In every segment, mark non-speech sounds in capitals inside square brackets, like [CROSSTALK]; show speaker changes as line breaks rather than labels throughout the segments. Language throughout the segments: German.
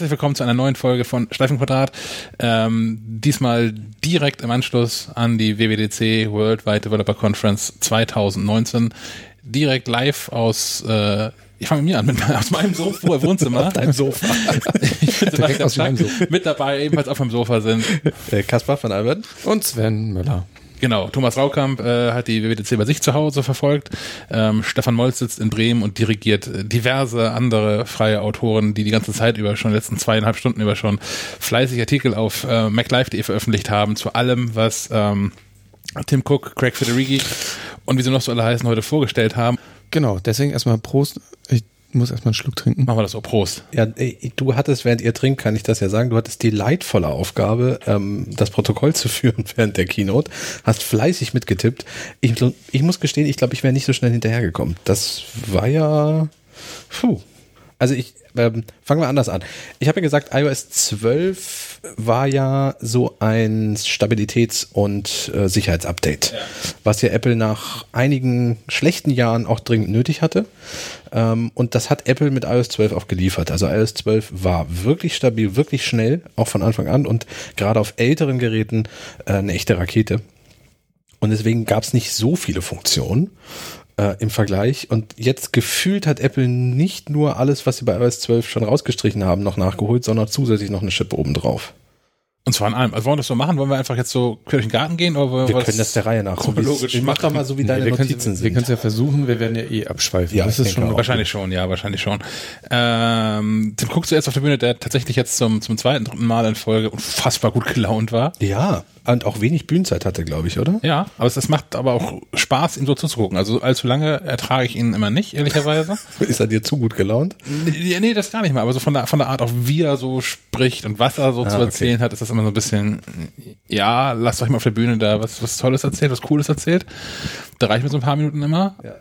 Herzlich willkommen zu einer neuen Folge von Streifenquadrat. Ähm, diesmal direkt im Anschluss an die WWDC Worldwide Developer Conference 2019. Direkt live aus, äh, ich fange mir an, mit, aus meinem Sofa, [LAUGHS] Wohnzimmer.
Auf deinem Sofa. [LAUGHS]
ich bin
Direkt aus meinem
Sofa. Mit dabei, ebenfalls auf dem Sofa sind.
Äh, Kaspar von Albert.
Und Sven Müller.
Genau, Thomas Raukamp äh, hat die WWDC bei sich zu Hause verfolgt. Ähm, Stefan Molz sitzt in Bremen und dirigiert äh, diverse andere freie Autoren, die die ganze Zeit über, schon letzten zweieinhalb Stunden über schon fleißig Artikel auf äh, MacLive.de veröffentlicht haben zu allem, was ähm, Tim Cook, Craig Federighi und wie sie noch so alle heißen, heute vorgestellt haben.
Genau, deswegen erstmal Prost. Ich muss erstmal einen Schluck trinken.
Machen wir das so. Prost.
Ja, du hattest, während ihr trinkt, kann ich das ja sagen, du hattest die leidvolle Aufgabe, ähm, das Protokoll [LAUGHS] zu führen während der Keynote. Hast fleißig mitgetippt. Ich, ich muss gestehen, ich glaube, ich wäre nicht so schnell hinterhergekommen. Das war ja. Puh. Also ich, ähm, fangen wir anders an. Ich habe ja gesagt, iOS 12 war ja so ein Stabilitäts- und äh, Sicherheitsupdate, ja. was ja Apple nach einigen schlechten Jahren auch dringend nötig hatte. Ähm, und das hat Apple mit iOS 12 auch geliefert. Also iOS 12 war wirklich stabil, wirklich schnell, auch von Anfang an und gerade auf älteren Geräten äh, eine echte Rakete. Und deswegen gab es nicht so viele Funktionen äh, im Vergleich. Und jetzt gefühlt hat Apple nicht nur alles, was sie bei iOS 12 schon rausgestrichen haben, noch nachgeholt, sondern zusätzlich noch eine Schippe obendrauf.
Und zwar in allem. Also wollen wir das so machen? Wollen wir einfach jetzt so durch den Garten gehen? Oder
wir können das der Reihe nach. So mach doch mal so, wie deine
wir
Notizen
sind. Wir können es ja versuchen. Wir werden ja eh abschweifen.
Ja, das ist schon. Wahrscheinlich schon, ja, wahrscheinlich schon. Ähm, Tim guckst du jetzt auf der Bühne, der tatsächlich jetzt zum, zum zweiten, dritten Mal in Folge unfassbar gut gelaunt war.
Ja. Und auch wenig Bühnenzeit hatte, glaube ich, oder?
Ja, aber es, es macht aber auch Spaß, ihm so zuzugucken. Also allzu lange ertrage ich ihn immer nicht, ehrlicherweise. [LAUGHS]
Ist er dir zu gut gelaunt?
Nee, nee, das gar nicht mal. Aber so von der, von der Art, auch wie er so spricht und was er so ah, zu erzählen okay. hat, ist das immer so ein bisschen, ja, lasst euch mal auf der Bühne da was, was Tolles erzählt, was Cooles erzählt. Da reicht mir so ein paar Minuten immer. Ja.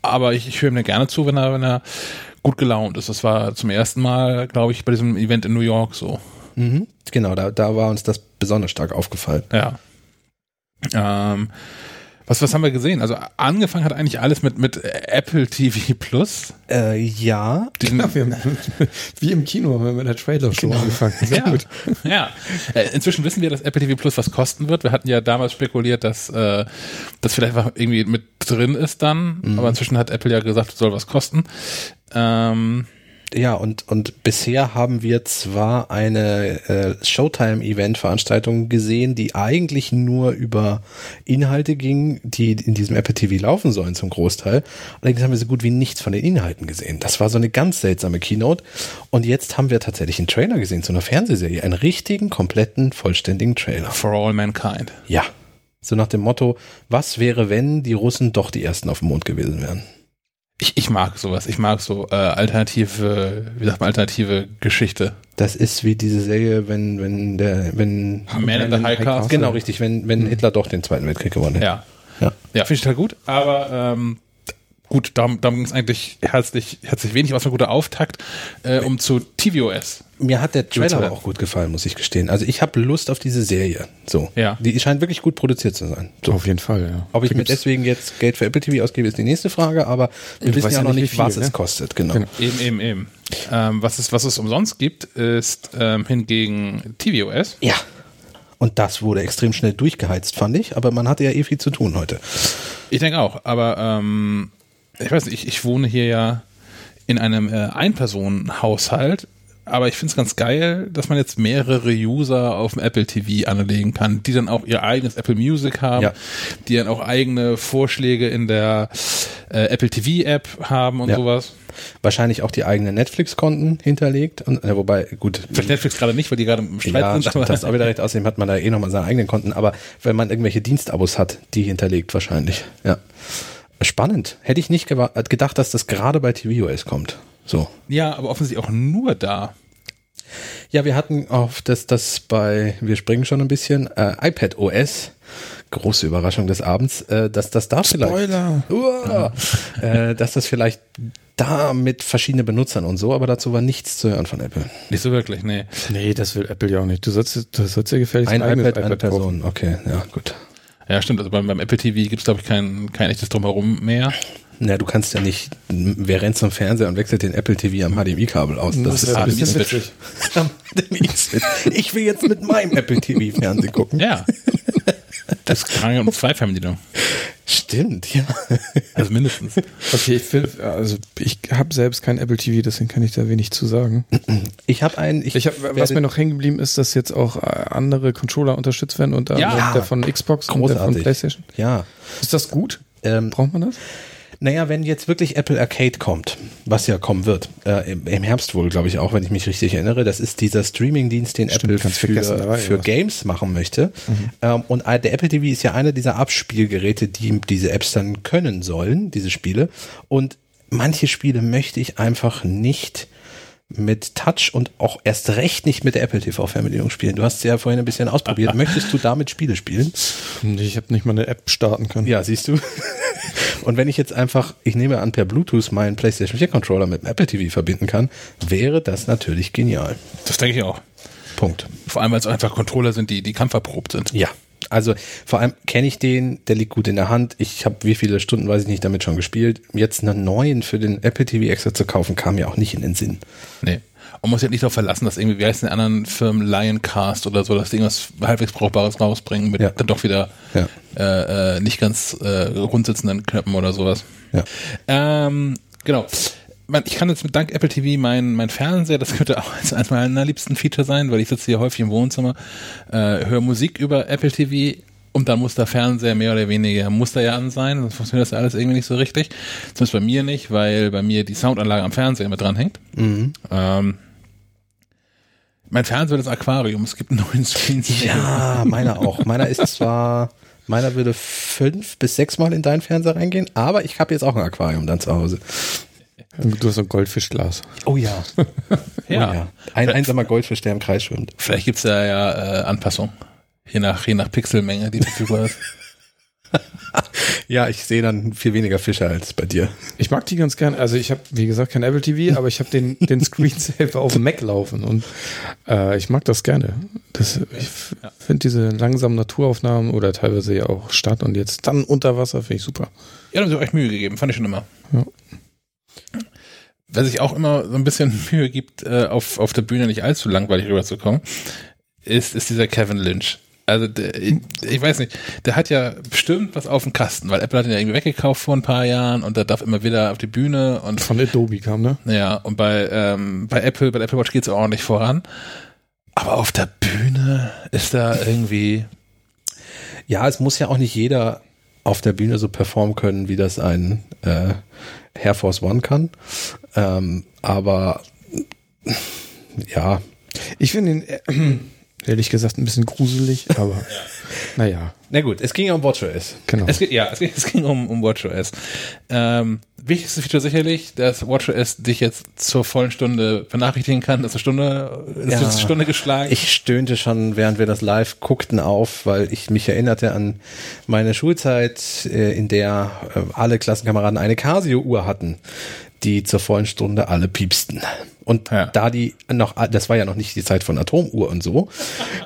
Aber ich, ich höre ihm gerne zu, wenn er, wenn er gut gelaunt ist. Das war zum ersten Mal, glaube ich, bei diesem Event in New York so.
Mhm. Genau, da, da war uns das besonders stark aufgefallen.
Ja. Ähm, was, was haben wir gesehen? Also angefangen hat eigentlich alles mit, mit Apple TV Plus.
Äh, ja.
Diesen, ja [LAUGHS] wir, [LAUGHS] wie im Kino haben wir mit der Trailer-Show genau. angefangen.
Ja, gut. ja. Äh, inzwischen wissen wir, dass Apple TV Plus was kosten wird. Wir hatten ja damals spekuliert, dass äh, das vielleicht irgendwie mit drin ist dann. Mhm. Aber inzwischen hat Apple ja gesagt, es soll was kosten. Ähm,
ja, und, und bisher haben wir zwar eine äh, Showtime-Event-Veranstaltung gesehen, die eigentlich nur über Inhalte ging, die in diesem Apple TV laufen sollen zum Großteil. Allerdings haben wir so gut wie nichts von den Inhalten gesehen. Das war so eine ganz seltsame Keynote. Und jetzt haben wir tatsächlich einen Trailer gesehen zu einer Fernsehserie. Einen richtigen, kompletten, vollständigen Trailer.
For all mankind.
Ja. So nach dem Motto, was wäre, wenn die Russen doch die ersten auf dem Mond gewesen wären?
Ich, ich mag sowas. Ich mag so äh, alternative, wie sagt man, alternative Geschichte.
Das ist wie diese Serie, wenn, wenn der, wenn
Man in the High Castle.
Genau, richtig, wenn, wenn mhm. Hitler doch den Zweiten Weltkrieg gewonnen hätte.
Ja. Ja, ja finde ich total gut, aber ähm, gut, darum, darum ging es eigentlich herzlich, herzlich wenig, was ein guter Auftakt, äh, um zu tvOS.
Mir hat der Trailer aber auch gut gefallen, muss ich gestehen. Also ich habe Lust auf diese Serie. So.
Ja.
Die scheint wirklich gut produziert zu sein. So.
Auf jeden Fall, ja.
Ob ich mir deswegen jetzt Geld für Apple TV ausgebe, ist die nächste Frage, aber wir du wissen ja noch nicht, viel, was ne? es kostet. Genau. genau.
Eben, eben, eben. Ähm, was, es, was es umsonst gibt, ist ähm, hingegen tvOS.
Ja. Und das wurde extrem schnell durchgeheizt, fand ich. Aber man hatte ja eh viel zu tun heute.
Ich denke auch. Aber ähm, ich weiß nicht, ich, ich wohne hier ja in einem äh, Einpersonenhaushalt, aber ich finde es ganz geil, dass man jetzt mehrere User auf dem Apple TV anlegen kann, die dann auch ihr eigenes Apple Music haben, ja. die dann auch eigene Vorschläge in der äh, Apple TV App haben und ja. sowas.
Wahrscheinlich auch die eigenen Netflix-Konten hinterlegt. Und, äh, wobei, gut.
Vielleicht Netflix gerade nicht, weil die gerade im Streit
ja, sind. Aber das auch wieder recht. Außerdem hat man da eh nochmal seine eigenen Konten. Aber wenn man irgendwelche Dienstabos hat, die hinterlegt wahrscheinlich. Ja. Spannend. Hätte ich nicht gedacht, dass das gerade bei tvOS kommt. So.
Ja, aber offensichtlich auch nur da.
Ja, wir hatten auf das, das bei, wir springen schon ein bisschen, äh, iPad OS, große Überraschung des Abends, äh, dass das da
Spoiler.
vielleicht, uh, äh, dass das vielleicht da mit verschiedenen Benutzern und so, aber dazu war nichts zu hören von Apple.
Nicht so wirklich, nee.
Nee, das will Apple ja auch nicht. Du sollst, du sollst ja gefälligst
ein iPad, iPad eine Person. Okay, ja, gut.
Ja, stimmt. Also beim, beim Apple TV gibt es, glaube ich, kein, kein echtes Drumherum mehr.
Na, du kannst ja nicht, wer rennt zum Fernseher und wechselt den Apple TV am HDMI-Kabel aus?
Das ist
ist
ein bisschen witzig. [LAUGHS]
Ich will jetzt mit meinem Apple TV Fernsehen gucken.
Ja. Das ja um zwei Fernbedienungen.
Stimmt, ja.
Also mindestens.
Okay, ich finde, also ich habe selbst kein Apple TV, deswegen kann ich da wenig zu sagen.
Ich habe einen, ich,
Ich hab, was mir noch hängen geblieben ist, dass jetzt auch äh, andere Controller unterstützt werden, unter
Ja.
anderem der von Xbox und der von
Großartig.
PlayStation.
ja.
Ist das gut?
Ähm,
Braucht man das?
Naja, wenn jetzt wirklich Apple Arcade kommt, was ja kommen wird, äh, im, im Herbst wohl, glaube ich auch, wenn ich mich richtig erinnere, das ist dieser Streaming-Dienst, den
Stimmt,
Apple für,
ja
für. Games machen möchte. Ähm, und äh, der Apple TV ist ja einer dieser Abspielgeräte, die diese Apps dann können sollen, diese Spiele. Und manche Spiele möchte ich einfach nicht mit Touch und auch erst recht nicht mit der Apple TV Fernbedienung spielen. Du hast ja vorhin ein bisschen ausprobiert. [LAUGHS] Möchtest du damit Spiele spielen?
Ich habe nicht mal eine App starten können.
Ja, siehst du. [LAUGHS] Und wenn ich jetzt einfach, ich nehme an, per Bluetooth meinen PlayStation 4 Controller mit dem Apple TV verbinden kann, wäre das natürlich genial.
Das denke ich auch.
Punkt.
Vor allem, weil es einfach Controller sind, die, die kampferprobt sind.
Ja. Also vor allem kenne ich den, der liegt gut in der Hand. Ich habe wie viele Stunden, weiß ich nicht, damit schon gespielt. Jetzt einen neuen für den Apple TV extra zu kaufen, kam mir auch nicht in den Sinn.
Nee. Und muss sich nicht darauf verlassen, dass irgendwie, wie heißt die anderen Firmen, Lioncast oder so, dass die irgendwas halbwegs Brauchbares rausbringen, mit
Ja.
dann doch wieder
Ja.
äh, äh, nicht ganz äh, rundsitzenden Knöpfen oder sowas.
Ja.
Ähm, genau. Ich kann jetzt mit dank Apple TV mein, mein Fernseher, das könnte auch eines meiner liebsten Feature sein, weil ich sitze hier häufig im Wohnzimmer, äh, höre Musik über Apple TV und dann muss der Fernseher mehr oder weniger, muss der ja an sein, sonst funktioniert das alles irgendwie nicht so richtig. Zumindest bei mir nicht, weil bei mir die Soundanlage am Fernseher mit dran hängt. Ähm, mein Fernseher ist Aquarium, es gibt einen neuen Screens.
Ja, [LAUGHS] meiner auch. Meiner ist zwar, meiner würde fünf bis sechs Mal in deinen Fernseher reingehen, aber ich habe jetzt auch ein Aquarium dann zu Hause.
Du hast ein Goldfischglas.
Oh ja. [LAUGHS]
Ja.
Oh ja. Ein einsamer Goldfisch, der im Kreis schwimmt.
Vielleicht gibt's da ja äh, Anpassungen. Je nach, je nach Pixelmenge, die verfügbar ist. [LAUGHS]
Ja, ich sehe dann viel weniger Fische als bei dir.
Ich mag die ganz gern. Also ich habe, wie gesagt, kein Apple TV, aber ich habe den, den Screensaver [LAUGHS] auf dem Mac laufen und äh, ich mag das gerne. Das, ich
Ja.
finde diese langsamen Naturaufnahmen oder teilweise ja auch Stadt und jetzt dann unter Wasser finde ich super.
Ja, da haben sie euch Mühe gegeben, fand ich schon immer.
Ja.
Wer sich auch immer so ein bisschen [LAUGHS] Mühe gibt, äh, auf, auf der Bühne nicht allzu langweilig rüberzukommen, ist, ist dieser Kevin Lynch. Also der, ich, ich weiß nicht, der hat ja bestimmt was auf dem Kasten, weil Apple hat ihn ja irgendwie weggekauft vor ein paar Jahren und der darf immer wieder auf die Bühne und
Von Adobe kam, ne?
ja, und bei, ähm, bei Apple, bei der Apple Watch geht's auch ordentlich voran. Aber auf der Bühne ist da irgendwie,
Ja, es muss ja auch nicht jeder auf der Bühne so performen können, wie das ein äh, Air Force One kann. Ähm, aber ja,
Ich finde ihn äh, [CLEARS THROAT] ehrlich gesagt ein bisschen gruselig, aber naja,
na gut, es ging ja um WatchOS.
genau.
Es ja, es, geht, es ging um, um WatchOS. Ähm, wichtigste Feature sicherlich, dass WatchOS dich jetzt zur vollen Stunde benachrichtigen kann, dass eine Stunde, ist
Ja.
eine Stunde geschlagen.
Ich stöhnte schon, während wir das live guckten, auf, weil ich mich erinnerte an meine Schulzeit, äh, in der äh, alle Klassenkameraden eine Casio-Uhr hatten, die zur vollen Stunde alle piepsten. Und
Ja.
da die noch, das war ja noch nicht die Zeit von Atomuhr und so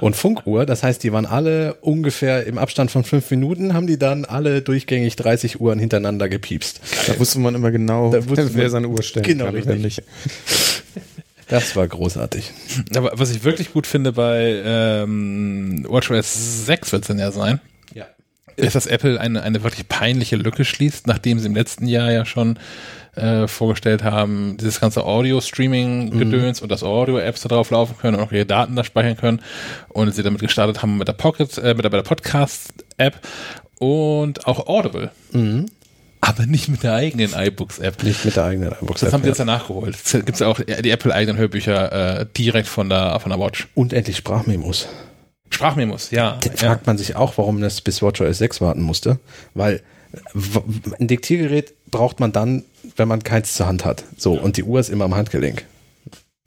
und Funkuhr, das heißt, die waren alle ungefähr im Abstand von fünf Minuten, haben die dann alle durchgängig 30 Uhren hintereinander gepiepst.
Da wusste man immer genau,
Da wusste
wer
man-
seine Uhr stellen
Genau, richtig. Das war großartig.
Aber was ich wirklich gut finde bei ähm, WatchOS 6 wird es dann ja sein,
Ja.
ist, dass Apple eine, eine wirklich peinliche Lücke schließt, nachdem sie im letzten Jahr ja schon äh, vorgestellt haben, dieses ganze Audio-Streaming-Gedöns und dass Audio-Apps da drauf laufen können und auch ihre Daten da speichern können. Und sie damit gestartet haben mit der Pocket, äh, mit der, der Podcast-App und auch Audible. Aber nicht mit der eigenen iBooks-App.
Nicht mit der eigenen iBooks.
Das haben sie jetzt ja nachgeholt. Es gibt ja auch die Apple-eigenen Hörbücher äh, direkt von der, von der Watch.
Und endlich Sprachmemos.
Sprachmemos, ja.
Da
ja.
fragt man sich auch, warum das bis WatchOS 6 warten musste, weil ein Diktiergerät braucht man dann, wenn man keins zur Hand hat. So, und die Uhr ist immer am Handgelenk.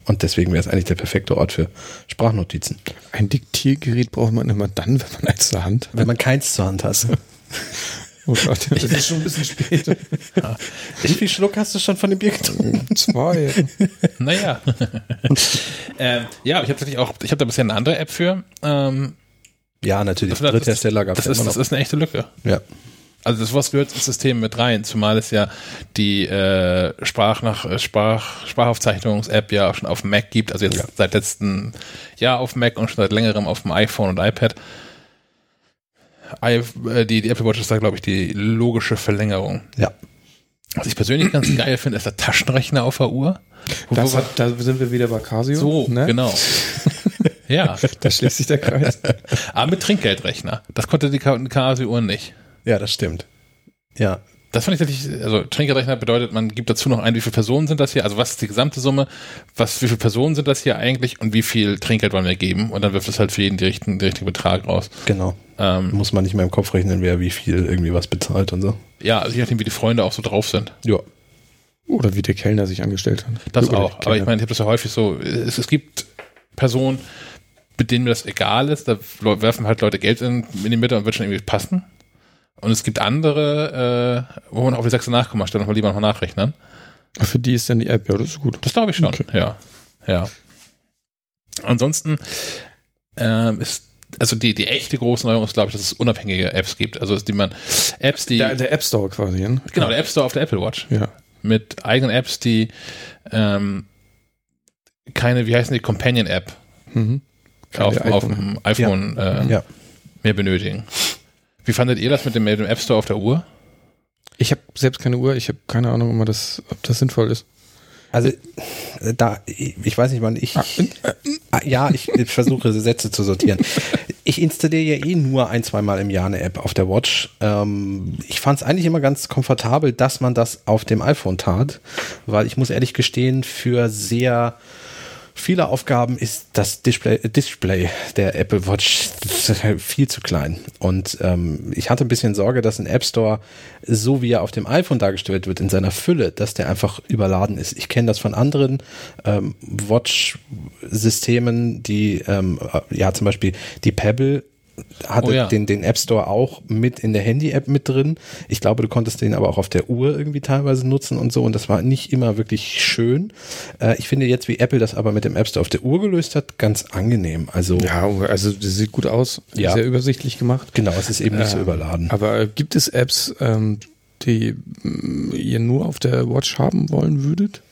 Und deswegen wäre es eigentlich der perfekte Ort für Sprachnotizen.
Ein Diktiergerät braucht man immer dann, wenn man eins zur Hand
Wenn man keins zur Hand hat. [LAUGHS]
Oh Gott, das ist schon ein bisschen spät.
Wie viel Schluck hast du schon von dem Bier getrunken? [LAUGHS]
Zwei.
Naja. [LAUGHS] ähm, ja, ich habe tatsächlich auch, ich habe da bisher eine andere App für. Ähm,
Ja, natürlich.
das, das,
Dritthersteller gab
das,
es
ist, das
noch.
ist eine echte Lücke.
Ja.
Also das was gehört ins System mit rein, zumal es ja die äh, Sprach nach äh, Sprach Sprachaufzeichnungs-App ja auch schon auf dem Mac gibt, also jetzt
Ja.
seit letztem Jahr auf dem Mac und schon seit längerem auf dem iPhone und iPad. I, äh, die, die Apple Watch ist da, glaube ich, die logische Verlängerung.
Ja.
Was ich persönlich ganz [CLEARS THROAT] geil finde, ist der Taschenrechner auf der Uhr.
Das hat, da sind wir wieder bei Casio.
so,
ne?
genau. [LAUGHS] ja,
Da schließt sich der Kreis. [LAUGHS]
aber mit Trinkgeldrechner. Das konnte die Casio-Uhr nicht.
Ja, das stimmt. Ja.
Das fand ich tatsächlich, also Trinkgeldrechner bedeutet, man gibt dazu noch ein, wie viele Personen sind das hier, also was ist die gesamte Summe, was, wie viele Personen sind das hier eigentlich und wie viel Trinkgeld wollen wir geben und dann wirft es halt für jeden den richtigen, den richtigen Betrag raus.
Genau.
Ähm,
Muss man nicht mehr im Kopf rechnen, wer wie viel irgendwie was bezahlt und so.
ja, also je nachdem, wie die Freunde auch so drauf sind.
Ja.
Oder wie der Kellner sich angestellt hat.
Das
Oder
auch. Aber ich meine, ich habe das ja häufig so, es, es gibt Personen, mit denen mir das egal ist, da werfen halt Leute Geld in, in die Mitte und wird schon irgendwie passen. Und es gibt andere, äh, wo man auf die sechste Nachkommastelle nochmal lieber nochmal nachrechnen.
Für die ist dann die App, ja, das ist gut.
Das glaube ich schon,
Okay.
ja. Ja. Ansonsten ähm, ist, also die, die echte große Neuerung ist, glaube ich, dass es unabhängige Apps gibt. Also die man, Apps, die,
Der, der App Store quasi, ne?
genau, der App Store auf der Apple Watch.
Ja.
Mit eigenen Apps, die ähm, keine, wie heißen die, Companion-App
Mhm.
auf, auf dem iPhone äh,
Ja.
mehr benötigen. Wie fandet ihr das mit dem, mit dem App Store auf der Uhr?
Ich habe selbst keine Uhr, ich habe keine Ahnung, ob, man das, ob das sinnvoll ist.
Also äh, da, ich weiß nicht, wann ich.
Ah,
Ah, ja, ich versuche Sätze zu sortieren. Ich installiere ja eh nur ein, zweimal im Jahr eine App auf der Watch. Ähm, ich fand es eigentlich immer ganz komfortabel, dass man das auf dem iPhone tat, weil ich muss ehrlich gestehen, für sehr viele Aufgaben ist das Display, Display der Apple Watch [LAUGHS] viel zu klein. Und ähm, ich hatte ein bisschen Sorge, dass ein App Store, so wie er auf dem iPhone dargestellt wird, in seiner Fülle, dass der einfach überladen ist. Ich kenne das von anderen ähm, Watch-Systemen, die, ähm, äh, ja, zum Beispiel die Pebble hatte
Oh ja.
den, den App Store auch mit in der Handy-App mit drin. Ich glaube, du konntest den aber auch auf der Uhr irgendwie teilweise nutzen und so. Und das war nicht immer wirklich schön. Äh, ich finde jetzt, wie Apple das aber mit dem App Store auf der Uhr gelöst hat, ganz angenehm. Also
Ja, also das sieht gut aus,
Ja.
sehr übersichtlich gemacht.
genau, es ist eben nicht so
Ähm,
überladen.
Aber äh, gibt es Apps, ähm, die mm, ihr nur auf der Watch haben wollen würdet?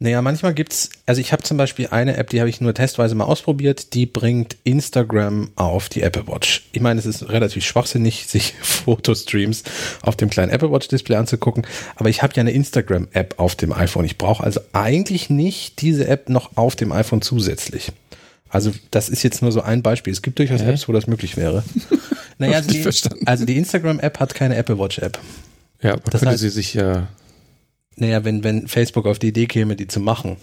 Naja, manchmal gibt's, also ich habe zum Beispiel eine App, die habe ich nur testweise mal ausprobiert, die bringt Instagram auf die Apple Watch. Ich meine, es ist relativ schwachsinnig, [LAUGHS] sich Fotostreams auf dem kleinen Apple Watch Display anzugucken, aber ich habe ja eine Instagram App auf dem iPhone. Ich brauche also eigentlich nicht diese App noch auf dem iPhone zusätzlich. Also das ist jetzt nur so ein Beispiel. Es gibt durchaus
Hä?
Apps, wo das möglich wäre. [LAUGHS] naja, also die, also die Instagram App hat keine Apple Watch App.
Ja, aber
Das
könnte
heißt-
sie sich ja.
Naja, wenn, wenn Facebook auf die Idee käme, die zu machen.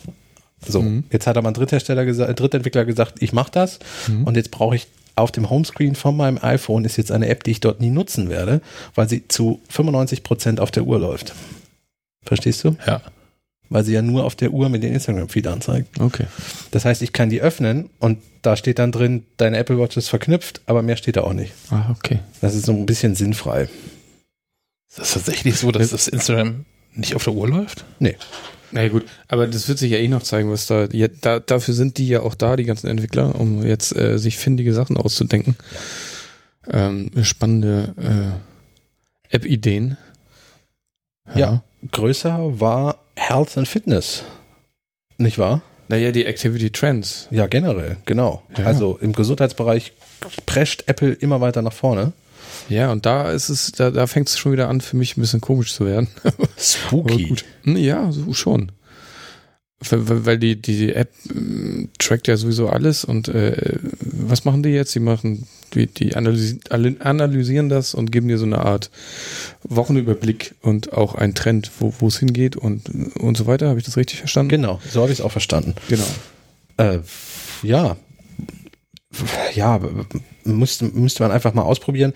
So,
Mhm.
jetzt hat aber ein Dritthersteller gesagt, Drittentwickler gesagt, ich mache das
Mhm.
und jetzt brauche ich auf dem Homescreen von meinem iPhone ist jetzt eine App, die ich dort nie nutzen werde, weil sie zu 95 Prozent auf der Uhr läuft. Verstehst du?
Ja.
Weil sie ja nur auf der Uhr mit den Instagram-Feed anzeigt.
Okay.
Das heißt, ich kann die öffnen und da steht dann drin, deine Apple Watch ist verknüpft, aber mehr steht da auch nicht.
Ah, okay.
Das ist so ein bisschen sinnfrei.
Ist das tatsächlich so, dass das Instagram nicht auf der Uhr läuft?
Nee.
Na ja, gut, aber das wird sich ja eh noch zeigen, was da, ja, da. Dafür sind die ja auch da, die ganzen Entwickler, um jetzt äh, sich findige Sachen auszudenken. Ähm, spannende äh, App-Ideen.
Ja. Größer war Health and Fitness. Nicht wahr?
Naja, die Activity Trends.
Ja, generell, genau.
Ja.
Also im Gesundheitsbereich prescht Apple immer weiter nach vorne.
Ja, und da ist es, da, da fängt es schon wieder an, für mich ein bisschen komisch zu werden. [LAUGHS]
Spooky.
Hm, Ja, so schon. Weil- Weil die, die App ähm, trackt ja sowieso alles und äh, was machen die jetzt? Die machen, die, die analysi analysieren das und geben dir so eine Art Wochenüberblick und auch einen Trend, wo wo es hingeht und, und so weiter. Habe ich das richtig verstanden?
Genau, so habe ich es auch verstanden.
Genau.
Äh, ja. Ja, müsste, müsste man einfach mal ausprobieren.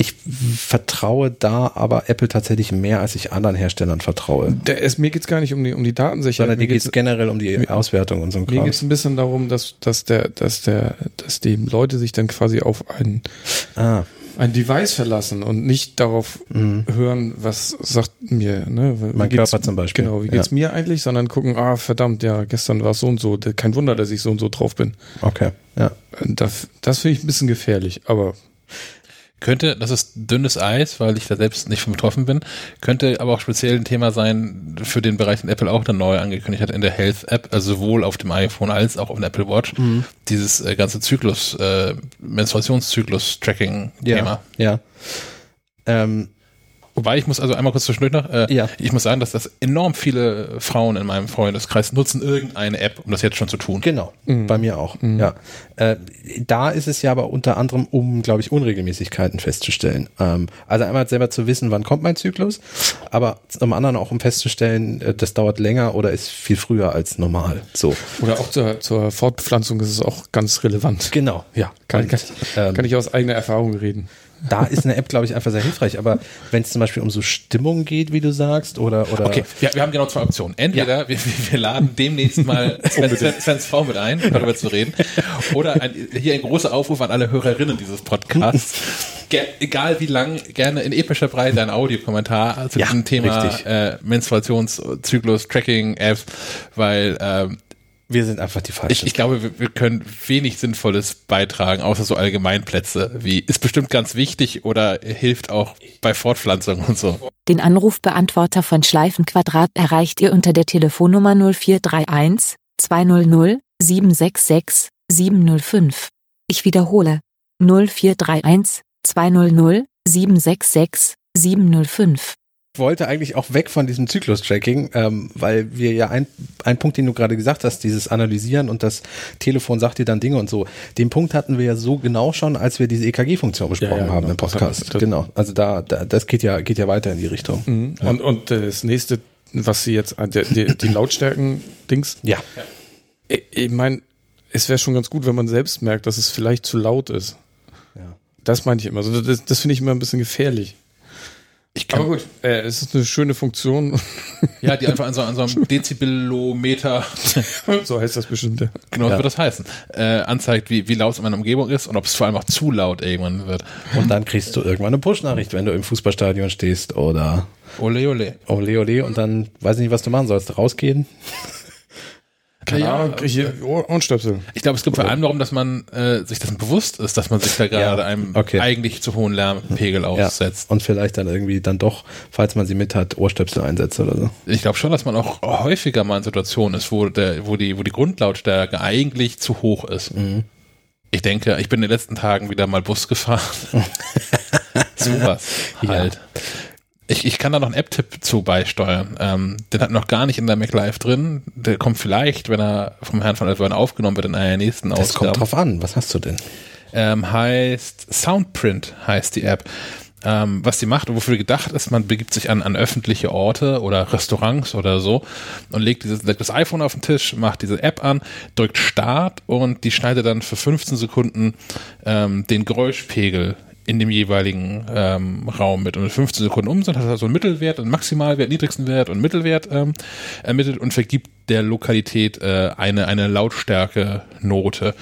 Ich vertraue da aber Apple tatsächlich mehr, als ich anderen Herstellern vertraue.
Der, es, mir geht's gar nicht um die, um die Datensicherheit.
Sondern
Mir
geht es
geht's-
generell um die Auswertung und so ein
Mir
Kram.
geht es ein bisschen darum, dass, dass der, dass der, dass die Leute sich dann quasi auf ein,
Ah,
ein Device verlassen und nicht darauf
mhm.
hören, was sagt mir, ne? Wie
Mein
geht's-
Körper zum Beispiel.
Genau, wie geht's mir eigentlich, sondern gucken, ah, verdammt, ja, gestern war es so und so. Kein Wunder, dass ich so und so drauf bin.
okay, ja.
Das, das finde ich ein bisschen gefährlich, aber
Könnte, das ist dünnes Eis, weil ich da selbst nicht von betroffen bin, könnte aber auch speziell ein Thema sein für den Bereich, den Apple auch dann neu angekündigt hat in der Health-App, also sowohl auf dem iPhone als auch auf dem Apple Watch,
Mhm.
dieses äh, ganze Zyklus, äh, Menstruationszyklus-Tracking-Thema.
Ja. Ähm,
Wobei ich muss also einmal kurz zwischendurch noch, äh,
Ja.
ich muss sagen, dass das enorm viele Frauen in meinem Freundeskreis nutzen irgendeine App, um das jetzt schon zu tun.
Genau, bei mir auch. Ja, äh, da ist es ja aber unter anderem, um, glaube ich, Unregelmäßigkeiten festzustellen. Ähm, also einmal selber zu wissen, wann kommt mein Zyklus, aber zum anderen auch, um festzustellen, äh, das dauert länger oder ist viel früher als normal. So,
Oder auch zur, zur Fortpflanzung ist es auch ganz relevant.
genau, ja.
Kann, kann,
Ähm,
kann ich aus eigener Erfahrung reden.
Da ist eine App, glaube ich, einfach sehr hilfrich. Aber wenn es zum Beispiel um so Stimmung geht, wie du sagst, oder oder
Okay, wir, wir haben genau zwei Optionen. Entweder wir, wir, wir laden demnächst mal [LAUGHS] Sven, Sven, Svens Frau mit ein, darüber zu reden, oder ein, hier ein großer Aufruf an alle Hörerinnen dieses Podcasts. [LAUGHS] Ge egal wie lang, gerne in epischer Breite ein Audiokommentar zu
Ja,
diesem Thema
richtig.
äh, Menstruationszyklus, Tracking, Apps, weil ähm,
wir sind einfach die
ich,
falschen.
ich glaube, wir, wir können wenig Sinnvolles beitragen, außer so Allgemeinplätze wie ist bestimmt ganz wichtig oder hilft auch bei Fortpflanzung und so.
Den Anrufbeantworter von Schleifenquadrat erreicht ihr unter der Telefonnummer 0431 200 766 705. Ich wiederhole 0431 200 766 705.
Ich wollte eigentlich auch weg von diesem Zyklus-Tracking, ähm, weil wir ja ein, ein Punkt, den du gerade gesagt hast, dieses Analysieren und das Telefon sagt dir dann Dinge und so. Den Punkt hatten wir ja so genau schon, als wir diese EKG-Funktion besprochen
Ja, ja,
haben
genau.
im Podcast.
Das
genau. Also da, da das geht ja geht ja weiter in die Richtung.
Und, und das nächste, was sie jetzt, äh, die, die, die Lautstärken-Dings,
Ja.
ich, ich meine, es wäre schon ganz gut, wenn man selbst merkt, dass es vielleicht zu laut ist.
Ja.
Das meine ich immer. Also das das finde ich immer ein bisschen gefährlich.
Ich kann,
Aber gut, äh, es ist eine schöne Funktion. [LAUGHS]
Ja, die einfach an so, an so einem Dezibellometer, [LAUGHS]
so heißt das bestimmt. Ja.
genau so
Ja.
wird das heißen, äh, anzeigt, wie, wie laut es in meiner Umgebung ist und ob es vor allem auch zu laut irgendwann wird.
Und dann kriegst du irgendwann eine Push-Nachricht, wenn du im Fußballstadion stehst oder
Ole, ole.
ole ole und dann weiß ich nicht, was du machen sollst. Rausgehen?
Keine
Ja,
Ahnung, hier Ohr- Ohrenstöpsel.
Ich glaube, es geht vor allem darum, dass man äh, sich dessen bewusst ist, dass man sich da gerade einem
okay.
eigentlich zu hohen Lärmpegel aussetzt.
Und vielleicht dann irgendwie dann doch, falls man sie mit hat, Ohrstöpsel einsetzt oder so.
Ich glaube schon, dass man auch häufiger mal in Situationen ist, wo, der, wo, die, wo die Grundlautstärke eigentlich zu hoch ist. Ich denke, ich bin in den letzten Tagen wieder mal Bus gefahren. [LAUGHS] [LAUGHS] Sowas halt. Ich, ich kann da noch einen App-Tipp zu beisteuern. Ähm, den hat noch gar nicht in der MacLive drin. Der kommt vielleicht, wenn er vom Herrn von Altvern aufgenommen wird, in einer nächsten
Das
Ausgabe.
kommt drauf an. Was hast du denn?
ähm, heißt Soundprint heißt die App. Ähm, was die macht und wofür gedacht ist, man begibt sich an, an öffentliche Orte oder Restaurants oder so und legt dieses, legt das iPhone auf den Tisch, macht diese App an, drückt Start und die schneidet dann für 15 Sekunden ähm, den Geräuschpegel in dem jeweiligen ähm, Raum mit. Und mit 15 Sekunden um sind, hat er so einen Mittelwert, einen Maximalwert, niedrigsten Wert und Mittelwert ähm, ermittelt und vergibt der Lokalität äh, eine, eine Lautstärke-Note.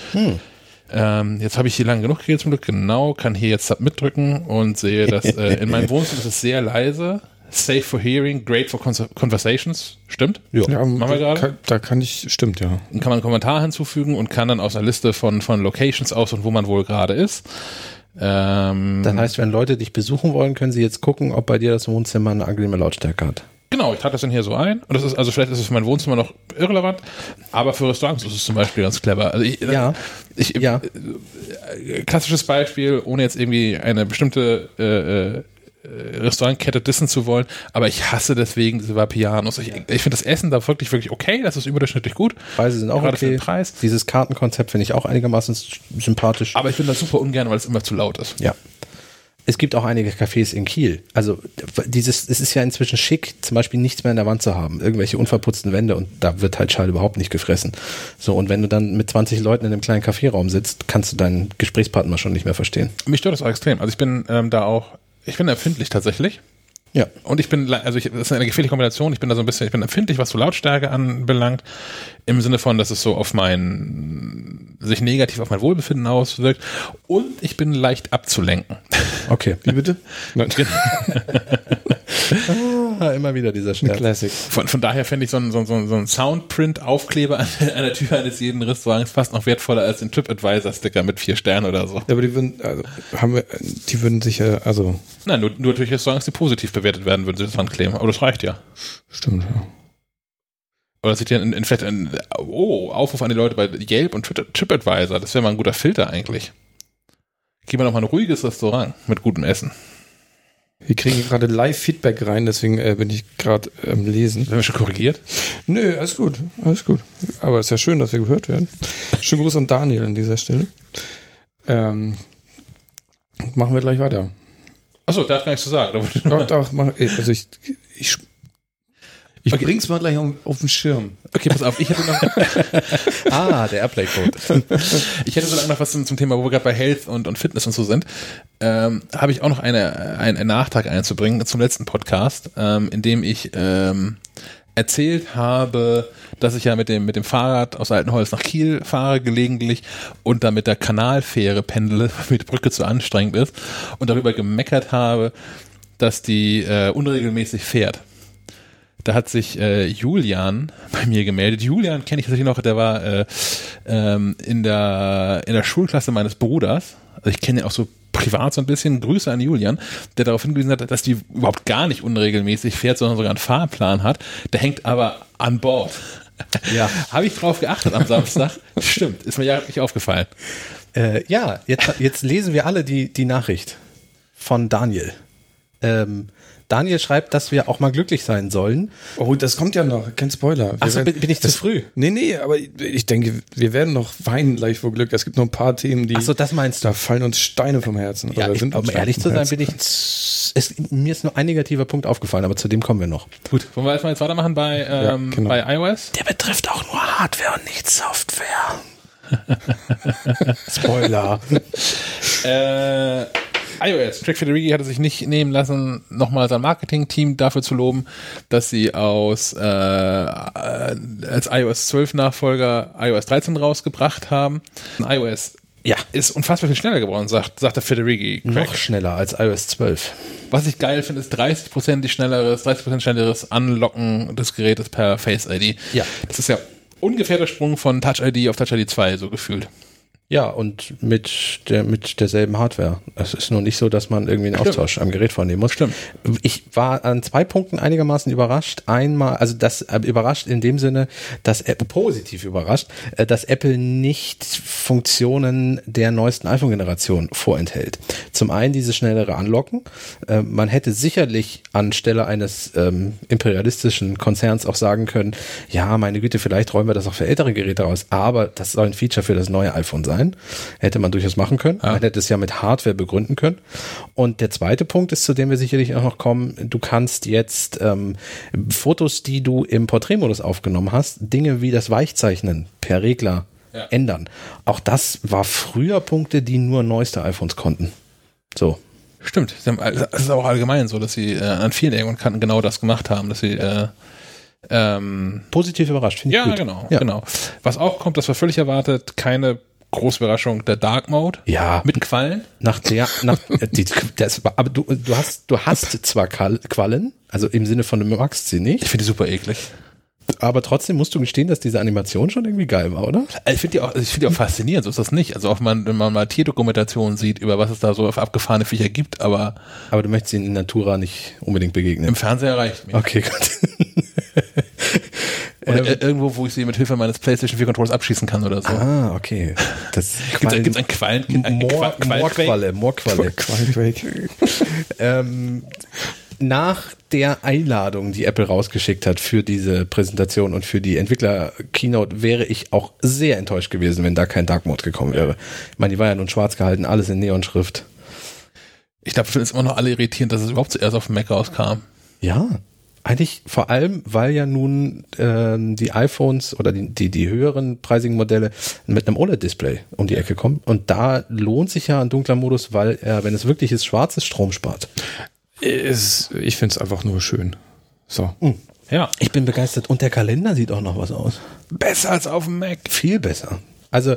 Ähm, jetzt habe ich hier lang genug geredet zum Glück, genau, kann hier jetzt Submit drücken und sehe, dass äh, in meinem [LAUGHS] Wohnzimmer ist es sehr leise. Safe for hearing, great for Conver- conversations. Stimmt?
Ja,
Machen wir gerade?
Kann, da kann ich, stimmt, ja.
Dann kann man einen Kommentar hinzufügen und kann dann aus einer Liste von, von Locations aus und wo man wohl gerade ist. Ähm,
Das heißt, wenn Leute dich besuchen wollen, können sie jetzt gucken, ob bei dir das Wohnzimmer eine angenehme Lautstärke hat.
Genau, ich trage das dann hier so ein. Und das ist, also vielleicht ist es für mein Wohnzimmer noch irrelevant, aber für Restaurants ist es zum Beispiel ganz clever. Also ich,
Ja.
ich,
Ja.
klassisches Beispiel, ohne jetzt irgendwie eine bestimmte äh, äh, Restaurantkette dissen zu wollen, aber ich hasse deswegen diese Vapianos. Ich, ich finde das Essen da wirklich, wirklich okay, das ist überdurchschnittlich gut.
Preise sind auch
Gerade für
okay.
den Preis.
Dieses Kartenkonzept finde ich auch einigermaßen sympathisch.
Aber ich bin das super ungern, weil es immer zu laut ist.
Ja. Es gibt auch einige Cafés in Kiel. Also dieses, es ist ja inzwischen schick, zum Beispiel nichts mehr in der Wand zu haben. Irgendwelche unverputzten Wände und da wird halt Schall überhaupt nicht gefressen. So, und wenn du dann mit 20 Leuten in einem kleinen Kaffeeraum sitzt, kannst du deinen Gesprächspartner schon nicht mehr verstehen.
Mich stört das auch extrem. Also ich bin ähm, da auch, ich bin empfindlich tatsächlich.
Ja.
Und ich bin, also ich, das ist eine gefährliche Kombination. Ich bin da so ein bisschen, ich bin empfindlich, was so Lautstärke anbelangt. Im Sinne von, dass es so auf mein, sich negativ auf mein Wohlbefinden auswirkt. Und ich bin leicht abzulenken. [LAUGHS]
Okay.
Wie bitte? Nein. [LAUGHS]
Ah, immer wieder dieser Scherz.
Classic.
Von, von daher fände ich so ein, so, so so ein Soundprint-Aufkleber an, der- an der Tür eines jeden Restaurants fast noch wertvoller als ein TripAdvisor-Sticker mit vier Sternen oder so.
Ja, aber die würden, also, haben wir, die würden sicher, also,
Nein, nur, nur durch Restaurants, die positiv bewertet werden, würden sie das dran kleben. Aber das reicht ja.
stimmt, ja.
Oder sieht ja in, vielleicht ein, oh, Aufruf an die Leute bei Yelp und Tri- TripAdvisor. Das wäre mal ein guter Filter eigentlich. Gehen wir noch mal ein ruhiges Restaurant mit gutem Essen.
Wir kriegen gerade Live-Feedback rein, deswegen äh, bin ich gerade am Lesen.
Werden wir schon korrigiert?
Nö, alles gut, alles gut. Aber es ist ja schön, dass wir gehört werden. Schönen Gruß an Daniel an dieser Stelle. Ähm, machen wir gleich weiter.
Achso, hat gar nichts zu sagen. [LAUGHS]
Doch, doch, mach, also ich, ich, ich
Okay.
bring's mal gleich auf, auf den Schirm.
Okay, pass auf, ich hätte noch, [LAUGHS]
Ah, der Airplay-Code.
ich hätte so lange noch was zum, zum Thema, wo wir gerade bei Health und, und Fitness und so sind. Ähm, habe ich auch noch eine, ein, einen Nachtrag einzubringen zum letzten Podcast, ähm, in dem ich ähm, erzählt habe, dass ich ja mit dem, mit dem Fahrrad aus Altenholz nach Kiel fahre gelegentlich und da mit der Kanalfähre pendele, [LAUGHS] weil die Brücke zu anstrengend ist und darüber gemeckert habe, dass die äh, unregelmäßig fährt. Da hat sich äh, Julian bei mir gemeldet. Julian kenne ich tatsächlich noch, der war äh, ähm, in, der, in der Schulklasse meines Bruders. Also ich kenne ihn auch so privat so ein bisschen. Grüße an Julian, der darauf hingewiesen hat, dass die überhaupt gar nicht unregelmäßig fährt, sondern sogar einen Fahrplan hat. Der hängt aber an Bord.
Ja. [LAUGHS]
Habe ich drauf geachtet am Samstag? Stimmt, ist mir ja nicht aufgefallen.
Äh, ja, jetzt, jetzt lesen wir alle die, die Nachricht von Daniel. Ähm, Daniel schreibt, dass wir auch mal glücklich sein sollen.
Oh, das kommt ja noch, kein Spoiler. Wir
Achso, bin, bin ich zu früh?
Nee, nee, aber ich denke, wir werden noch weinen gleich vor Glück. Es gibt noch ein paar Themen, die.
Achso, das meinst du.
da fallen uns Steine vom Herzen.
Ja,
Oder
ich, um ehrlich zu sein,
Herzen.
bin ich. Es, mir ist nur ein negativer Punkt aufgefallen, aber zu dem kommen wir noch.
Gut, wollen wir erstmal jetzt weitermachen bei, ähm,
genau.
bei iOS?
Der betrifft auch nur Hardware und nicht Software. [LAUGHS] Spoiler.
Äh, iOS. Track Federighi hatte sich nicht nehmen lassen, nochmal sein Marketing-Team dafür zu loben, dass sie aus äh, äh, als iOS 12 Nachfolger iOS 13 rausgebracht haben. iOS
Ja.
ist unfassbar viel schneller geworden, sagt, sagt der Federighi.
Noch schneller als iOS 12.
Was ich geil finde, ist 30% schnelleres, 30% schnelleres Anlocken des Gerätes per Face ID.
Ja.
Das ist ja ungefähr der Sprung von Touch ID auf Touch ID 2, so gefühlt.
Ja, und mit, der, mit derselben Hardware. Es ist nur nicht so, dass man irgendwie einen
Stimmt.
Austausch am Gerät vornehmen muss.
Stimmt.
Ich war an zwei Punkten einigermaßen überrascht. Einmal, also das äh, überrascht in dem Sinne, dass Apple positiv überrascht, äh, dass Apple nicht Funktionen der neuesten iPhone-Generation vorenthält. Zum einen dieses schnellere Anlocken. Äh, man hätte sicherlich anstelle eines ähm, imperialistischen Konzerns auch sagen können, ja, meine Güte, vielleicht räumen wir das auch für ältere Geräte raus, aber das soll ein Feature für das neue iPhone sein. Hätte man durchaus machen können. Man hätte es ja mit Hardware begründen können. Und der zweite Punkt ist, zu dem wir sicherlich auch noch kommen, du kannst jetzt ähm, Fotos, die du im Porträtmodus aufgenommen hast, Dinge wie das Weichzeichnen per Regler
Ja.
ändern. Auch das war früher Punkte, die nur neueste iPhones konnten. So.
Stimmt. Haben- also, Es ist auch allgemein so, dass sie äh, an vielen Ecken und Kanten genau das gemacht haben, dass sie äh, ähm,
Positiv überrascht, finde ich
ja,
gut.
genau,
Ja.
genau. Was auch kommt, das war völlig erwartet, keine große Überraschung, der Dark Mode
Ja,
mit Quallen.
nach der, nach, [LAUGHS] äh, die, das, aber du, du hast, du hast zwar Quallen, also im Sinne von du magst sie nicht,
Ich finde die super eklig.
aber trotzdem musst du gestehen, dass diese Animation schon irgendwie geil war, oder?
Also Ich finde die auch, ich finde die auch faszinierend, so ist das nicht. Also auch man, wenn man mal Tierdokumentationen sieht, über was es da so auf abgefahrene Viecher gibt, aber
Aber du möchtest ihnen in Natura nicht unbedingt begegnen.
im Fernseher reicht mir.
Okay, [LAUGHS] gut.
Oder
Ähm,
ir- irgendwo, wo ich sie mit Hilfe meines PlayStation 4 Controllers abschießen kann oder so.
ah, okay. Das
ein- [LAUGHS] gibt's ein Quallen, ein
Moor? Moorqualle, Moorqualle.
Qualquake. [LAUGHS] [LAUGHS]
ähm, nach der Einladung, die Apple rausgeschickt hat für diese Präsentation und für die Entwickler-Keynote, wäre ich auch sehr enttäuscht gewesen, wenn da kein Dark Mode gekommen wäre. Ich meine, die war ja nun schwarz gehalten, alles in Neonschrift.
Ich glaube, ich finde es immer noch alle irritierend, dass es überhaupt zuerst auf dem Mac rauskam.
Ja, eigentlich vor allem, weil ja nun ähm, die iPhones oder die, die, die höheren preisigen Modelle mit einem OLED-Display um die Ecke kommen. Und da lohnt sich ja ein dunkler Modus, weil er, wenn es wirklich ist, schwarz ist, Strom spart.
Ist, ich finde es einfach nur schön. So.
Ja.
Ich bin begeistert. Und der Kalender sieht auch noch was aus.
Besser als auf dem Mac.
Viel besser. Also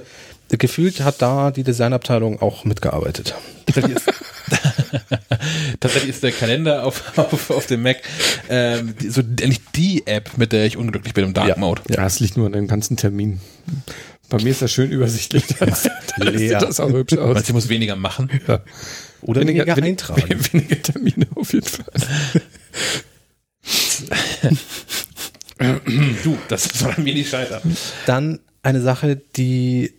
gefühlt hat da die Designabteilung auch mitgearbeitet. [LAUGHS]
Tatsächlich ist der Kalender auf, auf, auf dem Mac ähm, die- so eigentlich die App, mit der ich unglücklich bin im Dark
Ja.
Mode.
Ja, es liegt nur an den ganzen Terminen. Bei mir ist das schön übersichtlich. [LAUGHS] Das, da sieht das auch hübsch aus.
Du, ich muss weniger machen?
Ja.
Oder weniger,
wenig-
eintragen. [LAUGHS]
Wenige Termine auf jeden Fall.
Du, das soll an mir nicht scheitern.
Dann eine Sache, die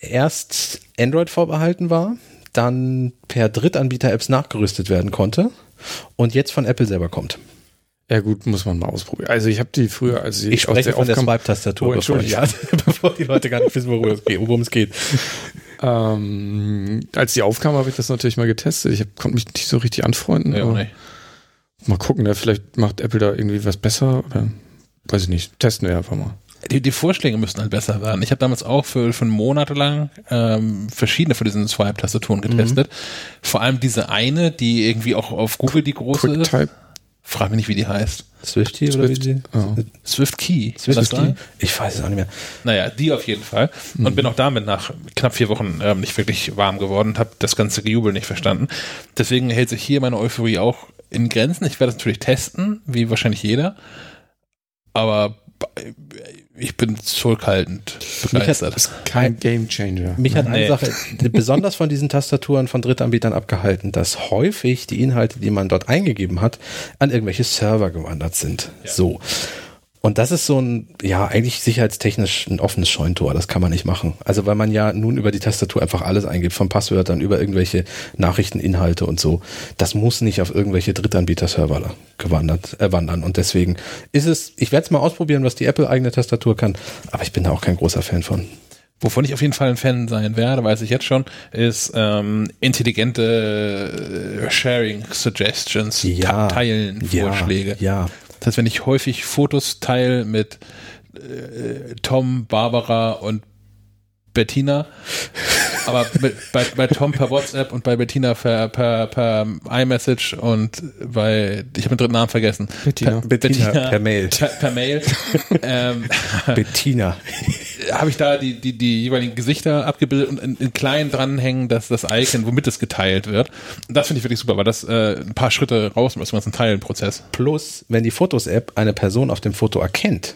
erst Android vorbehalten war, dann per Drittanbieter-Apps nachgerüstet werden konnte und jetzt von Apple selber kommt.
Ja gut, muss man mal ausprobieren. Also ich habe die früher, als
Ich spreche von der Swipe-Tastatur,
Oh,
bevor,
Entschuldigung. [LAUGHS]
bevor die Leute gar nicht wissen, worum es geht. Worum es geht.
ähm, als die aufkam, habe ich das natürlich mal getestet. Ich hab, konnte mich nicht so richtig anfreunden.
Ja, nicht.
Mal gucken, ja, vielleicht macht Apple da irgendwie was besser oder weiß ich nicht. Testen wir einfach mal.
Die, die Vorschläge müssten halt besser werden. Ich habe damals auch für schon Monate lang ähm, verschiedene von diesen Swipe-Tastaturen getestet. Vor allem diese eine, die irgendwie auch auf Google die große ist.
QuickType.
Frag mich nicht, wie die heißt.
Swifty oder wie
Swift.
die?
Oh.
Swift Key. Das sein?
Ich weiß es auch nicht mehr.
Naja, die auf jeden Fall. Und bin auch damit nach knapp vier Wochen ähm, nicht wirklich warm geworden und habe das ganze Gejubel nicht verstanden. Deswegen hält sich hier meine Euphorie auch in Grenzen. Ich werde es natürlich testen, wie wahrscheinlich jeder. Aber ich bin zurückhaltend begeistert.
Kein Game Changer.
Mich hat eine. Sache [LAUGHS] besonders von diesen Tastaturen von Drittanbietern abgehalten, dass häufig die Inhalte, die man dort eingegeben hat, an irgendwelche Server gewandert sind. So. Und das ist so ein, ja, eigentlich sicherheitstechnisch ein offenes Scheuntor. Das kann man nicht machen. Also, weil man ja nun über die Tastatur einfach alles eingibt, von Passwörtern über irgendwelche Nachrichteninhalte und so. Das muss nicht auf irgendwelche Drittanbieter-Server gewandert, äh, wandern. Und deswegen ist es, ich werde es mal ausprobieren, was die Apple-eigene Tastatur kann, aber ich bin da auch kein großer Fan von.
Wovon ich auf jeden Fall ein Fan sein werde, weiß ich jetzt schon, ist ähm, intelligente äh, Sharing Suggestions,
Ja.
Teilen
Ja,
Vorschläge.
ja.
Das heißt, wenn ich häufig Fotos teile mit äh, Tom, Barbara und Bettina, aber mit, bei, bei Tom per WhatsApp und bei Bettina per, per, per iMessage und bei, ich habe den dritten Namen vergessen.
Bettina.
Per,
Bettina per Mail.
Per, per Mail. ähm, [LAUGHS]
Bettina.
Habe ich da die, die, die jeweiligen Gesichter abgebildet und in, in klein dranhängen, dass das Icon, womit es geteilt wird. Und das finde ich wirklich super, weil das äh, ein paar Schritte raus aus dem ganzen Teilenprozess.
Plus, wenn die Fotos-App eine Person auf dem Foto erkennt,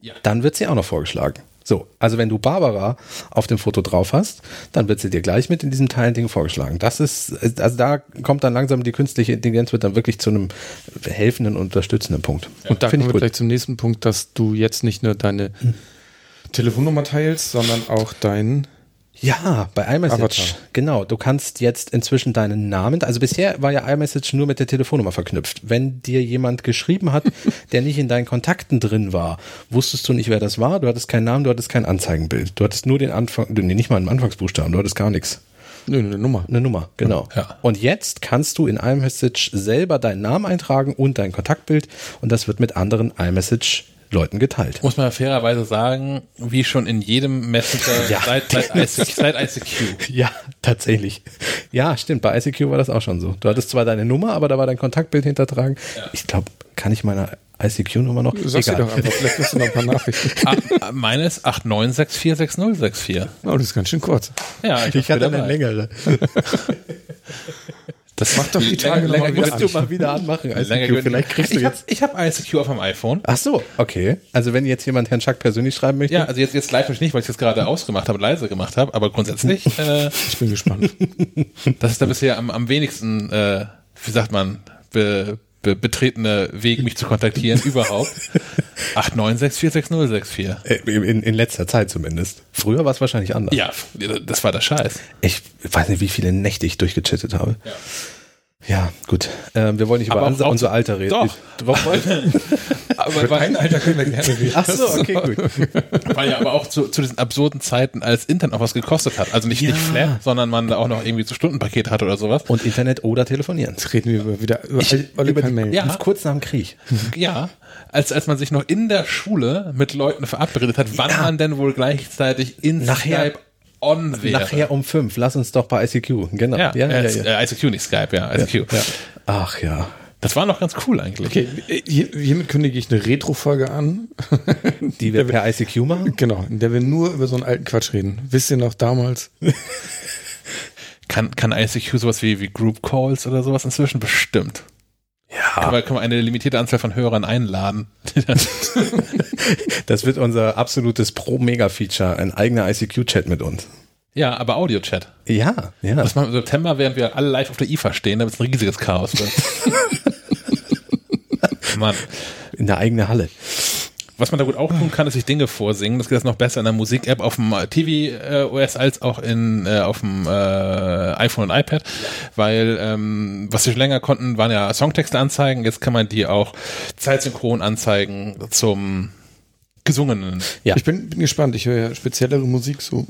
Ja.
dann wird sie auch noch vorgeschlagen. So, also wenn du Barbara auf dem Foto drauf hast, dann wird sie dir gleich mit in diesem Teilding vorgeschlagen. Das ist, also da kommt dann langsam die künstliche Intelligenz wird dann wirklich zu einem helfenden, unterstützenden Punkt.
Und da
Finde
kommen
ich
wir
gut.
gleich zum nächsten Punkt, dass du jetzt nicht nur deine Telefonnummer teilst, sondern auch deinen
Ja, bei iMessage. Genau, du kannst jetzt inzwischen deinen Namen, also bisher war ja iMessage nur mit der Telefonnummer verknüpft. Wenn dir jemand geschrieben hat, [LAUGHS] der nicht in deinen Kontakten drin war, wusstest du nicht, wer das war, du hattest keinen Namen, du hattest kein Anzeigenbild. Du hattest nur den Anfang, nee, nicht mal einen Anfangsbuchstaben, du hattest gar nichts.
Nö, eine Nummer.
Eine Nummer, genau.
Ja.
Und jetzt kannst du in iMessage selber deinen Namen eintragen und dein Kontaktbild und das wird mit anderen iMessage-Leuten geteilt.
Muss man fairerweise sagen, wie schon in jedem Messenger [LAUGHS]
Ja.
seit, seit, ICQ, seit ICQ. [LAUGHS]
Ja, tatsächlich. Ja, stimmt. Bei ICQ war das auch schon so. Du hattest zwar deine Nummer, aber da war dein Kontaktbild hintertragen. Ich glaube, kann ich meine ICQ-Nummer noch?
Sag's dir doch einfach, vielleicht hast du noch ein paar [LAUGHS] Nachrichten.
Ah, meine ist 89646064.
Oh, das ist ganz schön kurz.
Ja,
Ich hatte eine längere.
Das
Mach doch die Tage
länger,
noch mal
länger,
Musst du mal wieder anmachen. ICQ. Vielleicht kriegst du
ich habe
jetzt.
ich hab ICQ auf dem iPhone.
Ach so, okay. Also wenn jetzt jemand Herrn Schack persönlich schreiben möchte.
Ja, also jetzt, jetzt live nicht, weil ich das gerade ausgemacht habe, leise gemacht habe, aber grundsätzlich, [LAUGHS] äh,
Ich bin gespannt.
das ist da bisher am, am wenigsten, äh, wie sagt man, be, be, betretene Weg, mich zu kontaktieren [LAUGHS] überhaupt. 896466064.
Äh, In, in letzter Zeit zumindest. Früher war es wahrscheinlich anders.
Ja, das war der Scheiß.
Ich weiß nicht, wie viele Nächte ich durchgechattet habe.
Ja.
Ja, gut. Ähm, wir wollen nicht über
Aber auch-
unser, Alter reden.
Doch. [LAUGHS] Aber weil,
Alter können wir gerne reden.
Ach [LAUGHS] so, okay, gut.
weil ja aber auch zu, zu diesen absurden Zeiten, als Internet auch was gekostet hat. Also nicht,
Ja.
nicht Flat, sondern man da auch noch irgendwie so Stundenpaket hatte oder sowas.
Und Internet oder telefonieren.
Jetzt reden wir über, wieder über alle
über die-
Mail.
Ja.
Kurz nach dem Krieg.
Ja, als, als man sich noch in der Schule mit Leuten verabredet hat, wann man denn wohl gleichzeitig in
Nachher-
Skype on wäre.
Nachher um fünf. Lass uns doch bei ICQ. Genau.
Ja,
ja, ja,
äh,
ja.
äh, ICQ, nicht Skype, ja, ICQ.
ja. Ach ja.
Das war noch ganz cool eigentlich.
Okay, hier, hiermit kündige ich eine Retro-Folge an. [LAUGHS]
Die wir per ICQ machen?
Genau, in der wir nur über so einen alten Quatsch reden. Wisst ihr noch damals?
Kann, kann ICQ sowas wie, wie Group Calls oder sowas inzwischen? Bestimmt.
Ja.
Aber kann man eine limitierte Anzahl von Hörern einladen. [LAUGHS]
Das wird unser absolutes Pro-Mega-Feature, ein eigener ICQ-Chat mit uns.
ja, aber Audio-Chat.
Ja, ja.
Das machen wir im September, während wir alle live auf der IFA stehen, damit es ein riesiges Chaos wird. [LAUGHS] Mann.
In der eigenen Halle.
Was man da gut auch tun kann, ist sich Dinge vorsingen. Das geht jetzt noch besser in der Musik-App auf dem TV äh, OS als auch in äh, auf dem äh, iPhone und iPad, weil ähm, was wir schon länger konnten, waren ja Songtexte anzeigen. Jetzt kann man die auch zeitsynchron anzeigen zum gesungenen.
Ja.
Ich bin, bin gespannt. Ich höre ja speziellere Musik so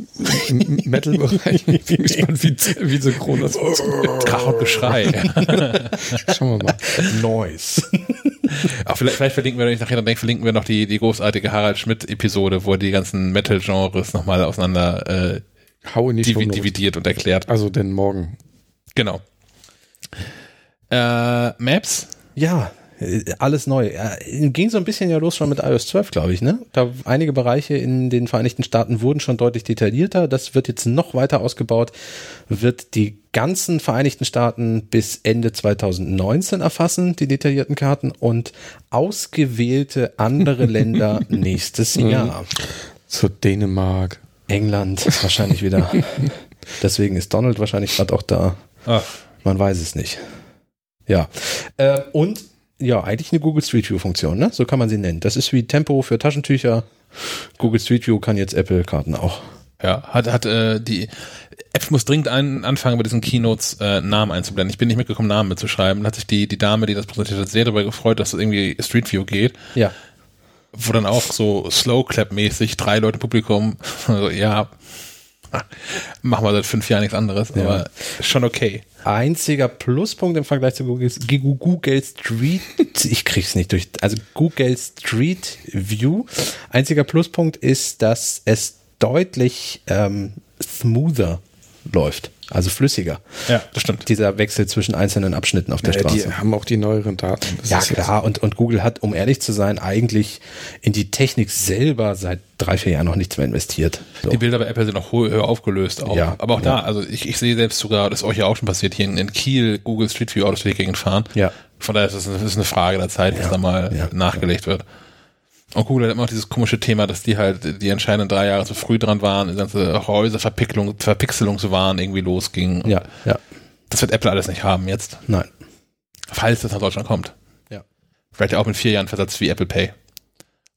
im Metal-Bereich. Ich bin gespannt, wie, wie synchron das
und Geschrei. [LAUGHS]
Schauen wir mal.
Noise. [LAUGHS]
Auch vielleicht, vielleicht verlinken wir, wenn ich nachher dann denke, verlinken wir noch die, die großartige Harald Schmidt-Episode, wo er die ganzen Metal-Genres nochmal auseinander äh,
Hau in die
divi
Shownotes.
dividiert und erklärt.
Also denn morgen.
Genau. Äh, Maps?
Ja, alles neu. Ja, Ging so ein bisschen ja los schon mit iOS 12, glaube ich, ne? Da einige Bereiche in den Vereinigten Staaten wurden schon deutlich detaillierter. Das wird jetzt noch weiter ausgebaut, wird die ganzen Vereinigten Staaten bis Ende 2019 erfassen, die detaillierten Karten und ausgewählte andere [LAUGHS] Länder nächstes Jahr.
So Dänemark.
England wahrscheinlich wieder. [LAUGHS] Deswegen ist Donald wahrscheinlich gerade auch da.
Ach,
Man weiß es nicht. Ja. Äh, und ja, eigentlich eine Google Street View Funktion, ne? So kann man sie nennen. Das ist wie Tempo für Taschentücher. Google Street View kann jetzt Apple Karten auch.
ja, hat, hat äh, die App muss dringend ein, anfangen, bei diesen Keynotes äh, Namen einzublenden. Ich bin nicht mitgekommen, Namen mitzuschreiben. Dann hat sich die, die Dame, die das präsentiert hat, sehr darüber gefreut, dass es irgendwie Street View geht.
Ja.
Wo dann auch so Slow-Clap-mäßig drei Leute Publikum, [LAUGHS] also, ja, [LAUGHS] machen wir seit fünf Jahren nichts anderes, aber schon okay.
Einziger Pluspunkt im Vergleich zu Google, Google Street, ich krieg's nicht durch, also Google Street View. Einziger Pluspunkt ist, dass es deutlich ähm, smoother läuft, also flüssiger.
Ja, das stimmt.
Dieser Wechsel zwischen einzelnen Abschnitten auf der
Ja,
Straße.
die haben auch die neueren Daten. Das
Ja, klar. Und, und Google hat, um ehrlich zu sein, eigentlich in die Technik selber seit drei, vier Jahren noch nichts mehr investiert. So.
Die Bilder bei Apple sind noch ho- höher aufgelöst. Auch.
Ja,
aber auch
ja.
da, also ich, ich sehe selbst sogar, das ist euch ja auch schon passiert, hier in, in Kiel Google Street View Autos durch die Gegend fahren.
Ja.
Von daher ist es das ist eine Frage der Zeit, bis
Ja,
da mal
ja,
nachgelegt wird. Und Google hat immer noch dieses komische Thema, dass die halt die entscheidenden drei Jahre zu früh dran waren, die ganze Häuserverpickelung, Verpixelungswahn irgendwie losging.
Ja, ja.
Das wird Apple alles nicht haben jetzt,
Nein.
falls das nach Deutschland kommt.
Ja.
Vielleicht ja auch mit vier Jahren Versatz wie Apple Pay.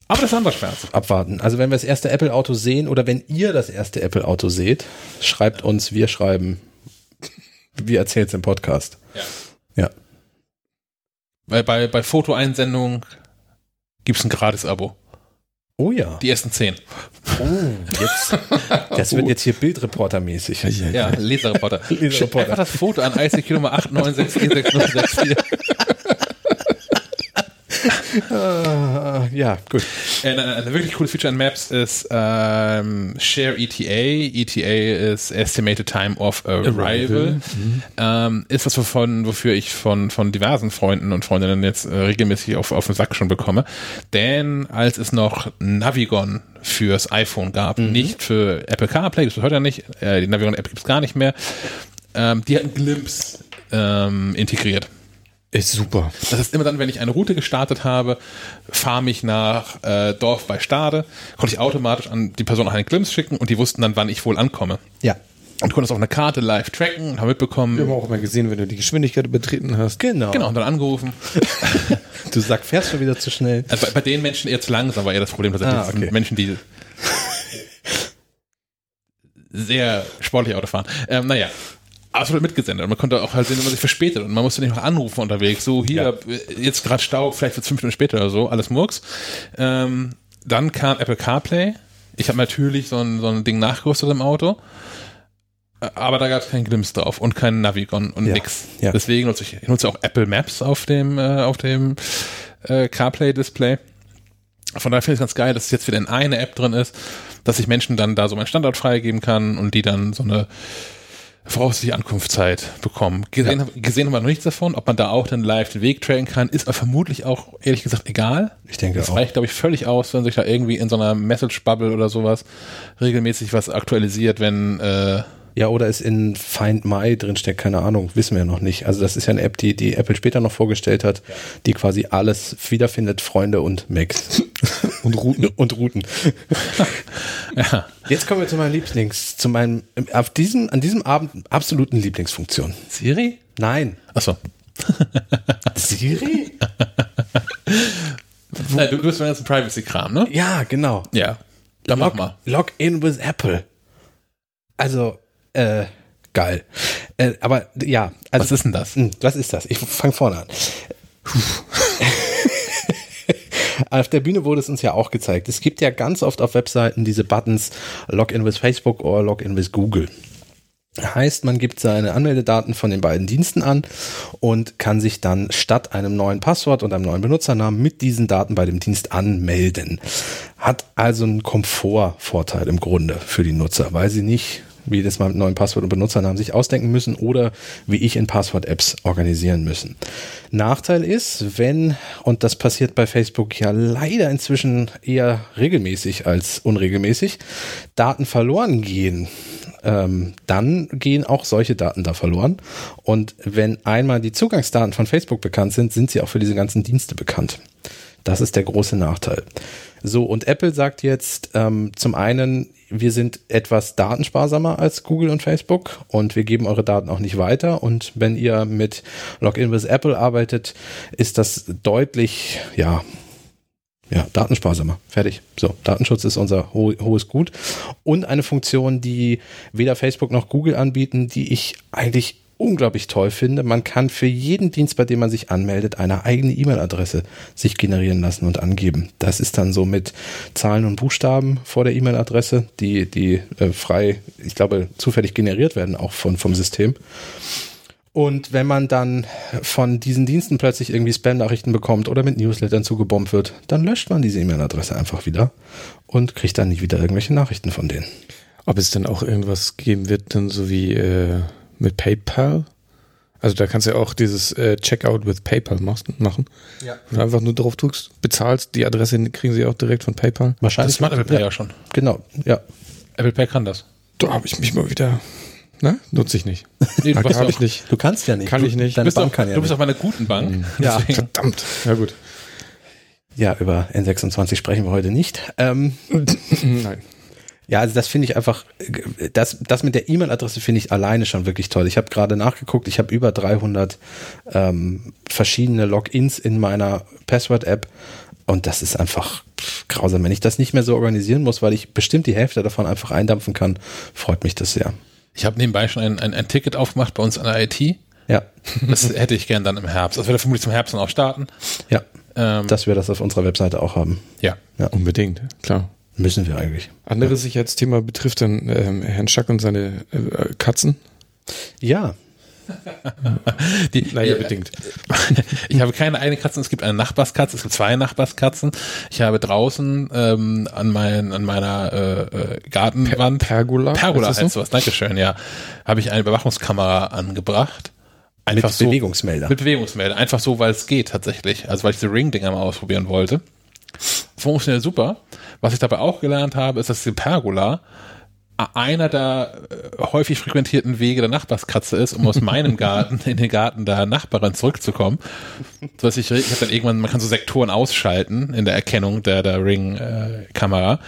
Aber das ist ein anderer Schmerz.
Abwarten. Also wenn wir das erste Apple-Auto sehen oder wenn ihr das erste Apple-Auto seht, schreibt uns, wir schreiben. Wir erzählen es im Podcast.
Ja.
Ja.
Weil bei, bei Fotoeinsendung gibt's ein Gratis-Abo.
Oh ja.
Die ersten zehn.
Oh, jetzt, das wird jetzt hier Bildreporter-mäßig.
Ja, Leserreporter.
Leserreporter.
Einfach das Foto an ICQ Nummer 8964664.
Ah, ja, gut.
Äh, Ein, ein wirklich cooles Feature in Maps ist ähm, Share ETA. ETA ist Estimated Time of Arrival. Ähm, ist was, wovon, wofür ich von, von diversen Freunden und Freundinnen jetzt äh, regelmäßig auf, auf den Sack schon bekomme. Denn als es noch Navigon fürs iPhone gab, nicht für Apple CarPlay, das heute ja nicht, äh, die Navigon-App gibt's gar nicht mehr, ähm, die hatten Glimpse ähm, integriert.
Ist super.
Das heißt, immer dann, wenn ich eine Route gestartet habe, fahre mich nach äh, Dorf bei Stade, konnte ich automatisch an die Person auch einen Glimpse schicken und die wussten dann, wann ich wohl ankomme.
Ja.
Und konnte es auf einer Karte live tracken und habe mitbekommen,
Wir haben auch immer gesehen, wenn du die Geschwindigkeit übertreten hast.
Genau.
genau, und dann angerufen. [LAUGHS]
Du sagst, fährst du wieder zu schnell.
Also bei, bei den Menschen eher zu langsam war eher das Problem, dass
Ah,
das sind
okay.
Menschen, die [LAUGHS] sehr sportlich Auto fahren. Ähm, naja. Aber es wurde mitgesendet und man konnte auch halt sehen, wenn man sich verspätet und man musste nicht noch anrufen unterwegs. So, hier, jetzt gerade Stau, vielleicht wird es fünf Minuten später oder so, alles Murks. Ähm, dann kam Apple CarPlay. Ich habe natürlich so ein, so ein Ding nachgerüstet im Auto. Äh, Aber da gab es keinen Glimpse drauf und keinen Navigon und
Ja,
nix.
ja.
Deswegen nutze ich, ich nutze auch Apple Maps auf dem, äh, auf dem äh, CarPlay-Display. Von daher finde ich es ganz geil, dass es jetzt wieder in eine App drin ist, dass ich Menschen dann da so meinen Standort freigeben kann und die dann so eine voraussichtliche Ankunftszeit bekommen. Gesehen, hab- gesehen haben wir noch nichts davon. Ob man da auch dann live den Weg tracken kann, ist aber vermutlich auch, ehrlich gesagt, egal.
Ich denke
Das
auch.
reicht, glaube ich, völlig aus, wenn sich da irgendwie in so einer Message-Bubble oder sowas regelmäßig was aktualisiert, wenn äh,
Ja, oder ist in Find My drinsteckt, keine Ahnung, wissen wir noch nicht. Also das ist ja eine App, die, die Apple später noch vorgestellt hat, die quasi alles wiederfindet, Freunde und Macs. [LAUGHS] und Routen. [LAUGHS] und Routen. [LAUGHS]
Ja.
Jetzt kommen wir zu meinem Lieblings, zu meinem, auf diesem, an diesem Abend absoluten Lieblingsfunktion.
Siri?
Nein.
Achso.
Siri?
Äh, du, du bist mein ganzen Privacy-Kram, ne?
Ja, genau.
Ja. Dann mach
Log,
mal.
log in with Apple. Also, äh, geil. Äh, aber ja, also.
Was ist denn das?
Hm, Was ist das? Ich fange vorne an. auf der Bühne wurde es uns ja auch gezeigt. Es gibt ja ganz oft auf Webseiten diese Buttons Login with Facebook oder Login with Google. Heißt, man gibt seine Anmeldedaten von den beiden Diensten an und kann sich dann statt einem neuen Passwort und einem neuen Benutzernamen mit diesen Daten bei dem Dienst anmelden. Hat also einen Komfortvorteil im Grunde für die Nutzer, weil sie nicht wie das mal mit neuen Passwort und Benutzernamen sich ausdenken müssen oder wie ich in Passwort-Apps organisieren müssen. Nachteil ist, wenn, und das passiert bei Facebook ja leider inzwischen eher regelmäßig als unregelmäßig, Daten verloren gehen, ähm, dann gehen auch solche Daten da verloren. Und wenn einmal die Zugangsdaten von Facebook bekannt sind, sind sie auch für diese ganzen Dienste bekannt. Das ist der große Nachteil. So, und Apple sagt jetzt ähm, zum einen, wir sind etwas datensparsamer als Google und Facebook und wir geben eure Daten auch nicht weiter. Und wenn ihr mit Login with Apple arbeitet, ist das deutlich, ja, ja, datensparsamer. Fertig. So, Datenschutz ist unser ho hohes Gut. Und eine Funktion, die weder Facebook noch Google anbieten, die ich eigentlich unglaublich toll finde. Man kann für jeden Dienst, bei dem man sich anmeldet, eine eigene E-Mail-Adresse sich generieren lassen und angeben. Das ist dann so mit Zahlen und Buchstaben vor der E-Mail-Adresse, die, die äh, frei, ich glaube, zufällig generiert werden, auch von, vom System. Und wenn man dann von diesen Diensten plötzlich irgendwie Spam-Nachrichten bekommt oder mit Newslettern zugebombt wird, dann löscht man diese E-Mail-Adresse einfach wieder und kriegt dann nicht wieder irgendwelche Nachrichten von denen.
Ob es dann auch irgendwas geben wird, dann so wie äh, mit PayPal? Also da kannst du ja auch dieses äh, Checkout with PayPal machen.
Ja.
Wenn du einfach nur drauf drückst, bezahlst, die Adresse kriegen sie auch direkt von PayPal.
Wahrscheinlich.
Das macht Apple Pay ja schon.
Genau, ja.
Apple Pay kann das.
Da habe ich mich mal wieder. Ne? Nutze ich nicht. [LAUGHS]
Nee, du, auch,
ich nicht.
Du kannst ja nicht.
Kann
du,
ich nicht.
du
Deine
bist,
Bank
auch,
kann ja
du bist
nicht.
auf einer guten Bank.
Ja.
Deswegen- [LAUGHS]
Verdammt. Ja gut.
Ja, über N26 sprechen wir heute nicht. Ähm, [LAUGHS]
Nein.
Ja, also das finde ich einfach, das, das mit der E-Mail-Adresse finde ich alleine schon wirklich toll. Ich habe gerade nachgeguckt, ich habe über 300 ähm, verschiedene Logins in meiner Password-App und das ist einfach grausam. Wenn ich das nicht mehr so organisieren muss, weil ich bestimmt die Hälfte davon einfach eindampfen kann, freut mich das sehr.
Ich habe nebenbei schon ein, ein, ein Ticket aufgemacht bei uns an der IT.
Ja,
Das hätte ich gern dann im Herbst. Das wird vermutlich zum Herbst dann auch starten.
ja,
Ähm,
dass wir das auf unserer Webseite auch haben.
ja.
Unbedingt, klar.
Müssen wir eigentlich.
Anderes Sicherheitsthema betrifft dann ähm, Herrn Schack und seine äh, Katzen.
Ja, [LAUGHS]
Die,
Naja,
die-
bedingt. [LAUGHS]
Ich habe keine eigene Katze, es gibt eine Nachbarskatze, es gibt zwei Nachbarskatzen. Ich habe draußen ähm, an, mein, an meiner äh, äh, Gartenwand
Pergola?
Pergola
heißt das
heißt sowas, Dankeschön, ja. Habe ich eine Überwachungskamera angebracht. Einfach
mit
so,
Bewegungsmelder.
Mit Bewegungsmelder. Einfach so, weil es geht tatsächlich. Also weil ich diese Ring-Dinger mal ausprobieren wollte. Funktioniert super. Was ich dabei auch gelernt habe, ist, dass die Pergola einer der äh, häufig frequentierten Wege der Nachbarskatze ist, um aus [LAUGHS] meinem Garten in den Garten der Nachbarin zurückzukommen. So dass ich, ich habe dann irgendwann, man kann so Sektoren ausschalten in der Erkennung der, der Ring-Kamera.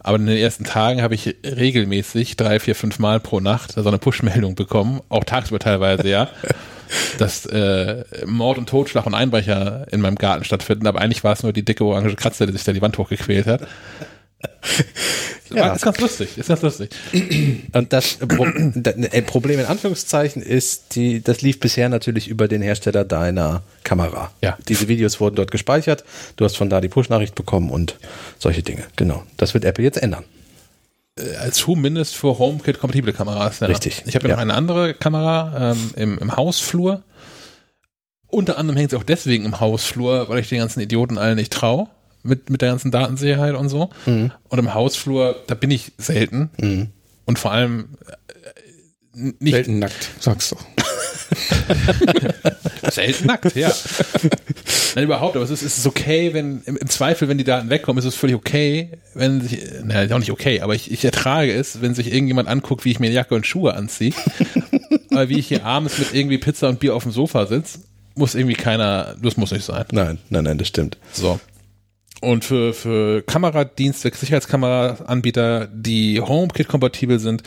Aber in den ersten Tagen habe ich regelmäßig drei, vier, fünf Mal pro Nacht so eine Push-Meldung bekommen, auch tagsüber teilweise, ja, [LAUGHS] dass äh, Mord und Totschlag und Einbrecher in meinem Garten stattfinden. Aber eigentlich war es nur die dicke orange Katze, die sich da die Wand hochgequält hat. [LAUGHS]
Ja.
Ist ganz lustig, ist ganz lustig.
Und das äh, Problem in Anführungszeichen ist, die, das lief bisher natürlich über den Hersteller deiner Kamera.
Ja.
Diese Videos wurden dort gespeichert, du hast von da die Push-Nachricht bekommen und solche Dinge. Genau. Das wird Apple jetzt ändern.
Als zumindest für HomeKit-kompatible Kameras. Ja.
Richtig,
Ich habe ja
ja.
noch eine andere Kamera ähm, im, im Hausflur. Unter anderem hängt sie auch deswegen im Hausflur, weil ich den ganzen Idioten allen nicht traue. Mit, mit der ganzen Datensicherheit und so.
Mhm.
Und im Hausflur, da bin ich selten. Und vor allem äh, nicht
Selten nackt, sag's doch. [LAUGHS]
selten nackt, ja. Nein, überhaupt, aber es ist, es ist okay, wenn, im, im Zweifel, wenn die Daten wegkommen, ist es völlig okay, wenn sich, naja, auch nicht okay, aber ich, ich ertrage es, wenn sich irgendjemand anguckt, wie ich mir Jacke und Schuhe anziehe, [LAUGHS] aber wie ich hier abends mit irgendwie Pizza und Bier auf dem Sofa sitze, muss irgendwie keiner, das muss nicht sein.
Nein, nein, nein, das stimmt.
So. Und für, für Kameradienste, Sicherheitskameranbieter, die HomeKit-kompatibel sind,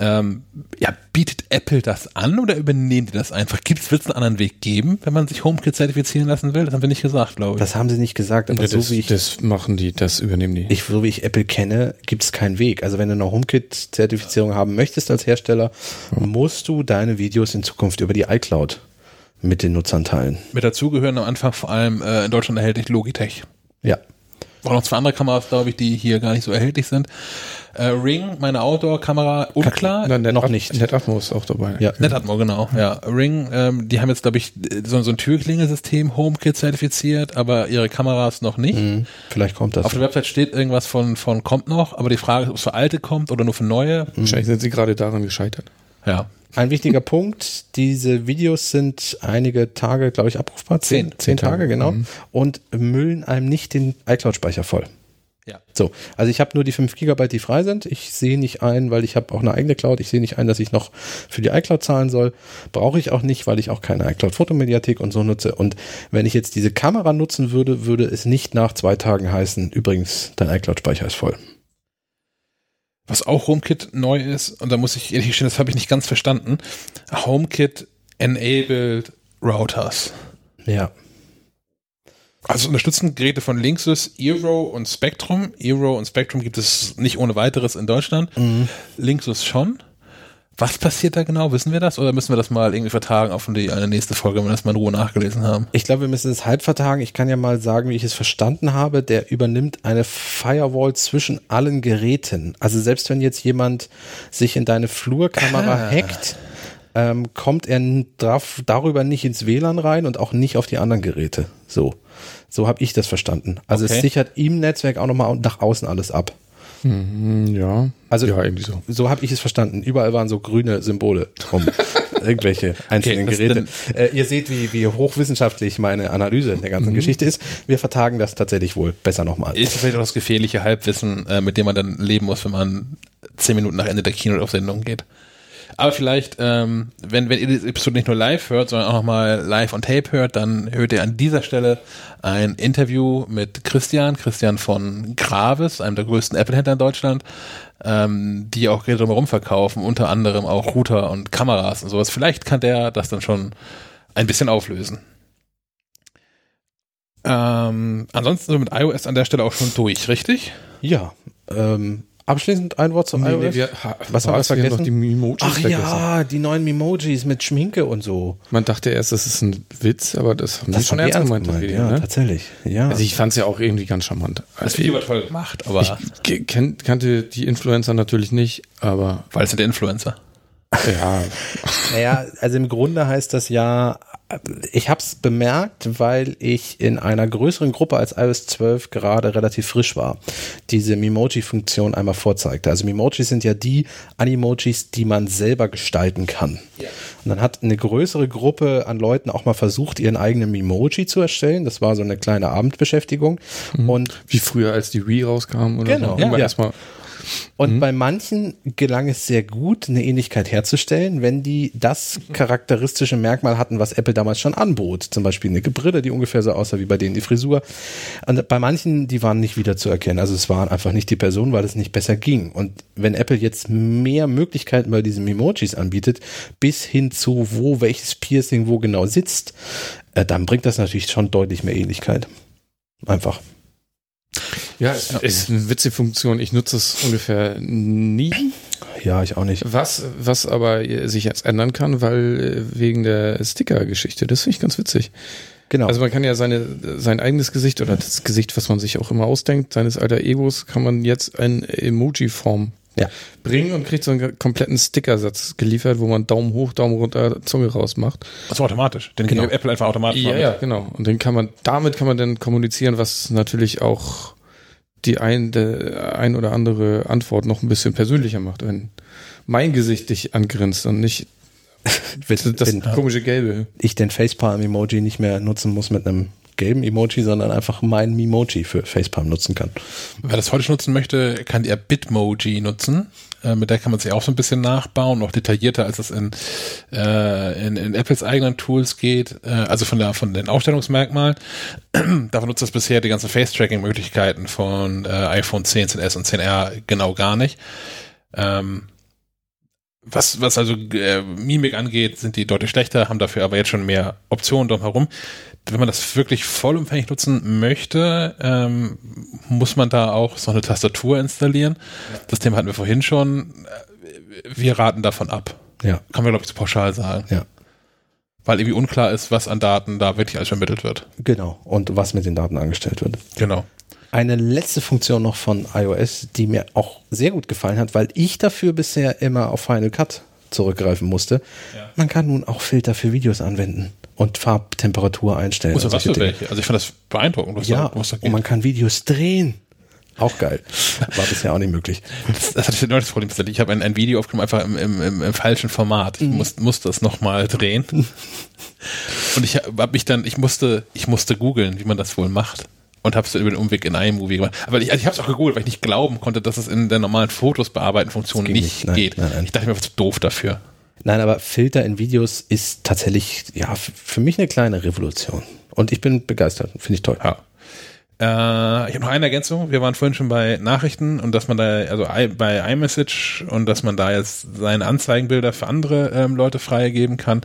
ähm, ja, bietet Apple das an oder übernehmen die das einfach? Gibt es, wird es einen anderen Weg geben, wenn man sich HomeKit zertifizieren lassen will? Das haben wir nicht gesagt, glaube ich.
Das haben sie nicht gesagt, aber
das,
so wie ich
das machen die, das übernehmen die.
ich, so wie ich Apple kenne, gibt es keinen Weg. Also wenn du eine HomeKit-Zertifizierung haben möchtest als Hersteller, musst du deine Videos in Zukunft über die iCloud mit den Nutzern teilen.
Mit dazu gehören am Anfang vor allem äh, in Deutschland erhältlich Logitech.
Ja.
Auch noch zwei andere Kameras, glaube ich, die hier gar nicht so erhältlich sind. Äh, Ring, meine Outdoor-Kamera, unklar.
Nein, Net,
noch nicht.
NetAtmo ist auch dabei.
Ja.
Netatmo, genau. Ja, Ring, ähm, die haben jetzt, glaube ich, so, so ein Türklingelsystem HomeKit zertifiziert, aber ihre Kameras noch nicht.
Hm, vielleicht kommt das.
Auf der Website steht irgendwas von, von kommt noch, aber die Frage ist, ob es für alte kommt oder nur für neue.
Wahrscheinlich sind sie gerade daran gescheitert.
Ja.
Ein wichtiger Punkt, diese Videos sind einige Tage, glaube ich, abrufbar. Zehn,
Zehn.
zehn Tage, genau.
Mhm.
Und müllen einem nicht den iCloud-Speicher voll.
Ja.
So, also ich habe nur die 5 Gigabyte, die frei sind. Ich sehe nicht ein, weil ich habe auch eine eigene Cloud. Ich sehe nicht ein, dass ich noch für die iCloud zahlen soll. Brauche ich auch nicht, weil ich auch keine iCloud-Fotomediathek und so nutze. Und wenn ich jetzt diese Kamera nutzen würde, würde es nicht nach zwei Tagen heißen, übrigens, dein iCloud-Speicher ist voll.
Was auch HomeKit neu ist, und da muss ich ehrlich gestehen, das habe ich nicht ganz verstanden. HomeKit enabled Routers.
Ja.
Also unterstützen Geräte von Linksys, Eero und Spectrum. Eero und Spectrum gibt es nicht ohne weiteres in Deutschland. Linksys schon. Was passiert da genau? Wissen wir das? Oder müssen wir das mal irgendwie vertagen auf die, eine nächste Folge, wenn wir das mal in Ruhe nachgelesen haben?
Ich glaube, wir müssen es halb vertagen. Ich kann ja mal sagen, wie ich es verstanden habe. Der übernimmt eine Firewall zwischen allen Geräten. Also selbst wenn jetzt jemand sich in deine Flurkamera
Ah.
hackt, ähm, kommt er darf darüber nicht ins WLAN rein und auch nicht auf die anderen Geräte. So, so habe ich das verstanden. Also
Okay.
es sichert im Netzwerk auch nochmal nach außen alles ab.
Hm, ja.
Also
ja, irgendwie so.
so habe ich es verstanden. Überall waren so grüne Symbole drum. [LAUGHS] Irgendwelche einzelnen
das
Geräte. Äh, ihr seht, wie, wie hochwissenschaftlich meine Analyse der ganzen Geschichte ist. Wir vertagen das tatsächlich wohl besser nochmal.
Ist vielleicht auch das gefährliche Halbwissen, äh, mit dem man dann leben muss, wenn man zehn Minuten nach Ende der Keynote auf Sendung geht. Aber vielleicht, ähm, wenn, wenn ihr die Episode nicht nur live hört, sondern auch nochmal live on Tape hört, dann hört ihr an dieser Stelle ein Interview mit Christian, Christian von Gravis, einem der größten Apple-Händler in Deutschland, ähm, die auch Geräte drumherum verkaufen, unter anderem auch Router und Kameras und sowas. Vielleicht kann der das dann schon ein bisschen auflösen. Ähm, ansonsten sind wir mit iOS an der Stelle auch schon durch, richtig?
Ja. Ähm, abschließend ein Wort zum iOS. Was haben wir
was wir
vergessen?
noch die Emojis
Ach
vergessen.
ja, die neuen Memojis mit Schminke und so.
Man dachte erst, das ist ein Witz, aber das haben die schon
haben
ernst gemeint. das Video,
ja,
ne?
tatsächlich. Ja.
Also ich fand es ja auch irgendwie ganz charmant.
Das Video war toll gemacht, aber
Ich kannte die Influencer natürlich nicht, aber
weil es sind der Influencer.
Ja, [LAUGHS]
Naja, also im Grunde heißt das ja, ich habe es bemerkt, weil ich in einer größeren Gruppe als iOS 12 gerade relativ frisch war, diese Memoji-Funktion einmal vorzeigte. Also Memojis sind ja die Animojis, die man selber gestalten kann. Und dann hat eine größere Gruppe an Leuten auch mal versucht, ihren eigenen Memoji zu erstellen. Das war so eine kleine Abendbeschäftigung. Und
wie früher als die Wii rauskam oder
Genau,
so. Immer
ja.
erstmal
Und bei manchen gelang es sehr gut, eine Ähnlichkeit herzustellen, wenn die das charakteristische Merkmal hatten, was Apple damals schon anbot. Zum Beispiel eine Brille, die ungefähr so aussah wie bei denen die Frisur. Und bei manchen, die waren nicht wiederzuerkennen. Also es waren einfach nicht die Person, weil es nicht besser ging. Und wenn Apple jetzt mehr Möglichkeiten bei diesen Emojis anbietet, bis hin zu wo welches Piercing wo genau sitzt, äh, dann bringt das natürlich schon deutlich mehr Ähnlichkeit. Einfach.
Ja, es ist eine witzige Funktion. Ich nutze es ungefähr nie.
Ja, ich auch nicht.
Was, was aber sich jetzt ändern kann, weil äh, wegen der Sticker-Geschichte. Das finde ich ganz witzig.
Genau.
Also man kann ja seine, sein eigenes Gesicht oder das Gesicht, was man sich auch immer ausdenkt, seines alter Egos, kann man jetzt in Emoji-Form
Ja.
bringen und kriegt so einen kompletten Stickersatz geliefert, wo man Daumen hoch, Daumen runter, Zunge rausmacht.
Das war automatisch. Den
Genau.
Apple einfach automatisch.
Ja,
machen.
ja, genau. Und den kann man, damit kann man dann kommunizieren, was natürlich auch die ein, der ein oder andere Antwort noch ein bisschen persönlicher macht, wenn mein Gesicht dich angrinst und nicht [LAUGHS] Das, das
wenn
komische Gelbe.
ich den Facepalm-Emoji nicht mehr nutzen muss mit einem gelben Emoji, sondern einfach mein Memoji für Facepalm nutzen kann.
Wer das heute nutzen möchte, kann App Bitmoji nutzen. Äh, mit der kann man sich auch so ein bisschen nachbauen, noch detaillierter, als es in, äh, in, in Apples eigenen Tools geht, äh, also von, der, von den Aufstellungsmerkmalen. [CLEARS THROAT] Davon nutzt das bisher die ganzen Face-Tracking-Möglichkeiten von äh, iPhone 10, 10s und 10R genau gar nicht. Ähm, was, was also äh, Mimik angeht, sind die deutlich schlechter, haben dafür aber jetzt schon mehr Optionen drumherum. Wenn man das wirklich vollumfänglich nutzen möchte, ähm, muss man da auch so eine Tastatur installieren. Das Thema hatten wir vorhin schon. Wir raten davon ab.
Ja,
Kann man, glaube ich, so pauschal sagen.
ja.
Weil irgendwie unklar ist, was an Daten da wirklich alles vermittelt wird.
Genau. Und was mit den Daten angestellt wird.
Genau.
Eine letzte Funktion noch von iOS, die mir auch sehr gut gefallen hat, weil ich dafür bisher immer auf Final Cut zurückgreifen musste.
Ja.
Man kann nun auch Filter für Videos anwenden und Farbtemperatur einstellen.
Muss
und
was für
Dinge.
welche? Also ich fand das beeindruckend, was
Ja,
da, was da
und man kann Videos drehen. Auch geil. War bisher auch nicht möglich.
Das, das hatte ich neulich das Problem. Ich habe ein, ein Video aufgenommen, einfach im, im, im, im falschen Format. Ich muss, musste es nochmal drehen. Und ich habe mich dann, ich musste, ich musste googeln, wie man das wohl macht. Und habe es über den Umweg in iMovie gemacht. Aber ich, also ich habe es auch gegoogelt, weil ich nicht glauben konnte, dass es in der normalen Fotos bearbeiten Funktion
Das
nicht,
nicht. Nein,
geht.
nein, nein.
Ich dachte mir, was doof dafür.
Nein, aber Filter in Videos ist tatsächlich, ja, für mich eine kleine Revolution. Und ich bin begeistert. Finde ich toll.
Ja. Äh, ich habe noch eine Ergänzung. Wir waren vorhin schon bei Nachrichten und dass man da, also i, bei iMessage und dass man da jetzt seine Anzeigenbilder für andere ähm, Leute freigeben kann.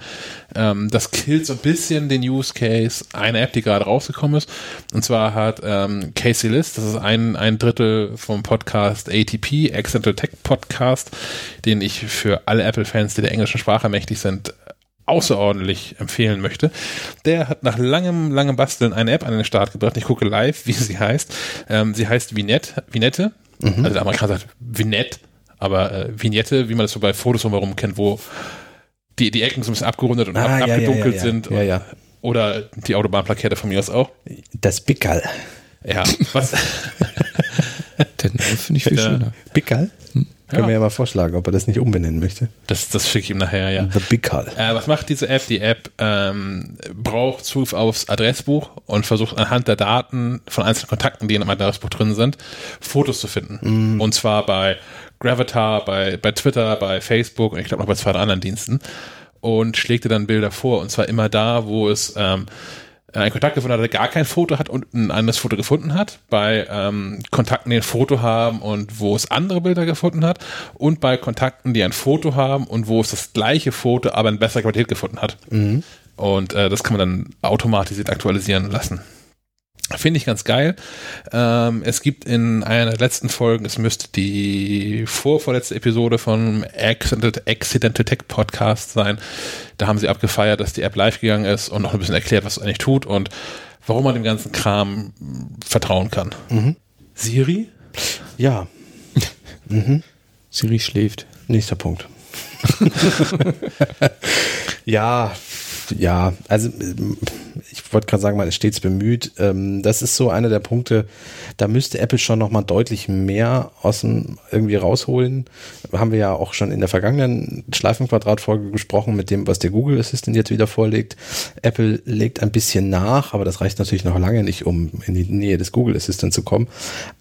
Ähm, das killt so ein bisschen den Use Case einer App, die gerade rausgekommen ist. Und zwar hat ähm, Casey List, das ist ein, ein Drittel vom Podcast ATP, Accidental Tech Podcast, den ich für alle Apple-Fans, die der englischen Sprache mächtig sind, außerordentlich empfehlen möchte. Der hat nach langem, langem Basteln eine App an den Start gebracht. Ich gucke live, wie sie heißt. Ähm, sie heißt Vignette, Vignette. Also der Amerikaner sagt Vignette, aber äh, Vignette, wie man das so bei Fotos drumherum kennt, wo die, die Ecken so ein bisschen abgerundet und ab,
Ah, ja, ja,
abgedunkelt
ja, ja.
sind.
Ja.
Oder die Autobahnplakette von mir aus auch.
Das Bickerl.
Ja, was? [LAUGHS]
Den finde ich viel schöner.
Bickerl? Können
Ja.
wir ja mal vorschlagen, ob er das nicht umbenennen möchte.
Das, das schicke ich ihm nachher, ja.
The Bickerl.
Äh, was macht diese App? Die App ähm, braucht Zugriff aufs Adressbuch und versucht anhand der Daten von einzelnen Kontakten, die in einem Adressbuch drin sind, Fotos zu finden. Und zwar bei Gravatar, bei, bei Twitter, bei Facebook und ich glaube noch bei zwei anderen Diensten. Und schlägt dir dann Bilder vor. Und zwar immer da, wo es ähm, einen Kontakt gefunden hat, der gar kein Foto hat und ein anderes Foto gefunden hat, bei ähm, Kontakten, die ein Foto haben und wo es andere Bilder gefunden hat und bei Kontakten, die ein Foto haben und wo es das gleiche Foto, aber in besserer Qualität gefunden hat. Und äh, das kann man dann automatisiert aktualisieren lassen. Finde ich ganz geil. Ähm, es gibt in einer der letzten Folgen, es müsste die vorvorletzte Episode von Accidental, Accidental Tech Podcast sein. Da haben sie abgefeiert, dass die App live gegangen ist und noch ein bisschen erklärt, was es eigentlich tut und warum man dem ganzen Kram vertrauen kann. Siri?
Ja, [LAUGHS]
Siri schläft.
nächster Punkt. [LAUGHS] ja, ja, also ähm, ich wollte gerade sagen, man ist stets bemüht. Ähm, Das ist so einer der Punkte, da müsste Apple schon nochmal deutlich mehr aus dem irgendwie rausholen. Haben wir ja auch schon in der vergangenen Schleifenquadrat-Folge gesprochen mit dem, was der Google Assistant jetzt wieder vorlegt. Apple legt ein bisschen nach, aber das reicht natürlich noch lange nicht, um in die Nähe des Google Assistant zu kommen.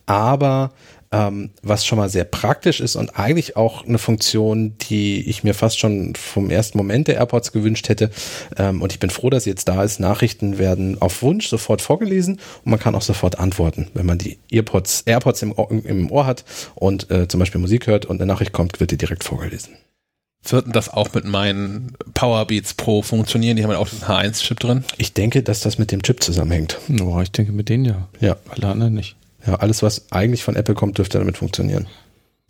Aber ähm, was schon mal sehr praktisch ist und eigentlich auch eine Funktion, die ich mir fast schon vom ersten Moment der AirPods gewünscht hätte. Ähm, und ich bin froh, dass sie jetzt da ist. Nachrichten werden auf Wunsch sofort vorgelesen und man kann auch sofort antworten. Wenn man die AirPods, AirPods im, Ohr, im Ohr hat und äh, zum Beispiel Musik hört und eine Nachricht kommt, wird die direkt vorgelesen.
Wird denn das auch mit meinen Powerbeats Pro funktionieren? Die haben ja auch diesen H1-Chip drin.
Ich denke, dass das mit dem Chip zusammenhängt.
Oh, ich denke mit denen ja.
Ja,
Alle anderen nicht.
Ja alles, was eigentlich von Apple kommt, dürfte damit funktionieren.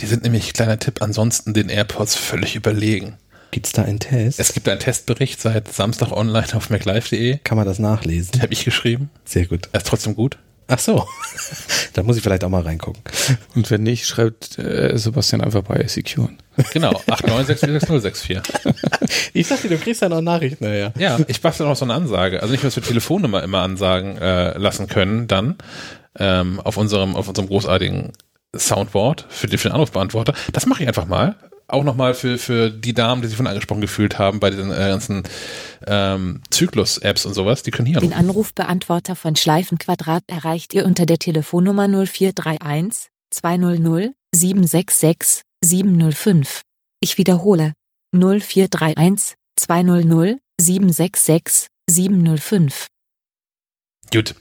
Die sind nämlich, kleiner Tipp, ansonsten den AirPods völlig überlegen.
Gibt's da einen Test?
Es gibt einen Testbericht seit Samstag online auf maclife.de.
kann man das nachlesen?
Den habe ich geschrieben.
Sehr gut.
Er ist trotzdem gut.
Ach so. [LAUGHS] da muss ich vielleicht auch mal reingucken.
Und wenn nicht, schreibt äh, Sebastian einfach bei Secure.
Genau, 8964064. [LAUGHS]
Ich dachte, du kriegst ja noch Nachrichten, naja.
Ja, ich bastel noch so eine Ansage. Also nicht, dass wir Telefonnummer immer ansagen äh, lassen können, dann ähm, auf unserem auf unserem großartigen Soundboard für den, für den Anrufbeantworter. Das mache ich einfach mal. auch nochmal für, für die Damen, die sich von angesprochen gefühlt haben bei diesen äh, ganzen ähm, Zyklus-Apps und sowas, die können hier
Den
anrufen.
Anrufbeantworter von Schleifenquadrat erreicht ihr unter der Telefonnummer 0431 200 766 705. Ich wiederhole 0431 200 766 705.
Gut.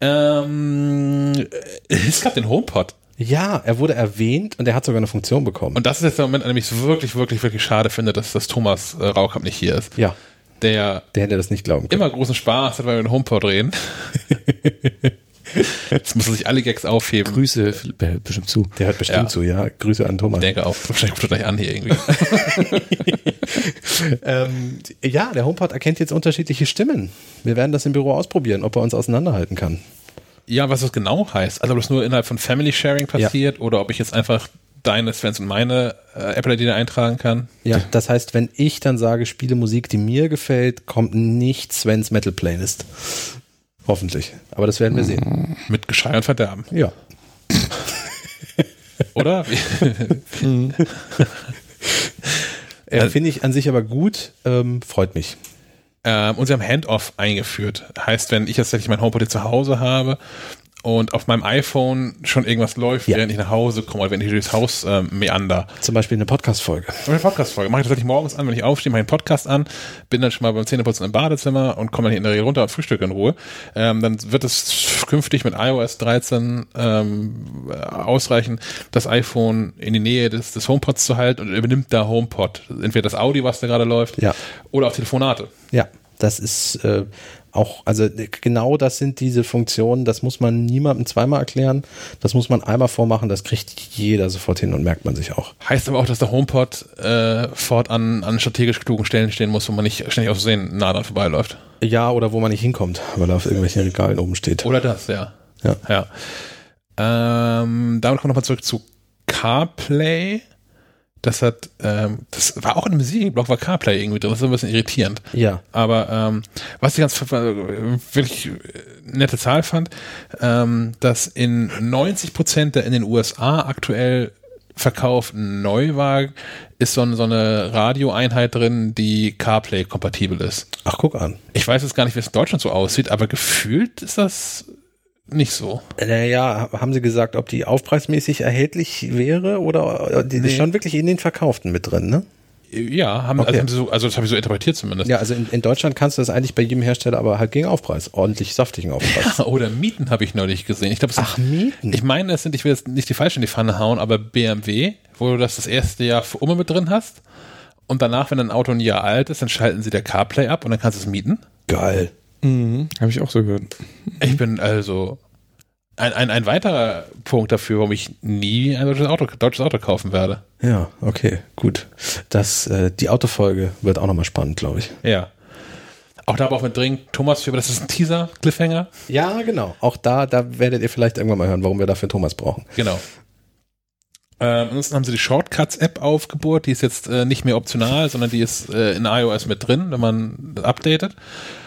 Ähm, es gab den HomePod.
Ja, er wurde erwähnt und er hat sogar eine Funktion bekommen.
Und das ist jetzt der Moment, an dem ich es wirklich, wirklich, wirklich schade finde, dass das Thomas äh, Raukamp nicht hier ist.
ja,
Der
der hätte das nicht glauben können.
immer großen Spaß hat, wenn wir den HomePod reden. [LAUGHS] Jetzt müssen sich alle Gags aufheben.
Grüße äh, bestimmt zu.
Der hört bestimmt
Ja.
zu, ja. Grüße an Thomas.
Ich denke auch. Wahrscheinlich ruft er gleich an hier irgendwie. [LAUGHS]
Ähm, ja, der HomePod erkennt jetzt unterschiedliche Stimmen. Wir werden das im Büro ausprobieren, ob er uns auseinanderhalten kann.
ja, was das genau heißt. Also ob das nur innerhalb von Family Sharing passiert oder ob ich jetzt einfach deine, Svens und meine äh, Apple-ID eintragen kann.
Ja, das heißt, wenn ich dann sage, spiele Musik, die mir gefällt, kommt nicht Svens Metal Playlist. Hoffentlich. Aber das werden wir sehen.
Mit Geschrei und Verderben.
Ja. [LAUGHS]
Oder? [LAUGHS]
Äh, Finde ich an sich aber gut. Ähm, freut mich.
Ähm, und sie haben Handoff eingeführt. Heißt, wenn ich jetzt tatsächlich mein HomePod zu Hause habe und auf meinem iPhone schon irgendwas läuft,
Ja.
während ich nach Hause komme oder wenn ich durchs Haus ähm, meander.
Zum Beispiel eine Podcast-Folge.
Eine Podcast-Folge mache ich tatsächlich morgens an, wenn ich aufstehe, mache ich einen Podcast an, bin dann schon mal beim Zähneputzen im Badezimmer und komme dann hier in der Regel runter und frühstücke in Ruhe. Ähm, dann wird es künftig mit iOS 13 ähm, ausreichen, das iPhone in die Nähe des, des HomePods zu halten und übernimmt da HomePod. Entweder das Audio, was da gerade läuft,
Ja.
oder auch Telefonate.
Ja, das ist äh, auch, also genau das sind diese Funktionen, das muss man niemandem zweimal erklären, das muss man einmal vormachen, das kriegt jeder sofort hin und merkt man sich auch.
Heißt aber auch, dass der HomePod äh, fortan an strategisch klugen Stellen stehen muss, wo man nicht ständig aus Versehen nah dran vorbeiläuft.
Ja, oder wo man nicht hinkommt, weil er auf irgendwelchen Regalen oben steht.
Oder das, ja.
Ja.
ja. Ähm, damit kommen wir nochmal zurück zu CarPlay. Das hat, ähm, das war auch in einem Musikblock, war CarPlay irgendwie drin. Das ist ein bisschen irritierend.
Ja,
Aber ähm, was ich ganz äh, wirklich äh, nette Zahl fand, ähm, dass in 90 Prozent der in den USA aktuell verkauften Neuwagen ist so, eine- so eine Radioeinheit drin, die CarPlay kompatibel ist.
ach guck an.
Ich weiß jetzt gar nicht, wie es in Deutschland so aussieht, aber gefühlt ist das nicht so.
Naja, haben Sie gesagt, ob die aufpreismäßig erhältlich wäre oder die
Nee.
ist schon wirklich in den Verkauften mit drin, ne?
Ja, haben,
Okay.
also, haben sie so, also das habe ich so interpretiert zumindest.
Ja, also in, in Deutschland kannst du das eigentlich bei jedem Hersteller, aber halt gegen Aufpreis. Ordentlich saftigen Aufpreis. [LAUGHS]
Oder Mieten habe ich neulich gesehen. Ich glaube, es
Ach,
sind-
Mieten?
Ich meine, es sind, ich will jetzt nicht die falschen in die Pfanne hauen, aber BMW, wo du das das erste Jahr für immer mit drin hast. Und danach, wenn ein Auto ein Jahr alt ist, dann schalten sie der CarPlay ab und dann kannst du es mieten.
Geil.
Mhm, Habe ich auch so gehört.
Ich bin also ein, ein, ein weiterer Punkt dafür, warum ich nie ein deutsches Auto, deutsches Auto kaufen werde.
Ja, okay, gut. Das, äh, die Autofolge wird auch nochmal spannend, glaube ich.
Ja. Auch da aber auch mit drin, Thomas, für, das ist ein Teaser, Cliffhanger.
Ja, genau. Auch da, da werdet ihr vielleicht irgendwann mal hören, warum wir dafür Thomas brauchen.
Genau. Ähm, ansonsten haben sie die Shortcuts-App aufgebohrt, die ist jetzt äh, nicht mehr optional, sondern die ist äh, in iOS mit drin, wenn man updatet.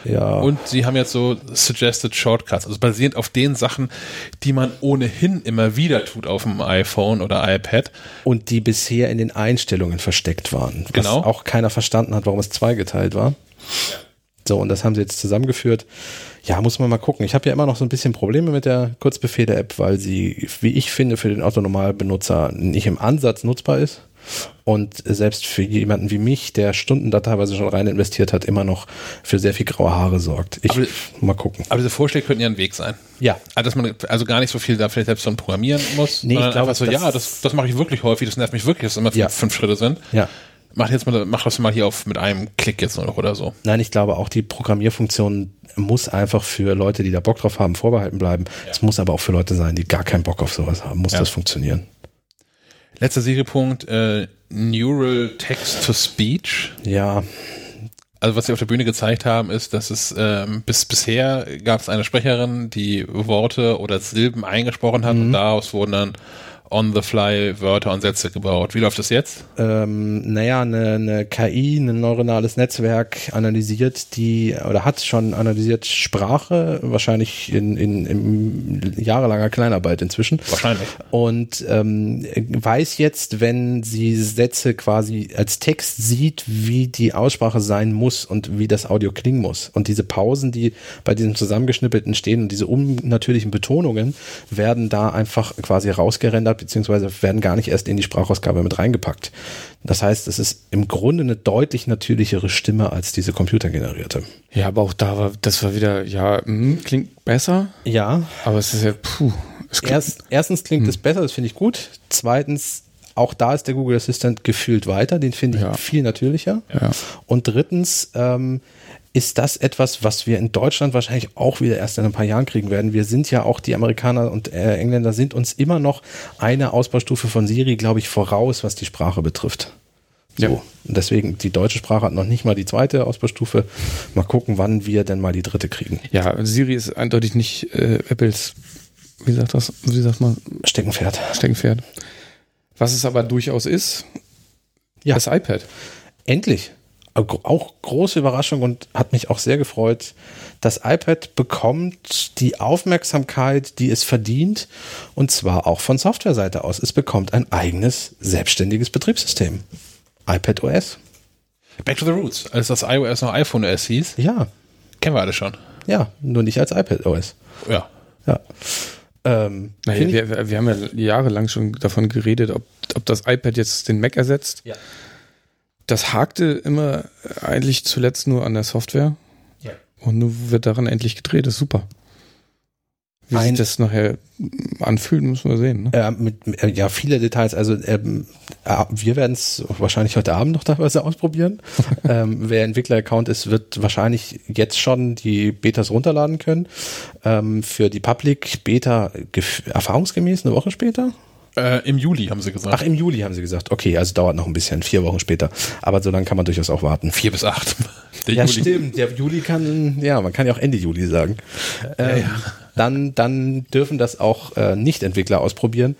Ja.
Und sie haben jetzt so Suggested Shortcuts, also basierend auf den Sachen, die man ohnehin immer wieder tut auf dem iPhone oder iPad.
und die bisher in den Einstellungen versteckt waren. Was
Genau.
auch keiner verstanden hat, warum es zweigeteilt war. So, und das haben sie jetzt zusammengeführt. Ja, muss man mal gucken. Ich habe ja immer noch so ein bisschen Probleme mit der Kurzbefehle-App, weil sie, wie ich finde, für den Autonormalbenutzer nicht im Ansatz nutzbar ist. Und selbst für jemanden wie mich, der Stunden da teilweise schon rein investiert hat, immer noch für sehr viel graue Haare sorgt. Ich,
Aber-
mal gucken.
Aber diese Vorschläge könnten ja ein Weg sein.
Ja.
Also, dass man also gar nicht so viel da vielleicht selbst dann programmieren muss,
Nee, ich glaube,
so,
das-
ja, das, das mache ich wirklich häufig, das nervt mich wirklich, dass es immer fünf,
Ja.
fünf Schritte sind.
Ja.
Mach jetzt mal, mach das mal hier auf mit einem Klick jetzt noch oder so.
Nein, ich glaube auch die Programmierfunktion muss einfach für Leute, die da Bock drauf haben, vorbehalten bleiben. Es muss aber auch für Leute sein, die gar keinen Bock auf sowas haben, muss
Ja.
das funktionieren.
Letzter Seriepunkt, äh, Neural Text to Speech.
Ja,
Also was sie auf der Bühne gezeigt haben, ist, dass es ähm, bis bisher gab es eine Sprecherin, die Worte oder Silben eingesprochen hat und daraus wurden dann on-the-fly Wörter und Sätze gebaut. Wie läuft das jetzt?
ähm, naja, eine, eine KI, ein neuronales Netzwerk analysiert die oder hat schon analysiert Sprache, wahrscheinlich in, in, in jahrelanger Kleinarbeit inzwischen.
Wahrscheinlich.
Und ähm, weiß jetzt, wenn sie Sätze quasi als Text sieht, wie die Aussprache sein muss und wie das Audio klingen muss. Und diese Pausen, die bei diesem zusammengeschnippelten stehen und diese unnatürlichen Betonungen werden da einfach quasi rausgerendert, beziehungsweise werden gar nicht erst in die Sprachausgabe mit reingepackt. Das heißt, es ist im Grunde eine deutlich natürlichere Stimme als diese computergenerierte.
Ja, aber auch da war, das war wieder, ja, hm, klingt besser,
Ja,
aber es ist ja, puh. Es klingt,
Erst, erstens klingt es besser, das finde ich gut. Zweitens, auch da ist der Google Assistant gefühlt weiter, den finde ich
Ja.
viel natürlicher.
Ja.
Und drittens ähm, ist das etwas, was wir in Deutschland wahrscheinlich auch wieder erst in ein paar Jahren kriegen werden. Wir sind ja auch, die Amerikaner und äh, Engländer sind uns immer noch eine Ausbaustufe von Siri, glaube ich, voraus, was die Sprache betrifft. So.
Ja.
Und deswegen, die deutsche Sprache hat noch nicht mal die zweite Ausbaustufe. Mal gucken, wann wir denn mal die dritte kriegen.
ja, Siri ist eindeutig nicht äh, Apples, wie sagt das, wie sagt man,
Steckenpferd.
Steckenpferd. Was es aber durchaus ist,
Ja.
das iPad.
Endlich. Auch große Überraschung und hat mich auch sehr gefreut. Das iPad bekommt die Aufmerksamkeit, die es verdient, und zwar auch von Softwareseite aus. Es bekommt ein eigenes selbstständiges Betriebssystem. iPad OS.
Back to the Roots. Als das iOS noch iPhone OS hieß,
Ja,
kennen wir alle schon.
ja, nur nicht als iPad OS.
Ja.
Ja. Ähm,
Naja, wir wir haben ja jahrelang schon davon geredet, ob, ob das iPad jetzt den Mac ersetzt.
Ja.
Das hakte immer eigentlich zuletzt nur an der Software.
Ja.
Und nun wird daran endlich gedreht. Das ist super. Wie
Ein-
sich das nachher anfühlt, müssen wir sehen. Ne?
äh, mit, äh, ja, viele Details. Also ähm, äh, wir werden es wahrscheinlich heute Abend noch [LAUGHS] teilweise ausprobieren. [LAUGHS] ähm, wer Entwickler-Account ist, wird wahrscheinlich jetzt schon die Betas runterladen können. Ähm, für die Public Beta erfahrungsgemäß eine Woche später.
Äh, Im Juli haben sie gesagt.
Ach, im Juli haben sie gesagt. Okay, also dauert noch ein bisschen, vier Wochen später. Aber so lange kann man durchaus auch warten.
Vier bis acht. [LAUGHS] Der
Ja,
Juli.
stimmt. Der Juli kann, ja, man kann ja auch Ende Juli sagen. Ähm, Dann, dann dürfen das auch äh, Nicht-Entwickler ausprobieren.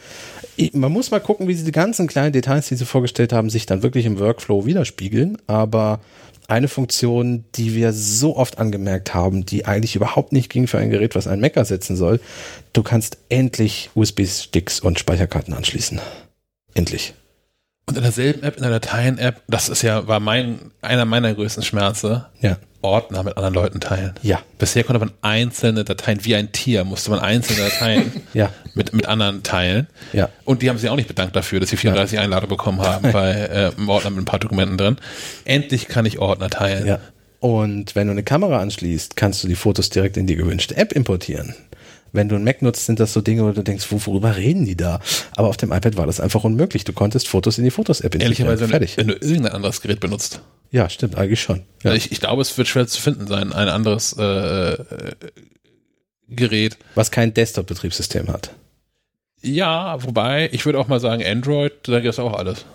Man muss mal gucken, wie diese ganzen kleinen Details, die sie vorgestellt haben, sich dann wirklich im Workflow widerspiegeln. Aber eine Funktion, die wir so oft angemerkt haben, die eigentlich überhaupt nicht ging für ein Gerät, was einen Mac ersetzen soll, du kannst endlich USB-Sticks und Speicherkarten anschließen. Endlich.
Und in derselben App, in der Dateien-App, das ist ja, war mein, einer meiner größten Schmerze,
Ja.
Ordner mit anderen Leuten teilen.
Ja.
Bisher konnte man einzelne Dateien, wie ein Tier, musste man einzelne Dateien [LAUGHS]
Ja.
mit, mit anderen teilen.
Ja.
Und die haben sich auch nicht bedankt dafür, dass sie 34 Einladungen bekommen haben [LAUGHS] bei äh, einem Ordner mit ein paar Dokumenten drin. Endlich kann ich Ordner teilen.
Ja. Und wenn du eine Kamera anschließt, kannst du die Fotos direkt in die gewünschte App importieren. Wenn du einen Mac nutzt, sind das so Dinge, wo du denkst, wo, worüber reden die da? Aber auf dem iPad war das einfach unmöglich. Du konntest Fotos in die Fotos-App integrieren.
Ehrlicherweise, wenn,
Fertig.
wenn du irgendein anderes Gerät benutzt.
Ja, stimmt, eigentlich schon. Ja.
Ich, ich glaube, es wird schwer zu finden sein, ein anderes äh, äh, Gerät.
Was kein Desktop-Betriebssystem hat.
Ja, wobei, ich würde auch mal sagen, Android, da gibt es auch alles.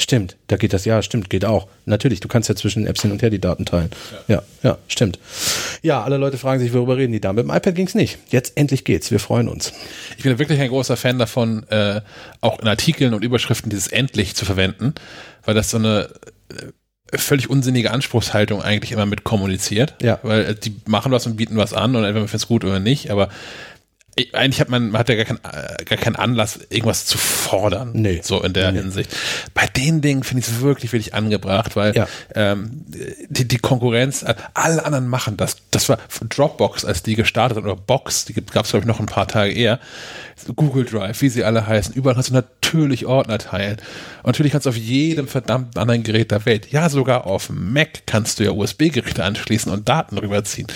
Stimmt, da geht das, ja, stimmt, geht auch. Natürlich, du kannst ja zwischen Apps hin und her die Daten teilen. Ja, ja, stimmt. Ja, alle Leute fragen sich, worüber reden die da? Mit dem iPad ging's nicht. Jetzt endlich geht's. Wir freuen uns.
Ich bin wirklich ein großer Fan davon, äh, auch in Artikeln und Überschriften dieses endlich zu verwenden, weil das so eine äh, völlig unsinnige Anspruchshaltung eigentlich immer mit kommuniziert.
Ja.
Weil äh, die machen was und bieten was an und entweder man findet es gut oder nicht, aber eigentlich hat man, man hat ja gar, kein, äh, gar keinen Anlass, irgendwas zu fordern.
Nee.
So in der
Nee.
Hinsicht. Bei den Dingen finde ich es wirklich, wirklich angebracht, weil
Ja.
ähm, die, die Konkurrenz, äh, alle anderen machen das. Das war Dropbox, als die gestartet hat, oder Box, die gab es, glaube ich, noch ein paar Tage eher. Google Drive, wie sie alle heißen. Überall kannst du natürlich Ordner teilen. Und natürlich kannst du auf jedem verdammten anderen Gerät der Welt, ja sogar auf Mac, kannst du ja USB-Geräte anschließen und Daten rüberziehen.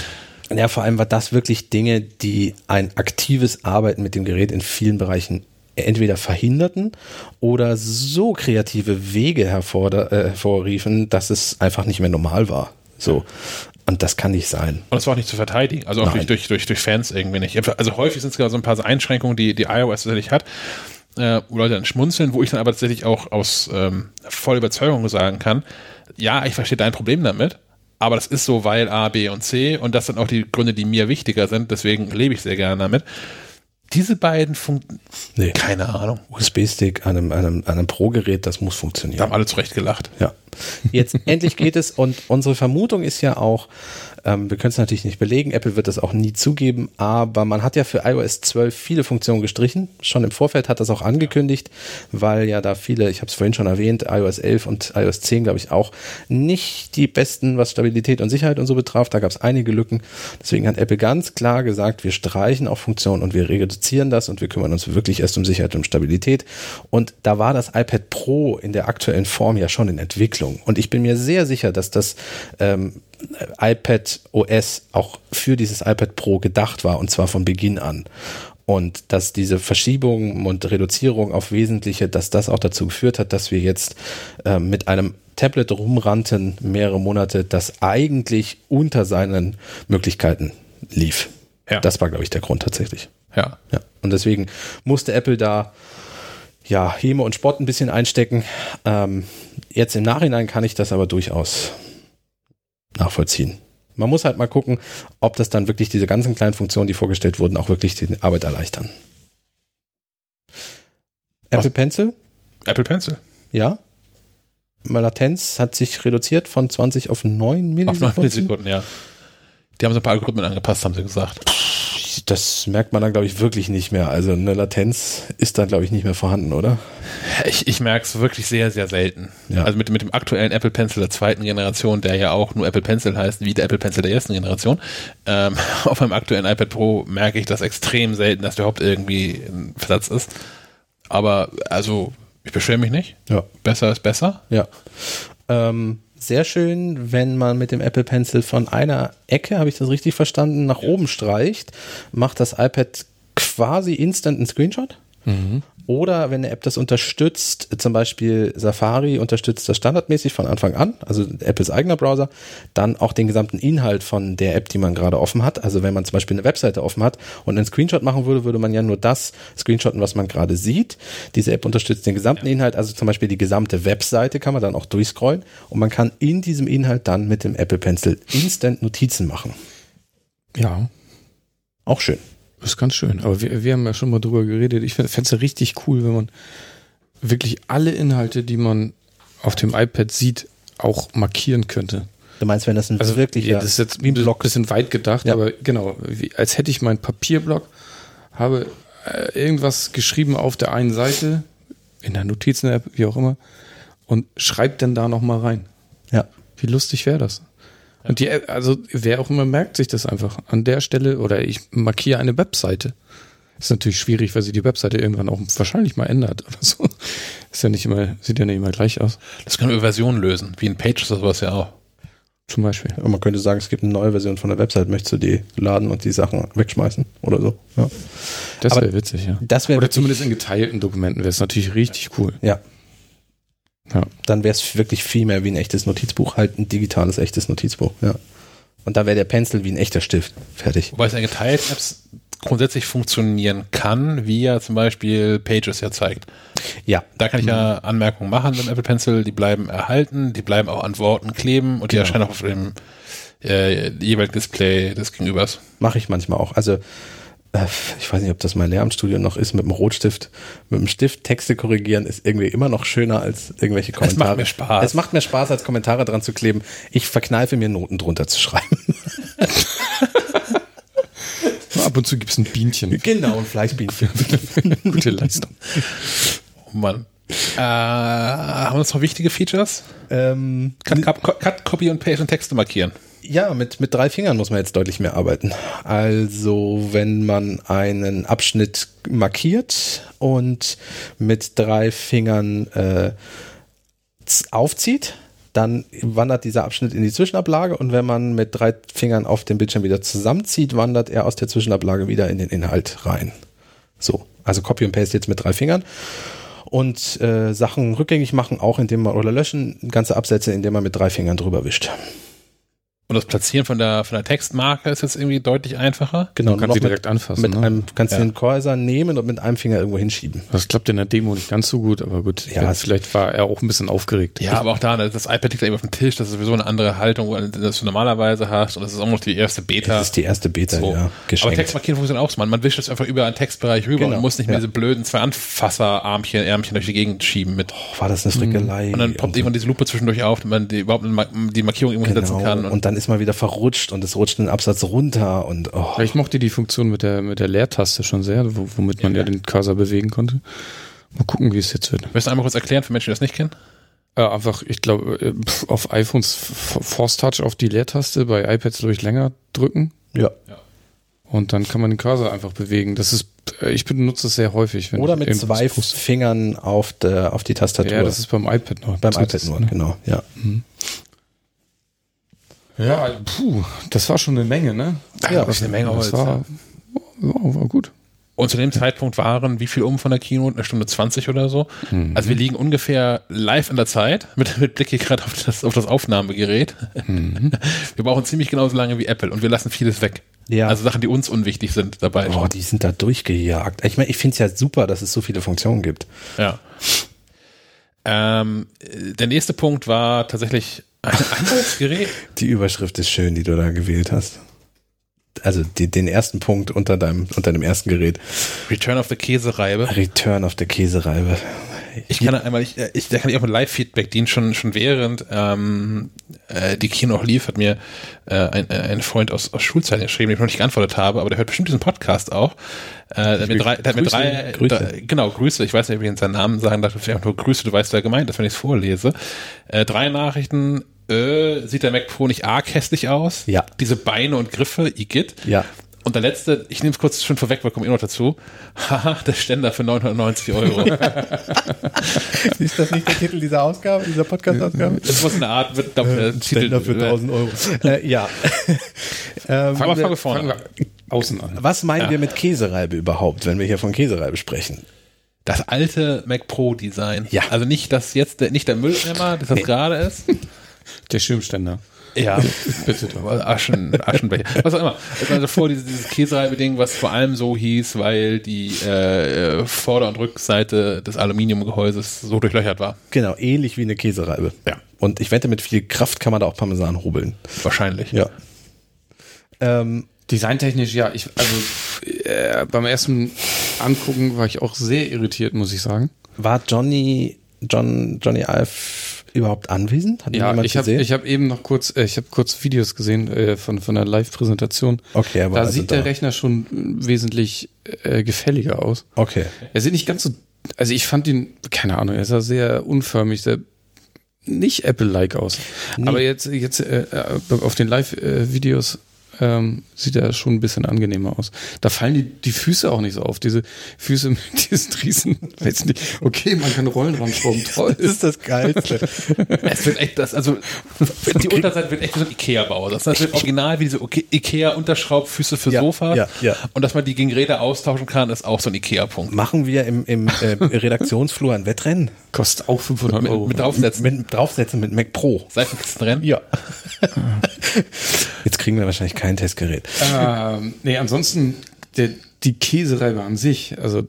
Ja, vor allem war das wirklich Dinge, die ein aktives Arbeiten mit dem Gerät in vielen Bereichen entweder verhinderten oder so kreative Wege hervorder, äh, hervorriefen, dass es einfach nicht mehr normal war. So. Und das kann nicht sein.
Und das war auch nicht zu verteidigen, also auch
Nein.
durch, durch, durch Fans irgendwie nicht. Also häufig sind es gerade so ein paar Einschränkungen, die, die iOS tatsächlich hat, äh, wo Leute dann schmunzeln, wo ich dann aber tatsächlich auch aus ähm, voller Überzeugung sagen kann, ja, ich verstehe dein Problem damit, aber das ist so, weil A, B und C und das sind auch die Gründe, die mir wichtiger sind, deswegen lebe ich sehr gerne damit. diese beiden funktionieren.
Nee.
Keine Ahnung.
USB-Stick an einem, einem, an einem Pro-Gerät, das muss
Da
funktionieren.
haben alle zurecht gelacht.
Ja. Jetzt endlich geht es und unsere Vermutung ist ja auch, ähm, wir können es natürlich nicht belegen, Apple wird das auch nie zugeben, aber man hat ja für iOS 12 viele Funktionen gestrichen. Schon im Vorfeld hat das auch angekündigt, weil ja da viele, ich habe es vorhin schon erwähnt, iOS 11 und iOS 10 glaube ich auch nicht die besten, was Stabilität und Sicherheit und so betraf. Da gab es einige Lücken. Deswegen hat Apple ganz klar gesagt, wir streichen auch Funktionen und wir reduzieren das und wir kümmern uns wirklich erst um Sicherheit und Stabilität. Und da war das iPad Pro in der aktuellen Form ja schon in Entwicklung. Und ich bin mir sehr sicher, dass das ähm, iPad OS auch für dieses iPad Pro gedacht war und zwar von Beginn an. Und dass diese Verschiebung und Reduzierung auf Wesentliche, dass das auch dazu geführt hat, dass wir jetzt äh, mit einem Tablet rumrannten mehrere Monate, das eigentlich unter seinen Möglichkeiten lief.
Ja.
Das war, glaube ich, der Grund tatsächlich.
Ja.
Ja. Und deswegen musste Apple da ja Häme und Spott ein bisschen einstecken. Ähm, jetzt im Nachhinein kann ich das aber durchaus nachvollziehen. Man muss halt mal gucken, ob das dann wirklich diese ganzen kleinen Funktionen, die vorgestellt wurden, auch wirklich die Arbeit erleichtern. Apple Pencil,
Apple Pencil.
ja. Latenz hat sich reduziert von 20 auf 9
Auf 9
Millisekunden.
Millisekunden, ja. Die haben so ein paar Algorithmen angepasst, haben sie gesagt.
Das merkt man dann, glaube ich, wirklich nicht mehr. Also eine Latenz ist dann, glaube ich, nicht mehr vorhanden, oder?
Ich, ich merke es wirklich sehr, sehr selten.
Ja.
Also mit, mit dem aktuellen Apple Pencil der zweiten Generation, der ja auch nur Apple Pencil heißt, wie der Apple Pencil der ersten Generation, ähm, [LAUGHS] auf meinem aktuellen iPad Pro merke ich das extrem selten, dass überhaupt irgendwie ein Versatz ist. Aber also, ich beschwere mich nicht.
Ja.
Besser ist besser.
Ja. Ähm, sehr schön, wenn man mit dem Apple Pencil von einer Ecke, habe ich das richtig verstanden, nach oben streicht, macht das iPad quasi instant einen Screenshot. Oder wenn eine App das unterstützt, zum Beispiel Safari unterstützt das standardmäßig von Anfang an, also Apples eigener Browser, dann auch den gesamten Inhalt von der App, die man gerade offen hat. Also wenn man zum Beispiel eine Webseite offen hat und einen Screenshot machen würde, würde man ja nur das screenshotten, was man gerade sieht. Diese App unterstützt den gesamten Inhalt, also zum Beispiel die gesamte Webseite kann man dann auch durchscrollen und man kann in diesem Inhalt dann mit dem Apple Pencil instant Notizen machen.
Ja,
Auch schön.
Das ist ganz schön. Aber wir, wir haben ja schon mal drüber geredet. Ich fände es ja richtig cool, wenn man wirklich alle Inhalte, die man auf dem iPad sieht, auch markieren könnte.
Du meinst, wenn das ein
Also
wirklich
ja, das ist jetzt
wie ein
ein
Block.
bisschen weit gedacht,
Ja.
aber genau, wie, als hätte ich meinen Papierblock, habe äh, irgendwas geschrieben auf der einen Seite, in der Notizen-App, wie auch immer, und schreibt dann da nochmal rein.
Ja.
Wie lustig wäre das? Und die, also wer auch immer merkt sich das einfach an der Stelle oder ich markiere eine Webseite. Ist natürlich schwierig, weil sie die Webseite irgendwann auch wahrscheinlich mal ändert oder so. [LAUGHS] Ist ja nicht immer, sieht ja nicht immer gleich aus.
Das können wir über Versionen lösen, wie in Pages oder sowas ja auch.
Zum Beispiel.
Und man könnte sagen, es gibt eine neue Version von der Website, möchtest du die laden und die Sachen wegschmeißen oder so. Ja.
Das wäre witzig, ja.
Das wäre
Oder zumindest in geteilten Dokumenten wäre es natürlich richtig cool.
Ja.
Ja.
Dann wäre es wirklich viel mehr wie ein echtes Notizbuch, halt ein digitales, echtes Notizbuch, ja. Und da wäre der Pencil wie ein echter Stift. Fertig.
Wobei es in geteilten Apps grundsätzlich funktionieren kann, wie ja zum Beispiel Pages ja zeigt.
Ja.
Da kann ich ja. Anmerkungen machen im Apple Pencil, die bleiben erhalten, die bleiben auch an Worten kleben und die
Genau.
erscheinen auch auf dem äh, jeweiligen Display des Gegenübers.
Mache ich manchmal auch. Also, ich weiß nicht, ob das mein Lehramtsstudio noch ist, mit dem Rotstift, mit dem Stift Texte korrigieren, ist irgendwie immer noch schöner als irgendwelche Kommentare.
macht mir Spaß.
Es macht mir Spaß, als Kommentare dran zu kleben. Ich verkneife mir Noten drunter zu schreiben. [LAUGHS]
Ab und zu gibt es ein Bienchen.
genau, ein Fleischbienchen. [LAUGHS]
Gute Leistung.
Oh Mann. Äh, haben wir noch wichtige Features?
ähm,
Cut, Cut, Cut, Copy und Paste und Texte markieren.
Ja, mit, mit drei Fingern muss man jetzt deutlich mehr arbeiten. Also, wenn man einen Abschnitt markiert und mit drei Fingern äh, aufzieht, dann wandert dieser Abschnitt in die Zwischenablage und wenn man mit drei Fingern auf dem Bildschirm wieder zusammenzieht, wandert er aus der Zwischenablage wieder in den Inhalt rein. So, also Copy und Paste jetzt mit drei Fingern und äh, Sachen rückgängig machen, auch indem man oder löschen ganze Absätze, indem man mit drei Fingern drüber wischt.
Und das Platzieren von der, von der Textmarke ist jetzt irgendwie deutlich einfacher.
Genau,
Man kann
noch
sie
mit-
direkt anfassen,
Mit
ne?
einem, kannst du
Ja.
den Cursor nehmen und mit einem Finger irgendwo hinschieben.
Das klappt in der Demo nicht ganz so gut, aber gut.
Ja,
vielleicht war er auch ein bisschen aufgeregt.
Ja, aber auch da, ne, das iPad liegt da eben auf dem Tisch, das ist sowieso eine andere Haltung, als du normalerweise hast. Und das ist auch noch die erste Beta.
Das ist die erste Beta,
So.
ja,
Aber
geschenkt.
Textmarkieren funktioniert auch so. Man, man wischt das einfach über einen Textbereich rüber
Genau,
und muss nicht mehr
ja.
diese blöden zwei Anfasserarmchen, Ärmchen durch die Gegend schieben mit.
Oh, war das eine Frickelei.
Und dann poppt irgendwann diese Lupe zwischendurch auf, damit man die, überhaupt die Markierung irgendwo hinsetzen
genau.
kann.
Und, dann ist man wieder verrutscht und es rutscht den Absatz runter und oh,
Ich mochte die Funktion mit der, mit der Leertaste schon sehr, wo, womit man ja. den Cursor bewegen konnte. Mal gucken, wie es jetzt wird.
Willst du einmal kurz erklären für Menschen, die das nicht kennen?
Äh, einfach, ich glaube, äh, auf iPhones Force Touch auf die Leertaste, bei iPads glaube ich länger drücken
ja.
und dann kann man den Cursor einfach bewegen. Das ist, äh, ich benutze es sehr häufig. Wenn
Oder mit zwei. Fingern auf, der, auf die Tastatur.
Ja, das ist beim iPad noch.
beim iPad nur,
ne?
genau. Ja.
Ja, puh, das war schon eine Menge, ne?
Ja,
das ist eine Menge
Das
Holz.
war, war, war gut.
Und zu dem Zeitpunkt waren wie viel um von der Keynote? Eine Stunde 20 oder so.
Mhm.
Also wir liegen ungefähr live in der Zeit, mit, mit Blick hier gerade auf das, auf das Aufnahmegerät.
Mhm. [LAUGHS]
Wir brauchen ziemlich genauso lange wie Apple und wir lassen vieles weg.
Ja.
Also Sachen, die uns unwichtig sind dabei.
Oh, die sind da durchgejagt. Ich meine, ich finde es ja super, dass es so viele Funktionen gibt.
Ja. Ähm, äh, der nächste Punkt war tatsächlich ein anderes Gerät.
Die Überschrift ist schön, die du da gewählt hast. Also die, den ersten Punkt unter deinem, unter dem ersten Gerät.
Return of the Käsereibe.
Return of the Käsereibe.
Ich kann einmal, ich, äh, ich, da kann ich auch mit Live-Feedback dienen, schon, schon während ähm, äh, die Kino auch lief, hat mir äh, ein, äh, ein Freund aus, aus Schulzeiten geschrieben, den ich noch nicht geantwortet habe, aber der hört bestimmt diesen Podcast auch. Äh, der hat mir drei, der
Grüße,
drei,
Grüße.
drei, genau, Grüße, ich weiß nicht, wie ich jetzt seinen Namen sagen darf, vielleicht nur Grüße, du weißt, wer gemeint ist, wenn ich es vorlese. Äh, drei Nachrichten, äh, sieht der Mac Pro nicht arg hässlich aus?
Ja.
Diese Beine und Griffe, Igitt.
Ja.
Und der letzte, ich nehme es kurz schon vorweg, weil kommt eh noch dazu. [LAUGHS] Haha, der Ständer für 990 Euro. [LAUGHS]
Ist das nicht der Titel dieser Ausgabe, dieser Podcast-Ausgabe?
Das muss eine Art wird, glaub, äh, Titel.
Ständer für 1000 Euro. Äh, ja. [LAUGHS] ähm,
Fangen wir, fangen wir vorne
Fangen
an.
wir außen an.
was meinen
Ja.
wir mit Käsereibe überhaupt, wenn wir hier von Käsereibe sprechen?
Das alte Mac Pro Design.
Ja.
Also nicht das jetzt, der, nicht der Mülleimer, das das gerade ist.
Der Schirmständer.
Ja.
Bitte doch.
Aschen, Aschenbecher. Was auch immer. Es war davor dieses, dieses Käsereibe-Ding, was vor allem so hieß, weil die äh, Vorder- und Rückseite des Aluminiumgehäuses so durchlöchert war.
Genau, ähnlich wie eine Käsereibe.
Ja.
Und ich wette, mit viel Kraft kann man da auch Parmesan hobeln.
Wahrscheinlich.
Ja. Ähm,
Designtechnisch, ja, ich, also äh, beim ersten Angucken war ich auch sehr irritiert, muss ich sagen.
war Johnny, John, Johnny Alf überhaupt anwesend? Hat
Ja, ich habe hab eben noch kurz, äh, ich habe kurz Videos gesehen äh, von von der Live-Präsentation.
Okay, aber
da
also
sieht
da-
der Rechner schon äh, wesentlich äh, gefälliger aus.
Okay.
Er sieht nicht ganz so, also ich fand ihn, keine Ahnung, er sah sehr unförmig, sehr nicht Apple-like aus.
Nee.
Aber jetzt jetzt äh, äh, auf den Live-Videos ähm, sieht er schon ein bisschen angenehmer aus. Da fallen die, die Füße auch nicht so auf. Diese Füße [LAUGHS] mit diesen riesen, weiß nicht, okay, man kann Rollen ranschrauben, toll.
Das ist das Geilste.
Es wird echt das, also die Unterseite wird echt wie so ein Ikea-Bau. Das wird original wie diese Ikea-Unterschraubfüße für
Ja,
Sofas.
ja, ja.
Und dass man die gegen Räder austauschen kann, ist auch so ein Ikea-Punkt.
Machen wir im, im äh, Redaktionsflur ein Wettrennen?
Kostet auch 500 Euro.
Mit draufsetzen.
Mit draufsetzen mit Mac Pro.
Seifenkistenrennen.
Ja. [LAUGHS] Jetzt kriegen wir wahrscheinlich kein Testgerät.
Ähm, nee, ansonsten, der, die Käsereibe an sich, also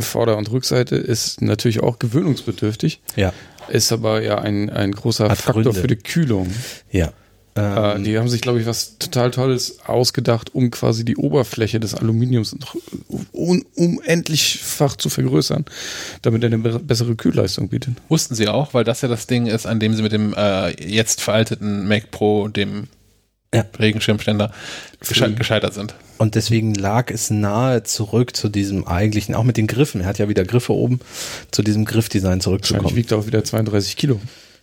Vorder- und Rückseite, ist natürlich auch gewöhnungsbedürftig.
Ja.
Ist aber ja ein, ein großer
Hat
Faktor
Gründe.
für die Kühlung.
Ja. Ähm,
Äh, die haben sich, glaube ich, was total Tolles ausgedacht, um quasi die Oberfläche des Aluminiums noch un unendlichfach zu vergrößern, damit er eine be- bessere Kühlleistung bietet.
Wussten sie auch, weil das ja das Ding ist, an dem sie mit dem äh, jetzt veralteten Mac Pro, dem
Ja.
Regenschirmständer, gesche gescheitert sind.
Und deswegen lag es nahe zurück zu diesem eigentlichen, auch mit den Griffen. Er hat ja wieder Griffe oben, zu diesem Griffdesign
Wahrscheinlich
zurückzukommen.
wiegt er auch wieder 32 Kilo.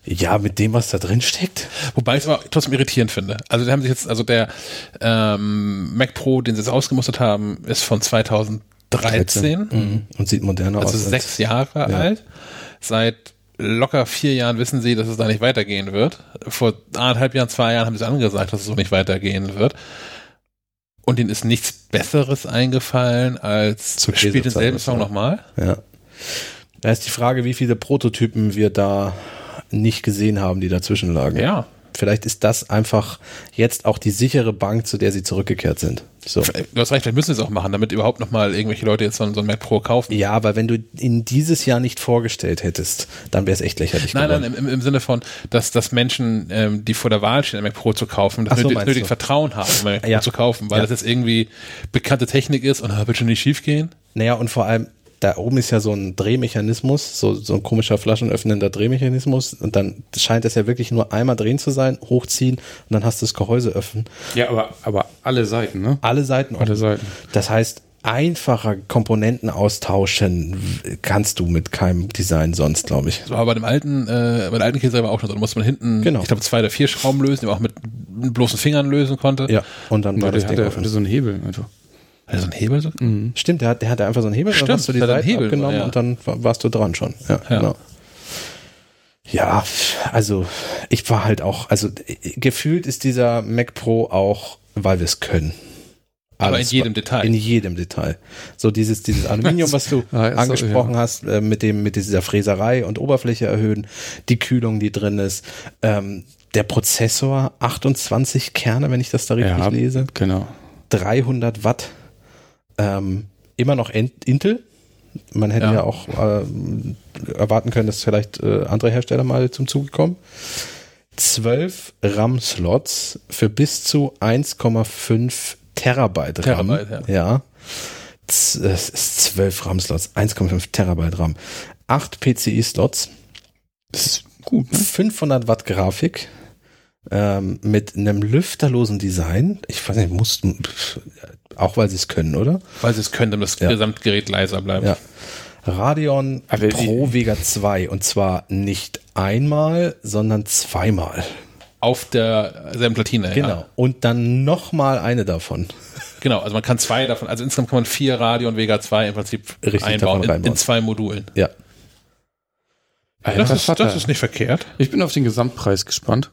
Ja, mit dem, was da drin steckt.
Wobei ich es aber trotzdem irritierend finde. Also, die haben sich jetzt, also der ähm, Mac Pro, den sie jetzt ausgemustert haben, ist von 2013.
Mhm. Und sieht moderner
Also
aus. als-
sechs Jahre alt. Seit locker vier Jahren wissen sie, dass es da nicht weitergehen wird. Vor anderthalb Jahren, zwei Jahren haben sie angesagt, dass es so nicht weitergehen wird. Und ihnen ist nichts Besseres eingefallen als
Zu
spielt denselben Song
ja.
nochmal.
Ja. Da ist die Frage, wie viele Prototypen wir da nicht gesehen haben, die dazwischen lagen.
Ja.
Vielleicht ist das einfach jetzt auch die sichere Bank, zu der sie zurückgekehrt sind. So.
Du hast recht, vielleicht müssen sie es auch machen, damit überhaupt nochmal irgendwelche Leute jetzt so, ein- so ein Mac Pro kaufen.
Ja, aber wenn du ihn dieses Jahr nicht vorgestellt hättest, dann wäre es echt lächerlich
Nein, nein,
geworden.
im, im, im Sinne von, dass, dass Menschen, ähm, die vor der Wahl stehen, ein Mac Pro zu kaufen, das
so,
nötig,
meinst
nötig
du?
Vertrauen haben, um ein Mac
Ja.
Pro zu kaufen, weil
Ja.
das jetzt irgendwie bekannte Technik ist und da wird schon nicht schief gehen.
Naja, und vor allem, da oben ist ja so ein Drehmechanismus, so, so ein komischer flaschenöffnender Drehmechanismus und dann scheint es ja wirklich nur einmal drehen zu sein, hochziehen und dann hast du das Gehäuse öffnen.
Ja, aber, aber alle Seiten, ne?
Alle Seiten
Alle
offen.
Seiten.
Das heißt, einfacher Komponenten austauschen kannst du mit keinem Design sonst, glaube ich.
Das war bei dem alten, äh, bei der alten Käse aber auch schon so. Da musste man hinten,
Genau.
ich glaube, zwei oder vier Schrauben lösen, die man auch mit bloßen Fingern lösen konnte.
Ja, und dann war
Ja,
das
der
Ding
hatte,
offen.
hatte so einen Hebel einfach.
Also ein Hebel so?
Stimmt, der, hat, der hatte einfach so einen Hebel,
Stimmt,
dann hast du die
hat einen
Seiten
Hebel,
abgenommen
ja.
und dann war- warst du dran schon. Ja,
Ja.
genau. Ja, also ich war halt auch, also gefühlt ist dieser Mac Pro auch, weil wir es können.
Aber
Alles
in jedem Detail.
In jedem Detail. So dieses, dieses Aluminium, [LAUGHS] was du
Ah, ja, so,
angesprochen hast, äh, mit dem, mit dieser Fräserei und Oberfläche erhöhen, die Kühlung, die drin ist, ähm, der Prozessor, 28 Kerne, wenn ich das da richtig lese.
Genau.
300 Watt. Ähm, immer noch Intel. Man hätte ja,
Ja.
auch ähm, erwarten können, dass vielleicht äh, andere Hersteller mal zum Zuge kommen. 12 RAM-Slots für bis zu 1,5 Terabyte RAM.
Terabyte,
ja. Z- Es ist 12 RAM-Slots, 1,5 Terabyte RAM. 8 PCI-Slots.
Das ist gut, ne?
500 Watt Grafik ähm, mit einem lüfterlosen Design. Ich weiß nicht, mussten, auch weil sie es können, oder?
Weil sie es können, damit das
Ja.
Gesamtgerät leiser bleibt.
Ja. Radeon
Aber
Pro Vega 2 und zwar nicht einmal, sondern zweimal.
Auf derselben Platine.
Genau.
Ja.
Und dann nochmal eine davon.
Genau, also man kann zwei davon, also insgesamt kann man vier Radeon Vega 2 im Prinzip
Richtig
einbauen, in,
reinbauen.
in zwei Modulen.
Ja.
Das ist, das ist nicht verkehrt.
ich bin auf den Gesamtpreis gespannt.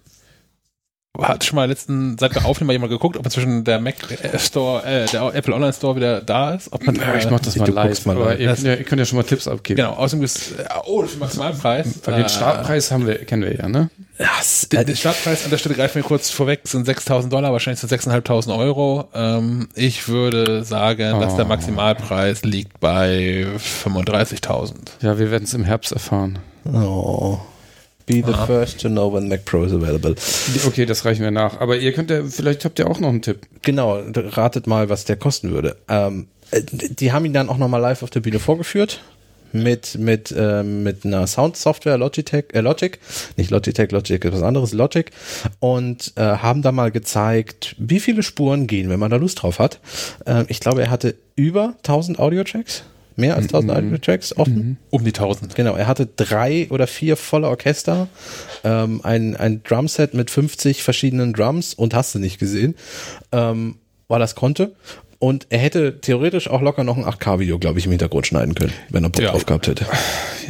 Hat schon mal letzten, seit wir aufnehmen, mal jemand geguckt, ob inzwischen der Mac Store, äh, der Apple Online Store wieder da ist. Ob man,
Ja, ich
äh,
mach das mal
du
live.
guckst mal
aber
live.
ihr,
Das-
könnt ja, ihr könnt ja schon mal Tipps abgeben.
Genau, außerdem ist, äh, oh, das ist der Maximalpreis.
Weil den
Äh,
Startpreis haben wir, kennen wir ja, ne?
Das,
Der, der Startpreis an der Stelle greifen wir kurz vorweg, sind 6.000 Dollar, wahrscheinlich sind 6.500 Euro. Ähm, ich würde sagen, dass der
Oh.
Maximalpreis liegt bei 35.000.
Ja, wir werden es im Herbst erfahren.
oh. Be the
Ah.
first to know when Mac Pro is available.
Okay, das reichen wir nach. Aber ihr könnt ja, vielleicht habt ihr auch noch einen Tipp.
Genau, ratet mal, was der kosten würde. Ähm, äh, die haben ihn dann auch nochmal live auf der Bühne vorgeführt. Mit, mit, ähm, mit einer Soundsoftware, Logitech, äh, Logic, nicht Logitech, Logic ist was anderes, Logic, und äh, haben da mal gezeigt, wie viele Spuren gehen, wenn man da Lust drauf hat. Ähm, ich glaube, er hatte über 1000 Audio-Tracks, mehr als 1000 Audio-Tracks offen.
Um die 1.000.
Genau, er hatte drei oder vier volle Orchester, ähm, ein, ein Drumset mit 50 verschiedenen Drums und hast du nicht gesehen, ähm, weil das konnte. Und er hätte theoretisch auch locker noch ein 8K-Video, glaube ich, im Hintergrund schneiden können, wenn er Bock
Ja.
drauf gehabt hätte.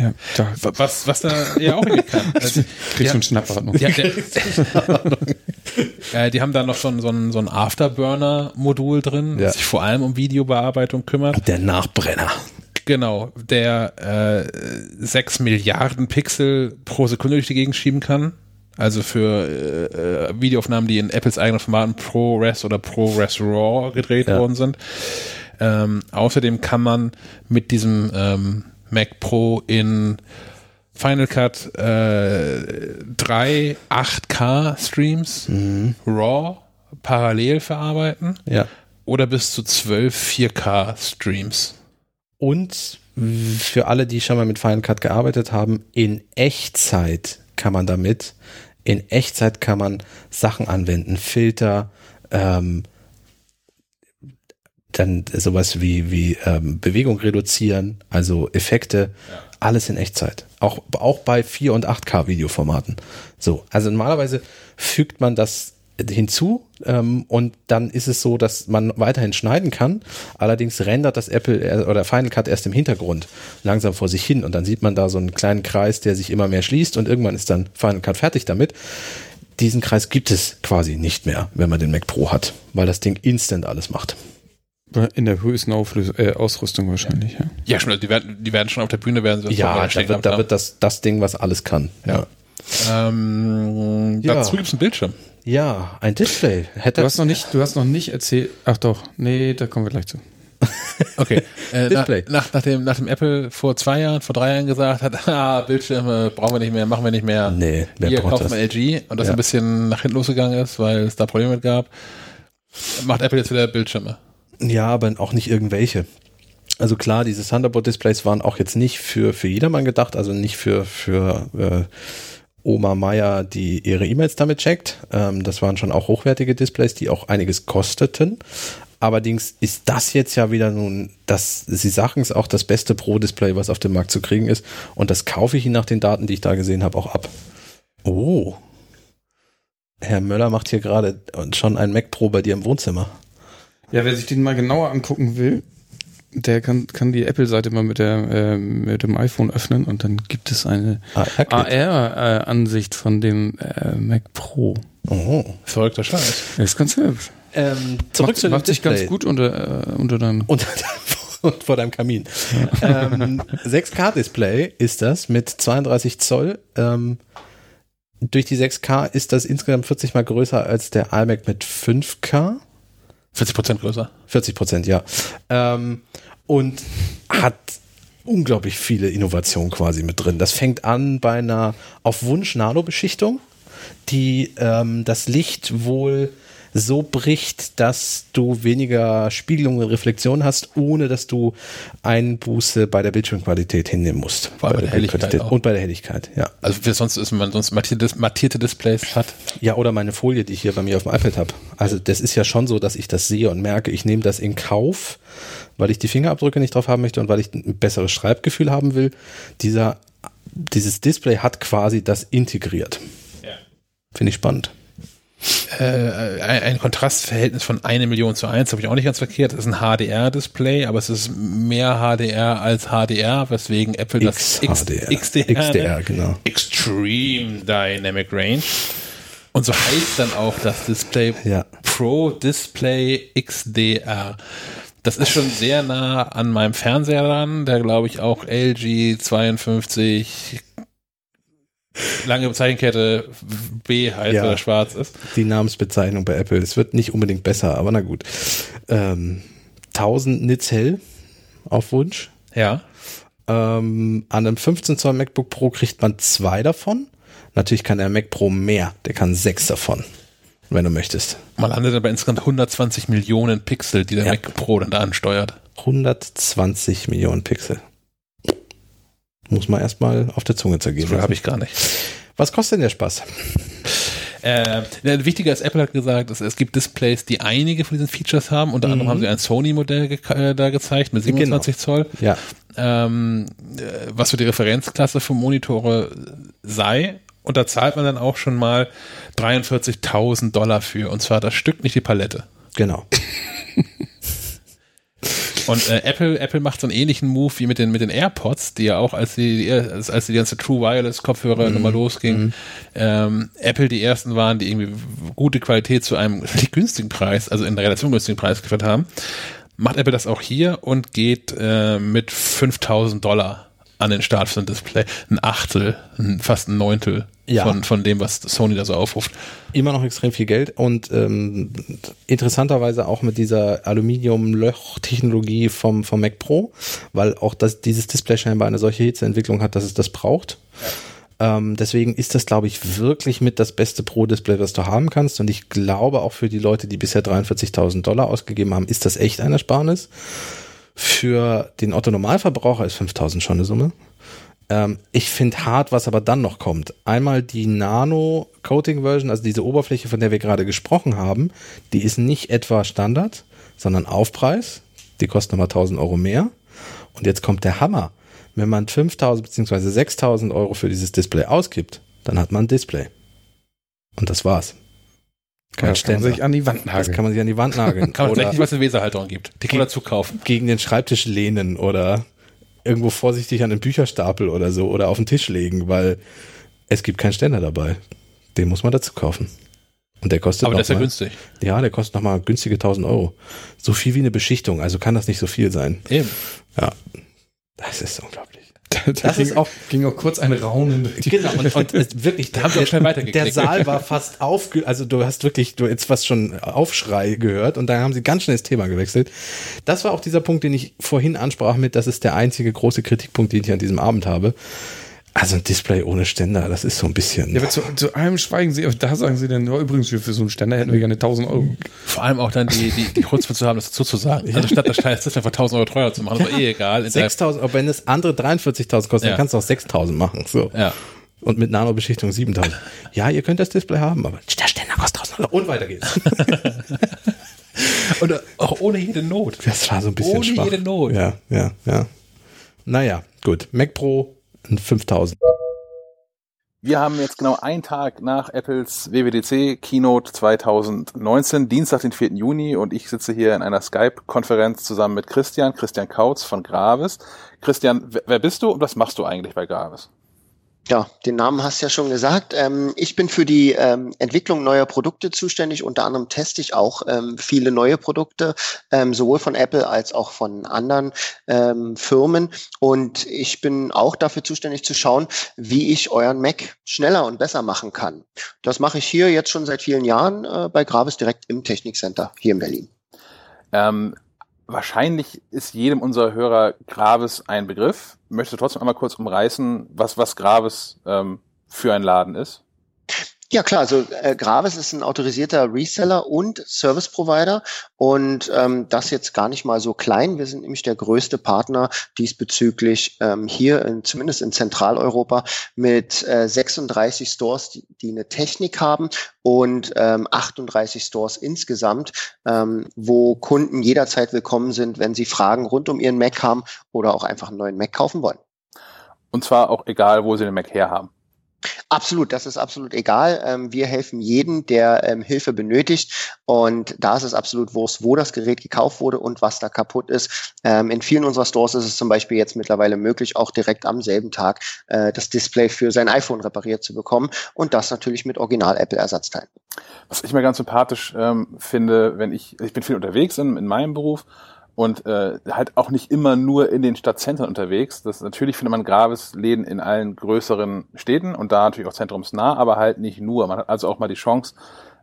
Ja, da
Was, was da ja auch hingehen kann. Also, [LAUGHS]
kriegst
ja,
du einen Schnappatmung.
ja, der, [LAUGHS] äh, [LAUGHS] die haben da noch so ein, so ein, so ein Afterburner-Modul drin,
Ja.
das sich vor allem um Videobearbeitung kümmert.
Der Nachbrenner.
Genau, der äh, 6 Milliarden Pixel pro Sekunde durch die Gegend schieben kann. Also für äh, äh, Videoaufnahmen, die in Apples eigenen Formaten ProRes oder ProRes RAW gedreht
Ja.
worden sind. Ähm, außerdem kann man mit diesem ähm, Mac Pro in Final Cut äh, drei 8K Streams RAW parallel verarbeiten
Ja.
oder bis zu 12 4K Streams.
Und für alle, die schon mal mit Final Cut gearbeitet haben, in Echtzeit kann man damit, in Echtzeit kann man Sachen anwenden, Filter, ähm, dann sowas wie, wie ähm, Bewegung reduzieren, also Effekte, alles in Echtzeit. Auch, auch bei 4 und 8K Videoformaten. So, also normalerweise fügt man das hinzu ähm, und dann ist es so, dass man weiterhin schneiden kann. Allerdings rendert das Apple er- oder Final Cut erst im Hintergrund langsam vor sich hin und dann sieht man da so einen kleinen Kreis, der sich immer mehr schließt und irgendwann ist dann Final Cut fertig damit. Diesen Kreis gibt es quasi nicht mehr, wenn man den Mac Pro hat, weil das Ding instant alles macht.
In der höchsten Auflös äh, Ausrüstung wahrscheinlich, ja.
Ja, schon, die werden, die werden schon auf der Bühne werden sie
Ja, da wird, da wird das, das Ding, was alles kann. Ja.
Ähm,
Ja.
Dazu gibt es einen Bildschirm.
Ja, ein Display. Hätte
Du hast noch nicht, du hast noch nicht erzählt. Ach doch, nee, da kommen wir gleich zu. [LAUGHS]
Okay. Äh, nach,
Display.
nach, nachdem, nachdem Apple vor zwei Jahren, vor drei Jahren gesagt hat, [LAUGHS] ah, Bildschirme brauchen wir nicht mehr, machen wir nicht mehr.
Nee, wer
Hier
braucht
kaufen
das?
wir LG und das
Ja.
ein bisschen nach hinten losgegangen ist, weil es da Probleme mit gab, macht Apple jetzt wieder Bildschirme.
Ja, aber auch nicht irgendwelche. Also klar, diese Thunderbolt-Displays waren auch jetzt nicht für, für jedermann gedacht, also nicht für, für äh, Oma Meier, die ihre E-Mails damit checkt. Ähm, das waren schon auch hochwertige Displays, die auch einiges kosteten. Allerdings ist das jetzt ja wieder nun, das, Sie sagen es auch, das beste Pro-Display, was auf dem Markt zu kriegen ist. Und das kaufe ich Ihnen nach den Daten, die ich da gesehen habe, auch ab. Oh. Herr Möller macht hier gerade schon ein Mac Pro bei dir im Wohnzimmer.
Ja, wer sich den mal genauer angucken will, der kann, kann die Apple-Seite mal mit, der, äh, mit dem iPhone öffnen und dann gibt es eine
Ah.
AR-Ansicht von dem äh, Mac Pro.
Oh.
Verrückter Scheiß.
Das ist ganz hübsch.
Ähm, zurück
macht,
zu dem
macht sich ganz gut unter, äh, unter deinem. [LAUGHS]
Unter deinem, vor deinem Kamin. ähm, 6K-Display ist das mit 32 Zoll. Ähm, durch die 6K ist das insgesamt 40 mal größer als der iMac mit 5K.
40 Prozent größer.
40 Prozent, ja. Ähm, und hat unglaublich viele Innovationen quasi mit drin. Das fängt an bei einer auf Wunsch Nano-Beschichtung, die ähm, das Licht wohl so bricht, dass du weniger Spiegelung und Reflexion hast, ohne dass du Einbuße bei der Bildschirmqualität hinnehmen musst.
Vor allem bei der Helligkeit.
Und bei der Helligkeit, ja.
Also wie sonst ist man sonst mattierte, mattierte Displays hat.
Ja, oder meine Folie, die ich hier bei mir auf dem iPad habe. Also das ist ja schon so, dass ich das sehe und merke, ich nehme das in Kauf, weil ich die Fingerabdrücke nicht drauf haben möchte und weil ich ein besseres Schreibgefühl haben will. Dieser, dieses Display hat quasi das integriert.
Ja.
Finde ich spannend.
Äh, ein, Kontrastverhältnis von eine Million zu eins habe ich auch nicht ganz verkehrt. Das ist ein HDR-Display, aber es ist mehr HDR als HDR, weswegen Apple das
XHDR.
XDR,
XDR,
nennt.
genau.
Extreme Dynamic Range. Und so heißt dann auch das Display
Ja.
Pro Display XDR. Das ist schon sehr nah an meinem Fernseher dran, der glaube ich auch LG 52 lange Zeichenkette B heißt
Ja.
oder schwarz ist.
Die Namensbezeichnung bei Apple. Es wird nicht unbedingt besser, aber na gut. Ähm, 1000 Nits hell auf Wunsch.
Ja.
Ähm, an einem 15 Zoll MacBook Pro kriegt man zwei davon. Natürlich kann der Mac Pro mehr. Der kann sechs davon, wenn du möchtest.
Man landet aber insgesamt 120 Millionen Pixel, die der
Ja.
Mac Pro dann da ansteuert.
120 Millionen Pixel. Muss man erstmal auf der Zunge zergehen.
So habe ich gar nicht.
Was kostet denn der Spaß?
Äh, wichtiger ist, Apple hat gesagt, es, es gibt Displays, die einige von diesen Features haben. Unter anderem haben sie ein Sony-Modell ge äh, da gezeigt mit 27 Zoll,
Ja,
ähm, äh, was so die Referenzklasse für Monitore sei. Und da zahlt man dann auch schon mal 43.000 Dollar für. Und zwar das Stück, nicht die Palette.
genau. [LAUGHS]
Und äh, Apple, Apple macht so einen ähnlichen Move wie mit den, mit den AirPods, die ja auch, als die, als, als die ganze True Wireless Kopfhörer
Mhm.
nochmal losging, ähm, Apple die ersten waren, die irgendwie gute Qualität zu einem [LAUGHS] günstigen Preis, also in der Relation günstigen Preis geliefert haben. Macht Apple das auch hier und geht äh, mit 5000 Dollar an den Start für ein Display. Ein Achtel, ein, fast ein Neuntel
Ja.
von, von dem, was Sony da so aufruft.
Immer noch extrem viel Geld und ähm, interessanterweise auch mit dieser Aluminium-Loch-Technologie vom, vom Mac Pro, weil auch das, dieses Display scheinbar eine solche Hitzeentwicklung hat, dass es das braucht. Ähm, deswegen ist das, glaube ich, wirklich mit das beste Pro-Display, was du haben kannst. Und ich glaube auch für die Leute, die bisher 43.000 Dollar ausgegeben haben, ist das echt ein Ersparnis. Für den Otto-Normalverbraucher ist 5.000 schon eine Summe. Ähm, ich finde hart, was aber dann noch kommt. Einmal die Nano-Coating-Version, also diese Oberfläche, von der wir gerade gesprochen haben, die ist nicht etwa Standard, sondern Aufpreis. Die kostet nochmal 1000 Euro mehr. Und jetzt kommt der Hammer. Wenn man 5000 bzw. 6000 Euro für dieses Display ausgibt, dann hat man ein Display. Und das war's. Kein
das kann man
Ständer.
sich an die Wand
Das
nageln.
kann man sich an die Wand nageln. [LAUGHS]
Kann man
Oder-
vielleicht nicht, was eine Weserhalterung gibt. Die kann man dazu kaufen.
gegen den Schreibtisch lehnen oder irgendwo vorsichtig an den Bücherstapel oder so oder auf den Tisch legen, weil es gibt keinen Ständer dabei. Den muss man dazu kaufen. Und der kostet
Aber das ist ja
mal,
günstig.
Ja, der kostet nochmal günstige 1000 Euro. So viel wie eine Beschichtung, also kann das nicht so viel sein.
Eben.
Ja. Das ist unglaublich. Das ist auch
ging auch kurz ein Raunen.
Genau, und, und [LAUGHS] wirklich, da haben wir schnell weitergeklickt. Der Saal war fast aufge, also du hast wirklich, du jetzt fast schon Aufschrei gehört und da haben sie ganz schnell das Thema gewechselt. Das war auch dieser Punkt, den ich vorhin ansprach mit, das ist der einzige große Kritikpunkt, den ich an diesem Abend habe. Also ein Display ohne Ständer, das ist so ein bisschen.
Ja, aber zu, zu allem schweigen sie, da sagen sie dann, oh, übrigens, für so einen Ständer hätten wir gerne 1000 Euro.
Vor allem auch dann die, die, die Chutzpe zu haben, das dazu zu sagen. Also statt das Scheiß Display für 1000 Euro teurer zu machen, das war eh egal.
6000, aber wenn das andere 43.000 kostet,
Ja.
dann kannst du auch 6000 machen, so.
Ja.
Und mit Nanobeschichtung 7000. Ja, ihr könnt das Display haben, aber der Ständer kostet 1000 Euro. Und weiter geht's. [LAUGHS]
Und auch ohne jede Not.
Das war so ein bisschen
Ohne
schwach.
jede Not.
Ja, ja, ja. Naja, gut. Mac Pro ein 5000.
Wir haben jetzt genau einen Tag nach Apples WWDC Keynote 2019, Dienstag, den 4. Juni, und ich sitze hier in einer Skype-Konferenz zusammen mit Christian, Christian Kautz von Gravis. Christian, wer- wer bist du und was machst du eigentlich bei Gravis?
Ja, den Namen hast du ja schon gesagt. Ähm, ich bin für die ähm, Entwicklung neuer Produkte zuständig. Unter anderem teste ich auch ähm, viele neue Produkte, ähm, sowohl von Apple als auch von anderen ähm, Firmen. Und ich bin auch dafür zuständig zu schauen, wie ich euren Mac schneller und besser machen kann. Das mache ich hier jetzt schon seit vielen Jahren äh, bei Gravis direkt im Technikcenter hier in Berlin.
Ähm, wahrscheinlich ist jedem unserer Hörer Gravis ein Begriff. Möchtest du trotzdem einmal kurz umreißen, was, was Gravis ähm, für ein Laden ist?
Ja klar, also äh, Gravis ist ein autorisierter Reseller und Service Provider und ähm, das jetzt gar nicht mal so klein. Wir sind nämlich der größte Partner diesbezüglich ähm, hier, in, zumindest in Zentraleuropa, mit äh, 36 Stores, die, die eine Technik haben und ähm, 38 Stores insgesamt, ähm, wo Kunden jederzeit willkommen sind, wenn sie Fragen rund um ihren Mac haben oder auch einfach einen neuen Mac kaufen wollen.
Und zwar auch egal, wo sie den Mac herhaben.
Absolut, das ist absolut egal. Ähm, wir helfen jedem, der ähm, Hilfe benötigt. Und da ist es absolut Wurst, wo das Gerät gekauft wurde und was da kaputt ist. Ähm, in vielen unserer Stores ist es zum Beispiel jetzt mittlerweile möglich, auch direkt am selben Tag äh, das Display für sein iPhone repariert zu bekommen. Und das natürlich mit Original-Apple-Ersatzteilen.
Was ich mir ganz sympathisch ähm, finde, wenn ich, ich bin viel unterwegs in, in meinem Beruf und äh, halt auch nicht immer nur in den Stadtzentren unterwegs. Das natürlich findet man Gravis-Läden in allen größeren Städten und da natürlich auch zentrumsnah, aber halt nicht nur. Man hat also auch mal die Chance,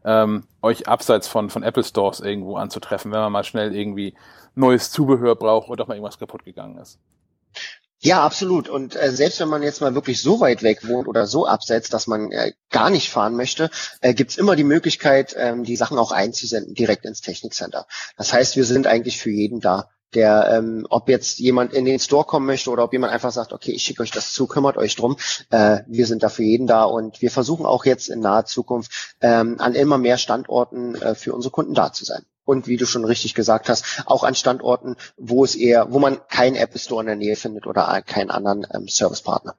ähm, euch abseits von, von Apple Stores irgendwo anzutreffen, wenn man mal schnell irgendwie neues Zubehör braucht oder auch mal irgendwas kaputt gegangen ist.
Ja, absolut. Und äh, selbst wenn man jetzt mal wirklich so weit weg wohnt oder so abseits, dass man äh, gar nicht fahren möchte, äh, gibt's immer die Möglichkeit, ähm, die Sachen auch einzusenden direkt ins Technikcenter. Das heißt, wir sind eigentlich für jeden da. Der, ähm, ob jetzt jemand in den Store kommen möchte oder ob jemand einfach sagt, okay, ich schicke euch das zu, kümmert euch drum. Äh, wir sind da für jeden da und wir versuchen auch jetzt in naher Zukunft ähm, an immer mehr Standorten äh, für unsere Kunden da zu sein. Und wie du schon richtig gesagt hast, auch an Standorten, wo es eher, wo man keinen Apple Store in der Nähe findet oder keinen anderen ähm, Servicepartner.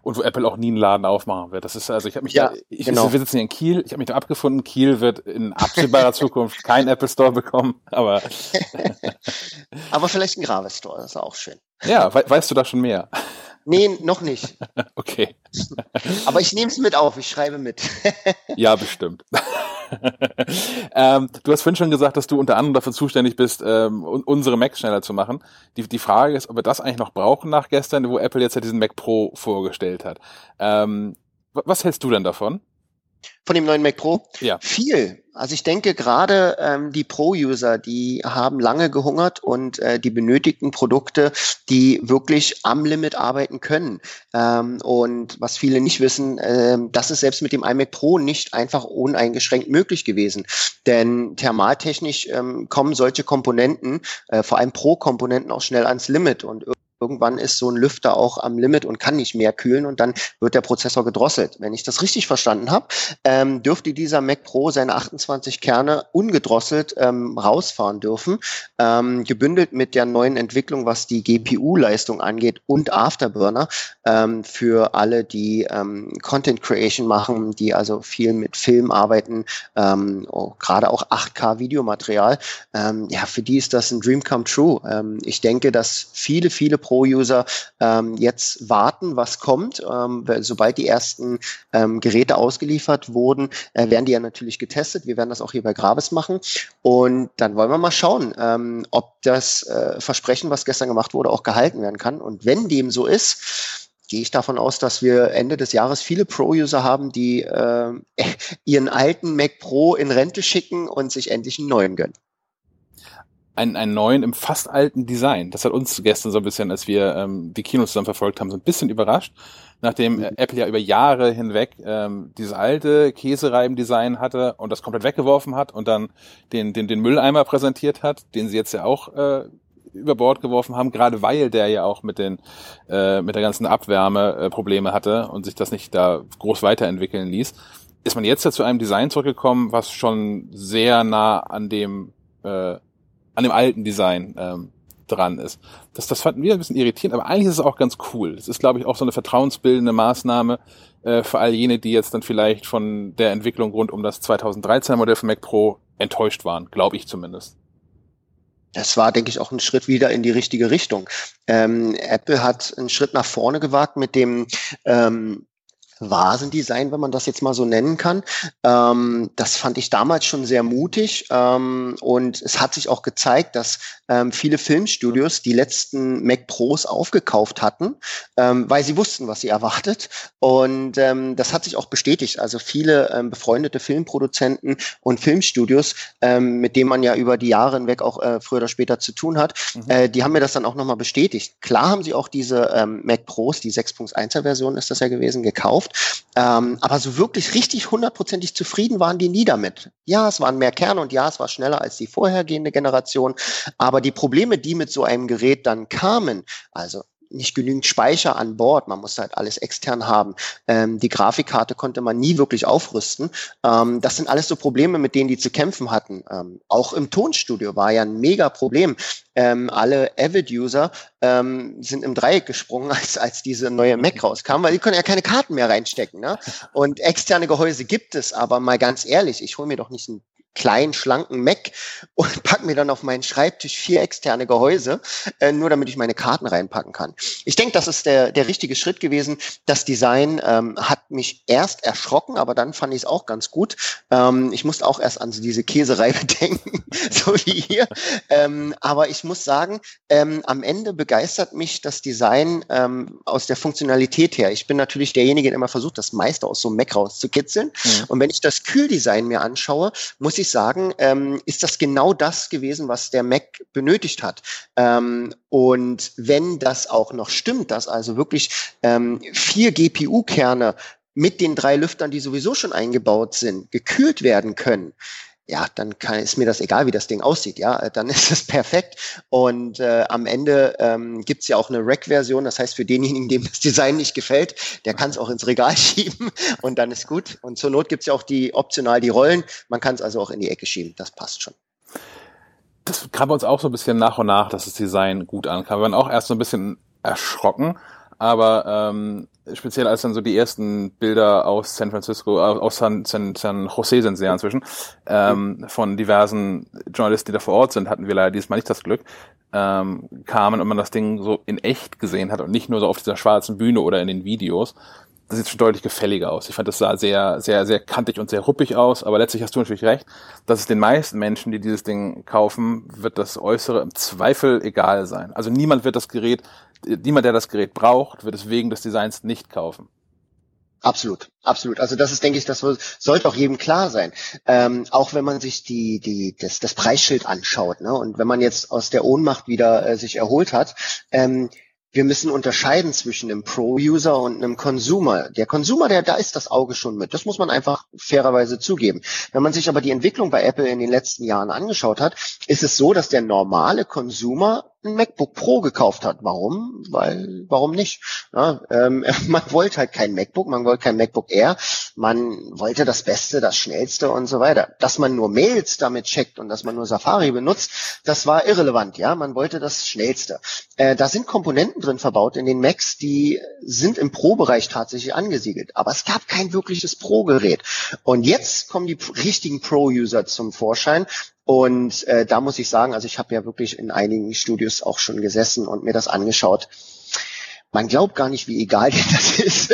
Und wo Apple auch nie einen Laden aufmachen wird. Das ist also, ich habe mich
Ja,
da, ich,
genau.
wir sitzen hier in Kiel, ich habe mich da abgefunden, Kiel wird in absehbarer Zukunft keinen Apple Store bekommen, aber [LAUGHS]
Aber vielleicht ein Gravis Store, das ist auch schön.
ja, we weißt du da schon mehr?
Nee, noch nicht. [LAUGHS]
Okay.
Aber ich nehme es mit auf, ich schreibe mit. [LAUGHS]
Ja, bestimmt. [LAUGHS] ähm, du hast vorhin schon gesagt, dass du unter anderem dafür zuständig bist, ähm, un unsere Macs schneller zu machen. Die, die Frage ist, ob wir das eigentlich noch brauchen nach gestern, wo Apple jetzt ja diesen Mac Pro vorgestellt hat. Ähm, wa- was hältst du denn davon?
Von dem neuen Mac Pro?
Ja.
Viel. Also ich denke gerade ähm, die Pro-User, die haben lange gehungert und äh, die benötigten Produkte, die wirklich am Limit arbeiten können. Ähm, und was viele nicht wissen, ähm, das ist selbst mit dem iMac Pro nicht einfach uneingeschränkt möglich gewesen. Denn thermaltechnisch ähm, kommen solche Komponenten, äh, vor allem Pro-Komponenten, auch schnell ans Limit und Irgendwann ist so ein Lüfter auch am Limit und kann nicht mehr kühlen und dann wird der Prozessor gedrosselt. Wenn ich das richtig verstanden habe, ähm, dürfte dieser Mac Pro seine 28 Kerne ungedrosselt ähm, rausfahren dürfen, ähm, gebündelt mit der neuen Entwicklung, was die GPU-Leistung angeht und Afterburner ähm, für alle, die ähm, Content Creation machen, die also viel mit Film arbeiten, ähm, oh, gerade auch 8K-Videomaterial. Ähm, ja, für die ist das ein Dream come true. Ich denke, dass viele, viele Pro-User ähm, jetzt warten, was kommt. Ähm, sobald die ersten ähm, Geräte ausgeliefert wurden, äh, werden die ja natürlich getestet. Wir werden das auch hier bei Gravis machen. Und dann wollen wir mal schauen, ähm, ob das äh, Versprechen, was gestern gemacht wurde, auch gehalten werden kann. Und wenn dem so ist, gehe ich davon aus, dass wir Ende des Jahres viele Pro-User haben, die äh, [LAUGHS] ihren alten Mac Pro in Rente schicken und sich endlich einen neuen gönnen.
Einen, einen neuen im fast alten Design. Das hat uns gestern so ein bisschen, als wir ähm, die Kinos zusammen verfolgt haben, so ein bisschen überrascht, nachdem äh, Apple ja über Jahre hinweg ähm, dieses alte Käsereiben-Design hatte und das komplett weggeworfen hat und dann den, den, den Mülleimer präsentiert hat, den sie jetzt ja auch äh, über Bord geworfen haben, gerade weil der ja auch mit den äh, mit der ganzen Abwärme äh, Probleme hatte und sich das nicht da groß weiterentwickeln ließ, ist man jetzt ja zu einem Design zurückgekommen, was schon sehr nah an dem äh, an dem alten Design ähm, dran ist. Das, das fanden wir ein bisschen irritierend, aber eigentlich ist es auch ganz cool. Es ist, glaube ich, auch so eine vertrauensbildende Maßnahme äh, für all jene, die jetzt dann vielleicht von der Entwicklung rund um das 2013er Modell von Mac Pro enttäuscht waren, glaube ich zumindest.
Das war, denke ich, auch ein Schritt wieder in die richtige Richtung. Ähm, Apple hat einen Schritt nach vorne gewagt mit dem ähm, Vasendesign, wenn man das jetzt mal so nennen kann. Ähm, das fand ich damals schon sehr mutig ähm, und es hat sich auch gezeigt, dass ähm, viele Filmstudios die letzten Mac Pros aufgekauft hatten, ähm, weil sie wussten, was sie erwartet und ähm, das hat sich auch bestätigt. Also viele ähm, befreundete Filmproduzenten und Filmstudios, mit denen man ja über die Jahre hinweg auch äh, früher oder später zu tun hat, mhm. äh, die haben mir das dann auch nochmal bestätigt. Klar haben sie auch diese Mac Pros, die 6.1er Version ist das ja gewesen, gekauft ähm, aber so wirklich richtig hundertprozentig zufrieden waren die nie damit. Ja, es waren mehr Kerne und ja, es war schneller als die vorhergehende Generation. Aber die Probleme, die mit so einem Gerät dann kamen, also nicht genügend Speicher an Bord. Man musste halt alles extern haben. Ähm, die Grafikkarte konnte man nie wirklich aufrüsten. Ähm, das sind alles so Probleme, mit denen die zu kämpfen hatten. Ähm, auch im Tonstudio war ja ein mega Problem. Ähm, alle Avid-User ähm, sind im Dreieck gesprungen, [LAUGHS] als, als diese neue Mac rauskam, weil die können ja keine Karten mehr reinstecken. Ne? Und externe Gehäuse gibt es, aber mal ganz ehrlich, ich hole mir doch nicht ein kleinen, schlanken Mac und [LAUGHS] pack mir dann auf meinen Schreibtisch vier externe Gehäuse, äh, nur damit ich meine Karten reinpacken kann. Ich denke, das ist der, der richtige Schritt gewesen. Das Design ähm, hat mich erst erschrocken, aber dann fand ich es auch ganz gut. Ähm, ich musste auch erst an so diese Käsereibe [LAUGHS] denken, [LAUGHS] so wie hier. Ähm, aber ich muss sagen, ähm, am Ende begeistert mich das Design ähm, aus der Funktionalität her. Ich bin natürlich derjenige, der immer versucht, das meiste aus so einem Mac rauszukitzeln. Mhm. Und wenn ich das Kühldesign mir anschaue, muss ich sagen, ähm, ist das genau das gewesen, was der Mac benötigt hat. Ähm, und wenn das auch noch stimmt, dass also wirklich ähm, vier GPU-Kerne mit den drei Lüftern, die sowieso schon eingebaut sind, gekühlt werden können, ja, dann kann, ist mir das egal, wie das Ding aussieht, ja, dann [LAUGHS] ist es perfekt. Und äh, am Ende ähm, gibt ja auch eine Rack-Version, das heißt, für denjenigen, dem das Design nicht gefällt, der kann es auch ins Regal [LAUGHS] schieben und dann ist gut. Und zur Not gibt's ja auch die optional die Rollen, man kann es also auch in die Ecke schieben, das passt schon.
Das kam uns auch so ein bisschen nach und nach, dass das Design gut ankam. Wir waren auch erst so ein bisschen erschrocken, aber ähm, speziell als dann so die ersten Bilder aus San Francisco, aus San, San, San Jose sind sie ja inzwischen, ähm, von diversen Journalisten, die da vor Ort sind, hatten wir leider diesmal nicht das Glück, ähm, kamen und man das Ding so in echt gesehen hat und nicht nur so auf dieser schwarzen Bühne oder in den Videos. Das sieht schon deutlich gefälliger aus. Ich fand, das sah sehr, sehr, sehr kantig und sehr ruppig aus, aber letztlich hast du natürlich recht, dass es den meisten Menschen, die dieses Ding kaufen, wird das Äußere im Zweifel egal sein. Also niemand wird das Gerät niemand, der das Gerät braucht, wird es wegen des Designs nicht kaufen.
Absolut, absolut. Also das ist, denke ich, das sollte auch jedem klar sein. Ähm, auch wenn man sich die, die, das, das Preisschild anschaut, ne? Und wenn man jetzt aus der Ohnmacht wieder äh, sich erholt hat, ähm, wir müssen unterscheiden zwischen einem Pro-User und einem Consumer. Der Consumer, der, da ist das Auge schon mit. Das muss man einfach fairerweise zugeben. Wenn man sich aber die Entwicklung bei Apple in den letzten Jahren angeschaut hat, ist es so, dass der normale Consumer ein MacBook Pro gekauft hat. Warum? Weil, warum nicht? Ja, ähm, [LAUGHS] man wollte halt kein MacBook, man wollte kein MacBook Air, man wollte das Beste, das Schnellste und so weiter. Dass man nur Mails damit checkt und dass man nur Safari benutzt, das war irrelevant, ja. Man wollte das Schnellste. Äh, da sind Komponenten drin verbaut in den Macs, die sind im Pro-Bereich tatsächlich angesiedelt. Aber es gab kein wirkliches Pro-Gerät. Und jetzt kommen die richtigen Pro-User zum Vorschein Und äh, da muss ich sagen, also ich habe ja wirklich in einigen Studios auch schon gesessen und mir das angeschaut man glaubt gar nicht, wie egal [LAUGHS] das ist,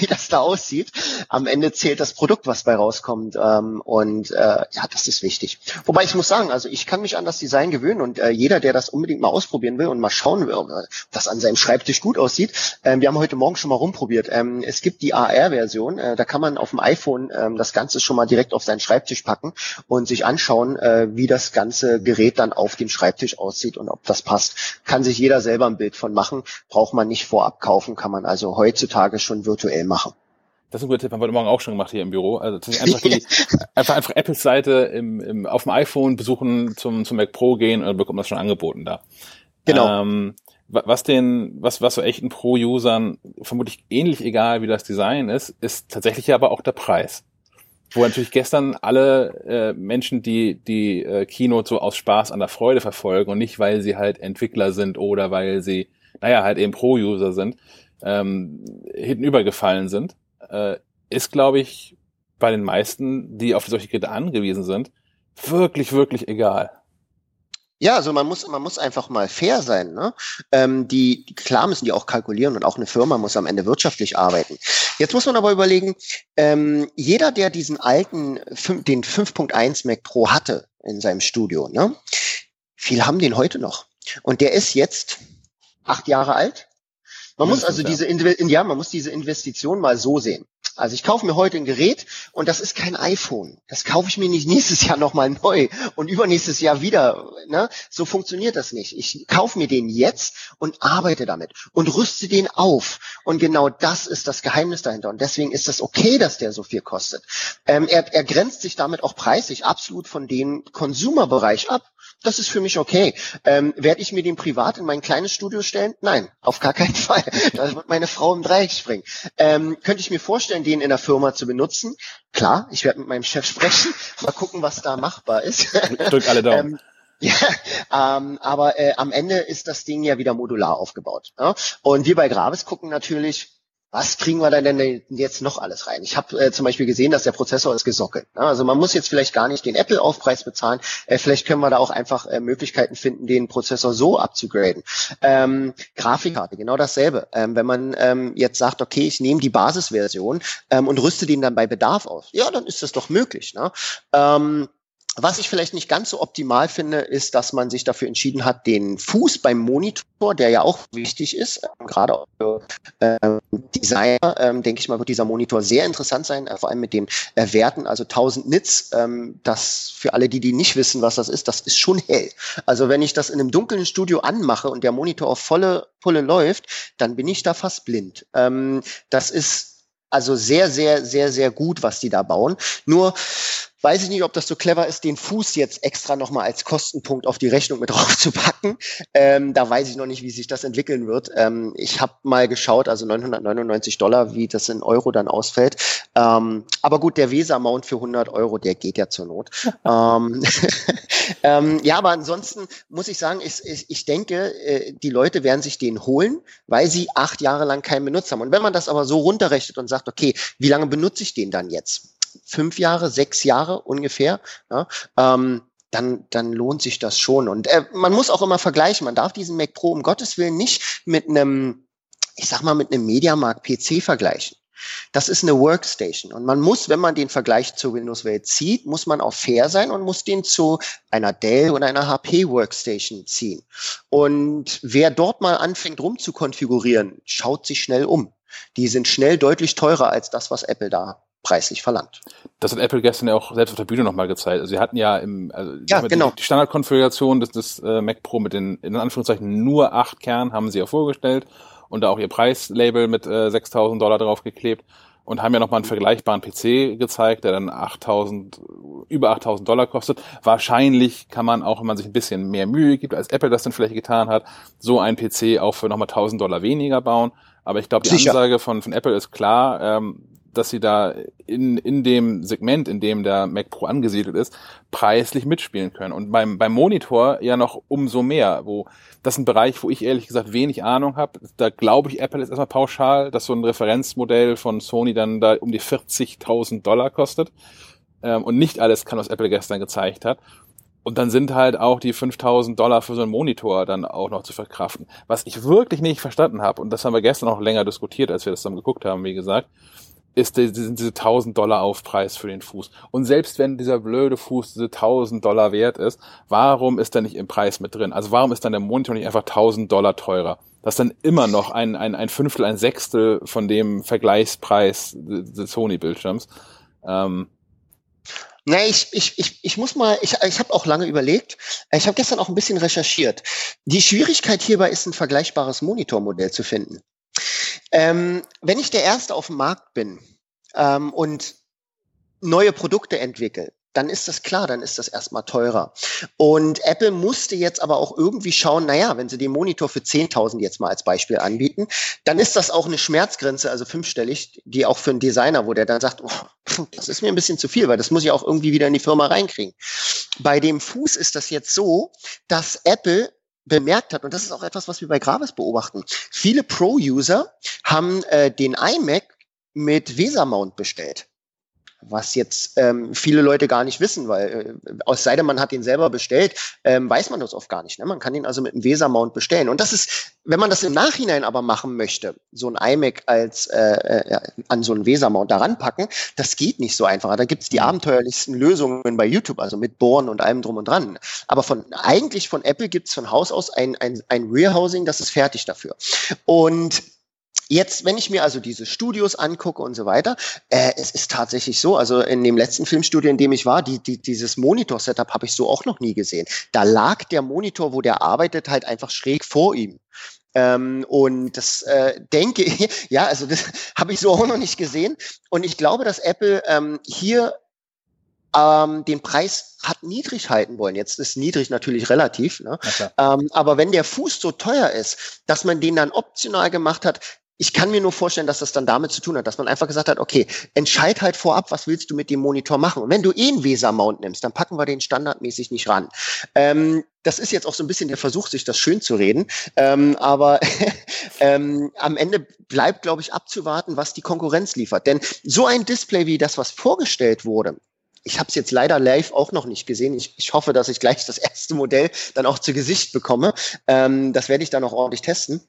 wie das da aussieht. Am Ende zählt das Produkt, was bei rauskommt. Ähm, und äh, ja, das ist wichtig. Wobei ich muss sagen, also ich kann mich an das Design gewöhnen und äh, jeder, der das unbedingt mal ausprobieren will und mal schauen will, ob das an seinem Schreibtisch gut aussieht, ähm, wir haben heute Morgen schon mal rumprobiert. Ähm, es gibt die AR-Version, äh, da kann man auf dem iPhone ähm, das Ganze schon mal direkt auf seinen Schreibtisch packen und sich anschauen, äh, wie das ganze Gerät dann auf dem Schreibtisch aussieht und ob das passt. Kann sich jeder selber ein Bild von machen, braucht man nicht vor vorab kaufen, kann man also heutzutage schon virtuell machen.
Das ist ein guter Tipp, haben wir heute Morgen auch schon gemacht hier im Büro. Also einfach die, [LAUGHS] einfach, einfach Apples Seite im, im, auf dem iPhone besuchen, zum, zum Mac Pro gehen und dann bekommt das schon angeboten da.
Genau.
Ähm, was den, was, was so echten Pro-Usern vermutlich ähnlich egal wie das Design ist, ist tatsächlich aber auch der Preis. Wo natürlich gestern alle äh, Menschen, die die äh, Keynote so aus Spaß an der Freude verfolgen und nicht, weil sie halt Entwickler sind oder weil sie naja, halt eben Pro-User sind, ähm, hinten übergefallen sind, äh, ist, glaube ich, bei den meisten, die auf solche Geräte angewiesen sind, wirklich, wirklich egal.
Ja, also man muss, man muss einfach mal fair sein. Ne? Ähm, die, klar müssen die auch kalkulieren und auch eine Firma muss am Ende wirtschaftlich arbeiten. Jetzt muss man aber überlegen, ähm, jeder, der diesen alten, den 5.1 Mac Pro hatte in seinem Studio, ne? viele haben den heute noch. Und der ist jetzt acht Jahre alt. Man muss also diese, ja, man muss diese Investition mal so sehen. Also ich kaufe mir heute ein Gerät und das ist kein iPhone. Das kaufe ich mir nicht nächstes Jahr nochmal neu und übernächstes Jahr wieder. Ne? So funktioniert das nicht. Ich kaufe mir den jetzt und arbeite damit und rüste den auf. Und genau das ist das Geheimnis dahinter. Und deswegen ist es okay, dass der so viel kostet. Ähm, er, er grenzt sich damit auch preislich absolut von dem Konsumerbereich ab. Das ist für mich okay. Ähm, Werde ich mir den privat in mein kleines Studio stellen? Nein, auf gar keinen [LAUGHS] Fall. Da wird meine Frau im Dreieck springen. Ähm, könnte ich mir vorstellen, den in der Firma zu benutzen? Klar, ich werde mit meinem Chef sprechen, [LAUGHS] mal gucken, was da machbar ist.
Drück alle Daumen. [LAUGHS]
ähm, ja, ähm, aber äh, am Ende ist das Ding ja wieder modular aufgebaut. Ja? Und wir bei Gravis gucken natürlich, was kriegen wir denn jetzt noch alles rein? Ich habe äh, zum Beispiel gesehen, dass der Prozessor ist gesockelt. Ne? Also man muss jetzt vielleicht gar nicht den Apple-Aufpreis bezahlen. Äh, vielleicht können wir da auch einfach äh, Möglichkeiten finden, den Prozessor so abzugraden. Ähm, Grafikkarte, genau dasselbe. Ähm, wenn man ähm, jetzt sagt, okay, ich nehme die Basisversion ähm, und rüste den dann bei Bedarf aus, ja, dann ist das doch möglich. Ne? Ähm, was ich vielleicht nicht ganz so optimal finde, ist, dass man sich dafür entschieden hat, den Fuß beim Monitor, der ja auch wichtig ist, äh, gerade für äh, Designer, ähm, denke ich mal, wird dieser Monitor sehr interessant sein, äh, vor allem mit den äh, Werten, also 1000 Nits. Ähm, das für alle, die, die nicht wissen, was das ist, das ist schon hell. Also wenn ich das in einem dunklen Studio anmache und der Monitor auf volle Pulle läuft, dann bin ich da fast blind. Ähm, das ist also sehr, sehr, sehr, sehr gut, was die da bauen. Nur Weiß ich nicht, ob das so clever ist, den Fuß jetzt extra nochmal als Kostenpunkt auf die Rechnung mit [LAUGHS] drauf zu packen. Ähm, da weiß ich noch nicht, wie sich das entwickeln wird. Ähm, ich habe mal geschaut, also 999 Dollar, wie das in Euro dann ausfällt. Ähm, aber gut, der Weser-Mount für 100 Euro, der geht ja zur Not. [LAUGHS] ähm, [LAUGHS] ähm, ja, aber ansonsten muss ich sagen, ich, ich, ich denke, äh, die Leute werden sich den holen, weil sie acht Jahre lang keinen benutzt haben. Und wenn man das aber so runterrechnet und sagt, okay, wie lange benutze ich den dann jetzt? Fünf Jahre, sechs Jahre ungefähr, ja, ähm, dann, dann lohnt sich das schon. Und äh, man muss auch immer vergleichen. Man darf diesen Mac Pro um Gottes Willen nicht mit einem, ich sag mal, mit einem Mediamarkt PC vergleichen. Das ist eine Workstation. Und man muss, wenn man den Vergleich zur Windows-Welt zieht, muss man auch fair sein und muss den zu einer Dell oder einer HP Workstation ziehen. Und wer dort mal anfängt rum zu konfigurieren, schaut sich schnell um. Die sind schnell deutlich teurer als das, was Apple da preislich verlangt.
Das hat Apple gestern ja auch selbst auf der Bühne nochmal gezeigt. Also sie hatten ja im also
ja, genau.
die Standardkonfiguration des, des äh, Mac Pro mit den in Anführungszeichen nur acht Kernen haben sie ja vorgestellt und da auch ihr Preislabel mit äh, 6.000 Dollar draufgeklebt und haben ja nochmal einen vergleichbaren PC gezeigt, der dann 8.000 über 8.000 Dollar kostet. Wahrscheinlich kann man auch, wenn man sich ein bisschen mehr Mühe gibt, als Apple das dann vielleicht getan hat, so einen PC auch für nochmal 1.000 Dollar weniger bauen. Aber ich glaube, die Sicher. Ansage von, von Apple ist klar, ähm, dass sie da in, in dem Segment, in dem der Mac Pro angesiedelt ist, preislich mitspielen können. Und beim, beim Monitor ja noch umso mehr, wo das ist ein Bereich, wo ich ehrlich gesagt wenig Ahnung habe. Da glaube ich, Apple ist erstmal pauschal, dass so ein Referenzmodell von Sony dann da um die 40.000 Dollar kostet. Ähm, und nicht alles kann, was Apple gestern gezeigt hat. Und dann sind halt auch die 5000 Dollar für so einen Monitor dann auch noch zu verkraften. Was ich wirklich nicht verstanden habe, und das haben wir gestern noch länger diskutiert, als wir das dann geguckt haben, wie gesagt, ist die, sind diese 1000 Dollar Aufpreis für den Fuß. Und selbst wenn dieser blöde Fuß diese 1000 Dollar wert ist, warum ist der nicht im Preis mit drin? Also warum ist dann der Monitor nicht einfach 1000 Dollar teurer? Das ist dann immer noch ein, ein, ein Fünftel, ein Sechstel von dem Vergleichspreis des Sony-Bildschirms. Ähm,
Nee, ich, ich, ich, ich muss mal, ich, ich habe auch lange überlegt. Ich habe gestern auch ein bisschen recherchiert. Die Schwierigkeit hierbei ist, ein vergleichbares Monitormodell zu finden. Ähm, wenn ich der Erste auf dem Markt bin ähm, und neue Produkte entwickle, dann ist das klar, dann ist das erstmal teurer. Und Apple musste jetzt aber auch irgendwie schauen, naja, wenn sie den Monitor für 10.000 jetzt mal als Beispiel anbieten, dann ist das auch eine Schmerzgrenze, also fünfstellig, die auch für einen Designer, wo der dann sagt, oh, das ist mir ein bisschen zu viel, weil das muss ich auch irgendwie wieder in die Firma reinkriegen. Bei dem Fuß ist das jetzt so, dass Apple bemerkt hat, und das ist auch etwas, was wir bei Gravis beobachten, viele Pro-User haben äh, den iMac mit VESA-Mount bestellt was jetzt ähm, viele Leute gar nicht wissen, weil äh, aus sei denn man hat ihn selber bestellt, ähm, weiß man das oft gar nicht. Ne? Man kann ihn also mit einem Weser-Mount bestellen. Und das ist, wenn man das im Nachhinein aber machen möchte, so ein iMac als äh, äh, an so einen Weser-Mount daran packen, das geht nicht so einfach. Da gibt's die mhm. abenteuerlichsten Lösungen bei YouTube, also mit Bohren und allem drum und dran. Aber von eigentlich von Apple gibt's von Haus aus ein, ein, ein Rear-Housing, das ist fertig dafür. Und Jetzt, wenn ich mir also diese Studios angucke und so weiter, äh, es ist tatsächlich so, also in dem letzten Filmstudio, in dem ich war, die, die, dieses Monitor-Setup habe ich so auch noch nie gesehen. Da lag der Monitor, wo der arbeitet, halt einfach schräg vor ihm. Ähm, und das äh, denke ich, [LAUGHS] ja, also das [LAUGHS] habe ich so auch noch nicht gesehen. Und ich glaube, dass Apple ähm, hier ähm, den Preis hat niedrig halten wollen. Jetzt ist niedrig natürlich relativ, ne? Ähm, aber wenn der Fuß so teuer ist, dass man den dann optional gemacht hat, ich kann mir nur vorstellen, dass das dann damit zu tun hat, dass man einfach gesagt hat, okay, entscheid halt vorab, was willst du mit dem Monitor machen. Und wenn du eh einen Weser-Mount nimmst, dann packen wir den standardmäßig nicht ran. Ähm, das ist jetzt auch so ein bisschen der Versuch, sich das schön zu reden. Ähm, aber [LAUGHS] ähm, am Ende bleibt, glaube ich, abzuwarten, was die Konkurrenz liefert. Denn so ein Display wie das, was vorgestellt wurde, ich habe es jetzt leider live auch noch nicht gesehen. Ich, ich hoffe, dass ich gleich das erste Modell dann auch zu Gesicht bekomme. Ähm, das werde ich dann auch ordentlich testen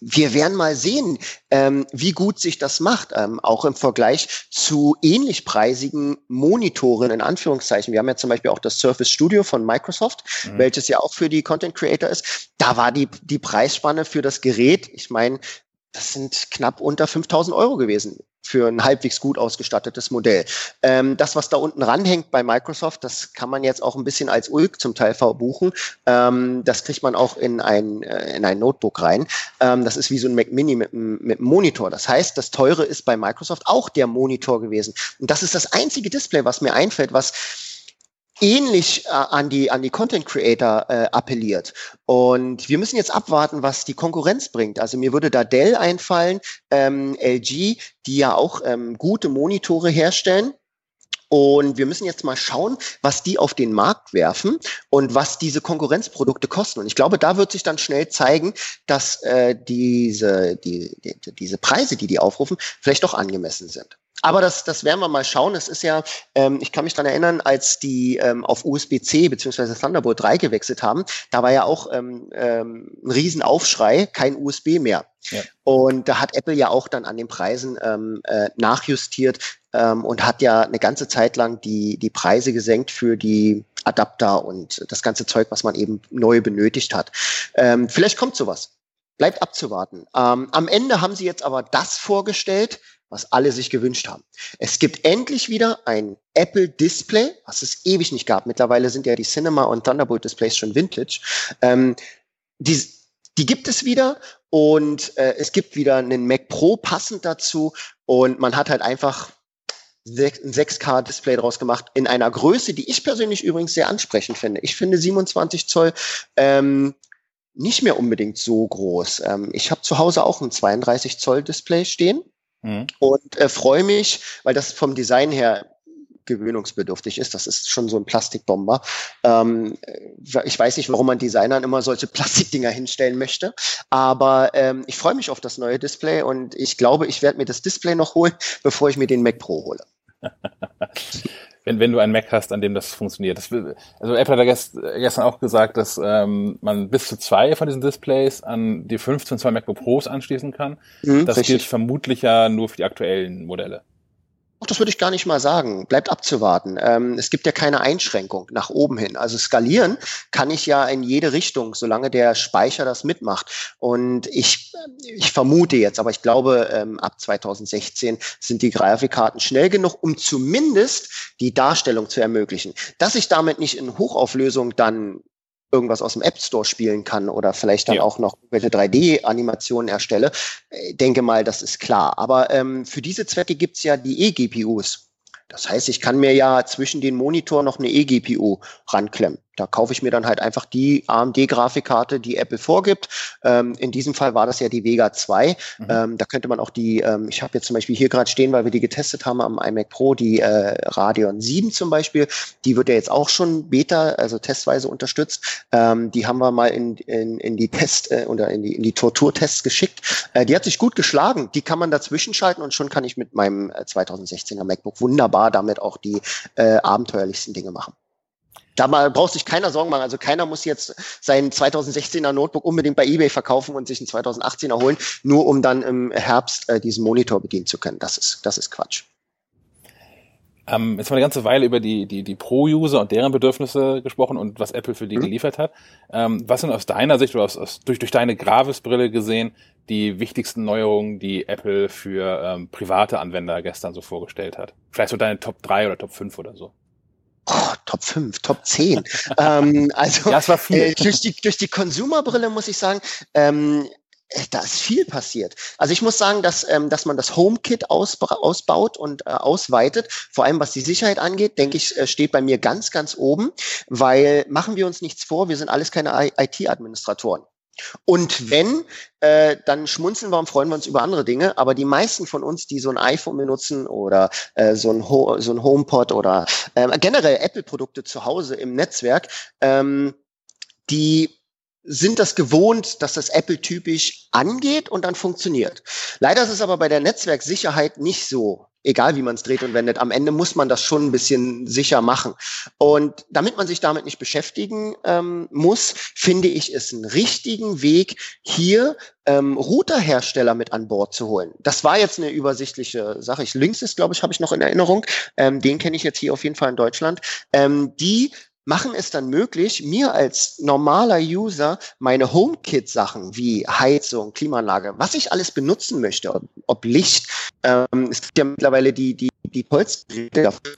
wir werden mal sehen, ähm, wie gut sich das macht, ähm, auch im Vergleich zu ähnlich preisigen Monitoren in Anführungszeichen. Wir haben ja zum Beispiel auch das Surface Studio von Microsoft, mhm. welches ja auch für die Content Creator ist. Da war die, die Preisspanne für das Gerät, ich meine, das sind knapp unter 5000 Euro gewesen für ein halbwegs gut ausgestattetes Modell. Ähm, das, was da unten ranhängt bei Microsoft, das kann man jetzt auch ein bisschen als Ulk zum Teil verbuchen. Ähm, das kriegt man auch in ein, äh, in ein Notebook rein. Ähm, das ist wie so ein Mac Mini mit, mit einem Monitor. Das heißt, das teure ist bei Microsoft auch der Monitor gewesen. Und das ist das einzige Display, was mir einfällt, was ähnlich äh, an die an die Content Creator äh, appelliert. Und wir müssen jetzt abwarten, was die Konkurrenz bringt. Also mir würde da Dell einfallen, ähm, LG, die ja auch ähm, gute Monitore herstellen. Und wir müssen jetzt mal schauen, was die auf den Markt werfen und was diese Konkurrenzprodukte kosten. Und ich glaube, da wird sich dann schnell zeigen, dass äh, diese, die, die, diese Preise, die die aufrufen, vielleicht doch angemessen sind. Aber das, das werden wir mal schauen. Es ist ja, ähm, ich kann mich dran erinnern, als die ähm, auf USB-C bzw. Thunderbolt 3 gewechselt haben, da war ja auch ähm, ähm, ein Riesenaufschrei, kein USB mehr. Ja. Und da hat Apple ja auch dann an den Preisen ähm, äh, nachjustiert ähm, und hat ja eine ganze Zeit lang die, die Preise gesenkt für die Adapter und das ganze Zeug, was man eben neu benötigt hat. Ähm, vielleicht kommt sowas. Bleibt abzuwarten. Ähm, am Ende haben sie jetzt aber das vorgestellt, was alle sich gewünscht haben. Es gibt endlich wieder ein Apple Display, was es ewig nicht gab. Mittlerweile sind ja die Cinema und Thunderbolt Displays schon Vintage. Ähm, die, die gibt es wieder und äh, es gibt wieder einen Mac Pro passend dazu und man hat halt einfach ein 6K-Display draus gemacht in einer Größe, die ich persönlich übrigens sehr ansprechend finde. Ich finde 27 Zoll ähm, nicht mehr unbedingt so groß. Ähm, ich habe zu Hause auch ein 32 Zoll Display stehen Mhm. Und äh, freue mich, weil das vom Design her gewöhnungsbedürftig ist. Das ist schon so ein Plastikbomber. Ähm, ich weiß nicht, warum man Designern immer solche [LAUGHS] Plastikdinger hinstellen möchte, aber ähm, ich freue mich auf das neue Display und ich glaube, ich werde mir das Display noch holen, bevor ich mir den Mac Pro hole.
Wenn, wenn du einen Mac hast, an dem das funktioniert. Das, also Apple hat ja gest, gestern auch gesagt, dass ähm, man bis zu zwei von diesen Displays an die 15 zwei MacBook Pros anschließen kann. Mhm, das richtig. gilt vermutlich ja nur für die aktuellen Modelle.
Das würde ich gar nicht mal sagen. Bleibt abzuwarten. Ähm, es gibt ja keine Einschränkung nach oben hin. Also skalieren kann ich ja in jede Richtung, solange der Speicher das mitmacht. Und ich, ich vermute jetzt, aber ich glaube, ähm, ab 2016 sind die Grafikkarten schnell genug, um zumindest die Darstellung zu ermöglichen. Dass ich damit nicht in Hochauflösung dann irgendwas aus dem App Store spielen kann oder vielleicht dann ja. auch noch welche 3D-Animationen erstelle, äh, denke mal, das ist klar. Aber ähm, für diese Zwecke gibt's ja die eGPUs. Das heißt, ich kann mir ja zwischen den Monitor noch eine eGPU ranklemmen. Da kaufe ich mir dann halt einfach die AMD-Grafikkarte, die Apple vorgibt. Ähm, in diesem Fall war das ja die Vega 2. Mhm. Ähm, da könnte man auch die, ähm, ich habe jetzt zum Beispiel hier gerade stehen, weil wir die getestet haben am iMac Pro, die äh, Radeon 7 zum Beispiel. Die wird ja jetzt auch schon Beta, also testweise unterstützt. Ähm, die haben wir mal in, in, in die Test äh, oder in die, in die Torturtests geschickt. Äh, die hat sich gut geschlagen. Die kann man dazwischen schalten und schon kann ich mit meinem 2016er äh, MacBook wunderbar damit auch die äh, abenteuerlichsten Dinge machen. Da mal braucht sich keiner Sorgen machen. Also keiner muss jetzt sein 2016er Notebook unbedingt bei eBay verkaufen und sich ein 2018er holen, nur um dann im Herbst äh, diesen Monitor bedienen zu können. Das ist, das ist Quatsch.
Ähm, jetzt haben wir eine ganze Weile über die, die, die Pro-User und deren Bedürfnisse gesprochen und was Apple für die mhm. geliefert hat. Ähm, was sind aus deiner Sicht oder aus, aus, durch, durch deine Gravis-Brille gesehen die wichtigsten Neuerungen, die Apple für ähm, private Anwender gestern so vorgestellt hat? Vielleicht so deine Top 3 oder Top 5 oder so.
Oh, Top 5, Top 10. [LAUGHS] ähm, also
das war viel.
Äh, durch die, durch die Consumer-Brille muss ich sagen, ähm, äh, da ist viel passiert. Also ich muss sagen, dass, ähm, dass man das HomeKit ausbaut und äh, ausweitet, vor allem was die Sicherheit angeht, denke ich, äh, steht bei mir ganz, ganz oben, weil machen wir uns nichts vor, wir sind alles keine IT-Administratoren. Und wenn, äh, dann schmunzeln wir und freuen wir uns über andere Dinge. Aber die meisten von uns, die so ein iPhone benutzen oder äh, so, ein Ho so ein HomePod oder äh, generell Apple-Produkte zu Hause im Netzwerk, ähm, die sind das gewohnt, dass das Apple typisch angeht und dann funktioniert. Leider ist es aber bei der Netzwerksicherheit nicht so egal wie man es dreht und wendet, am Ende muss man das schon ein bisschen sicher machen. Und damit man sich damit nicht beschäftigen ähm, muss, finde ich es einen richtigen Weg, hier ähm, Routerhersteller mit an Bord zu holen. Das war jetzt eine übersichtliche Sache. Ich, links ist, glaube ich, habe ich noch in Erinnerung. Ähm, den kenne ich jetzt hier auf jeden Fall in Deutschland. Ähm, die machen es dann möglich, mir als normaler User meine HomeKit-Sachen wie Heizung, Klimaanlage, was ich alles benutzen möchte, ob, Licht, ähm, es gibt ja mittlerweile die, die, die Polstergeräte dafür.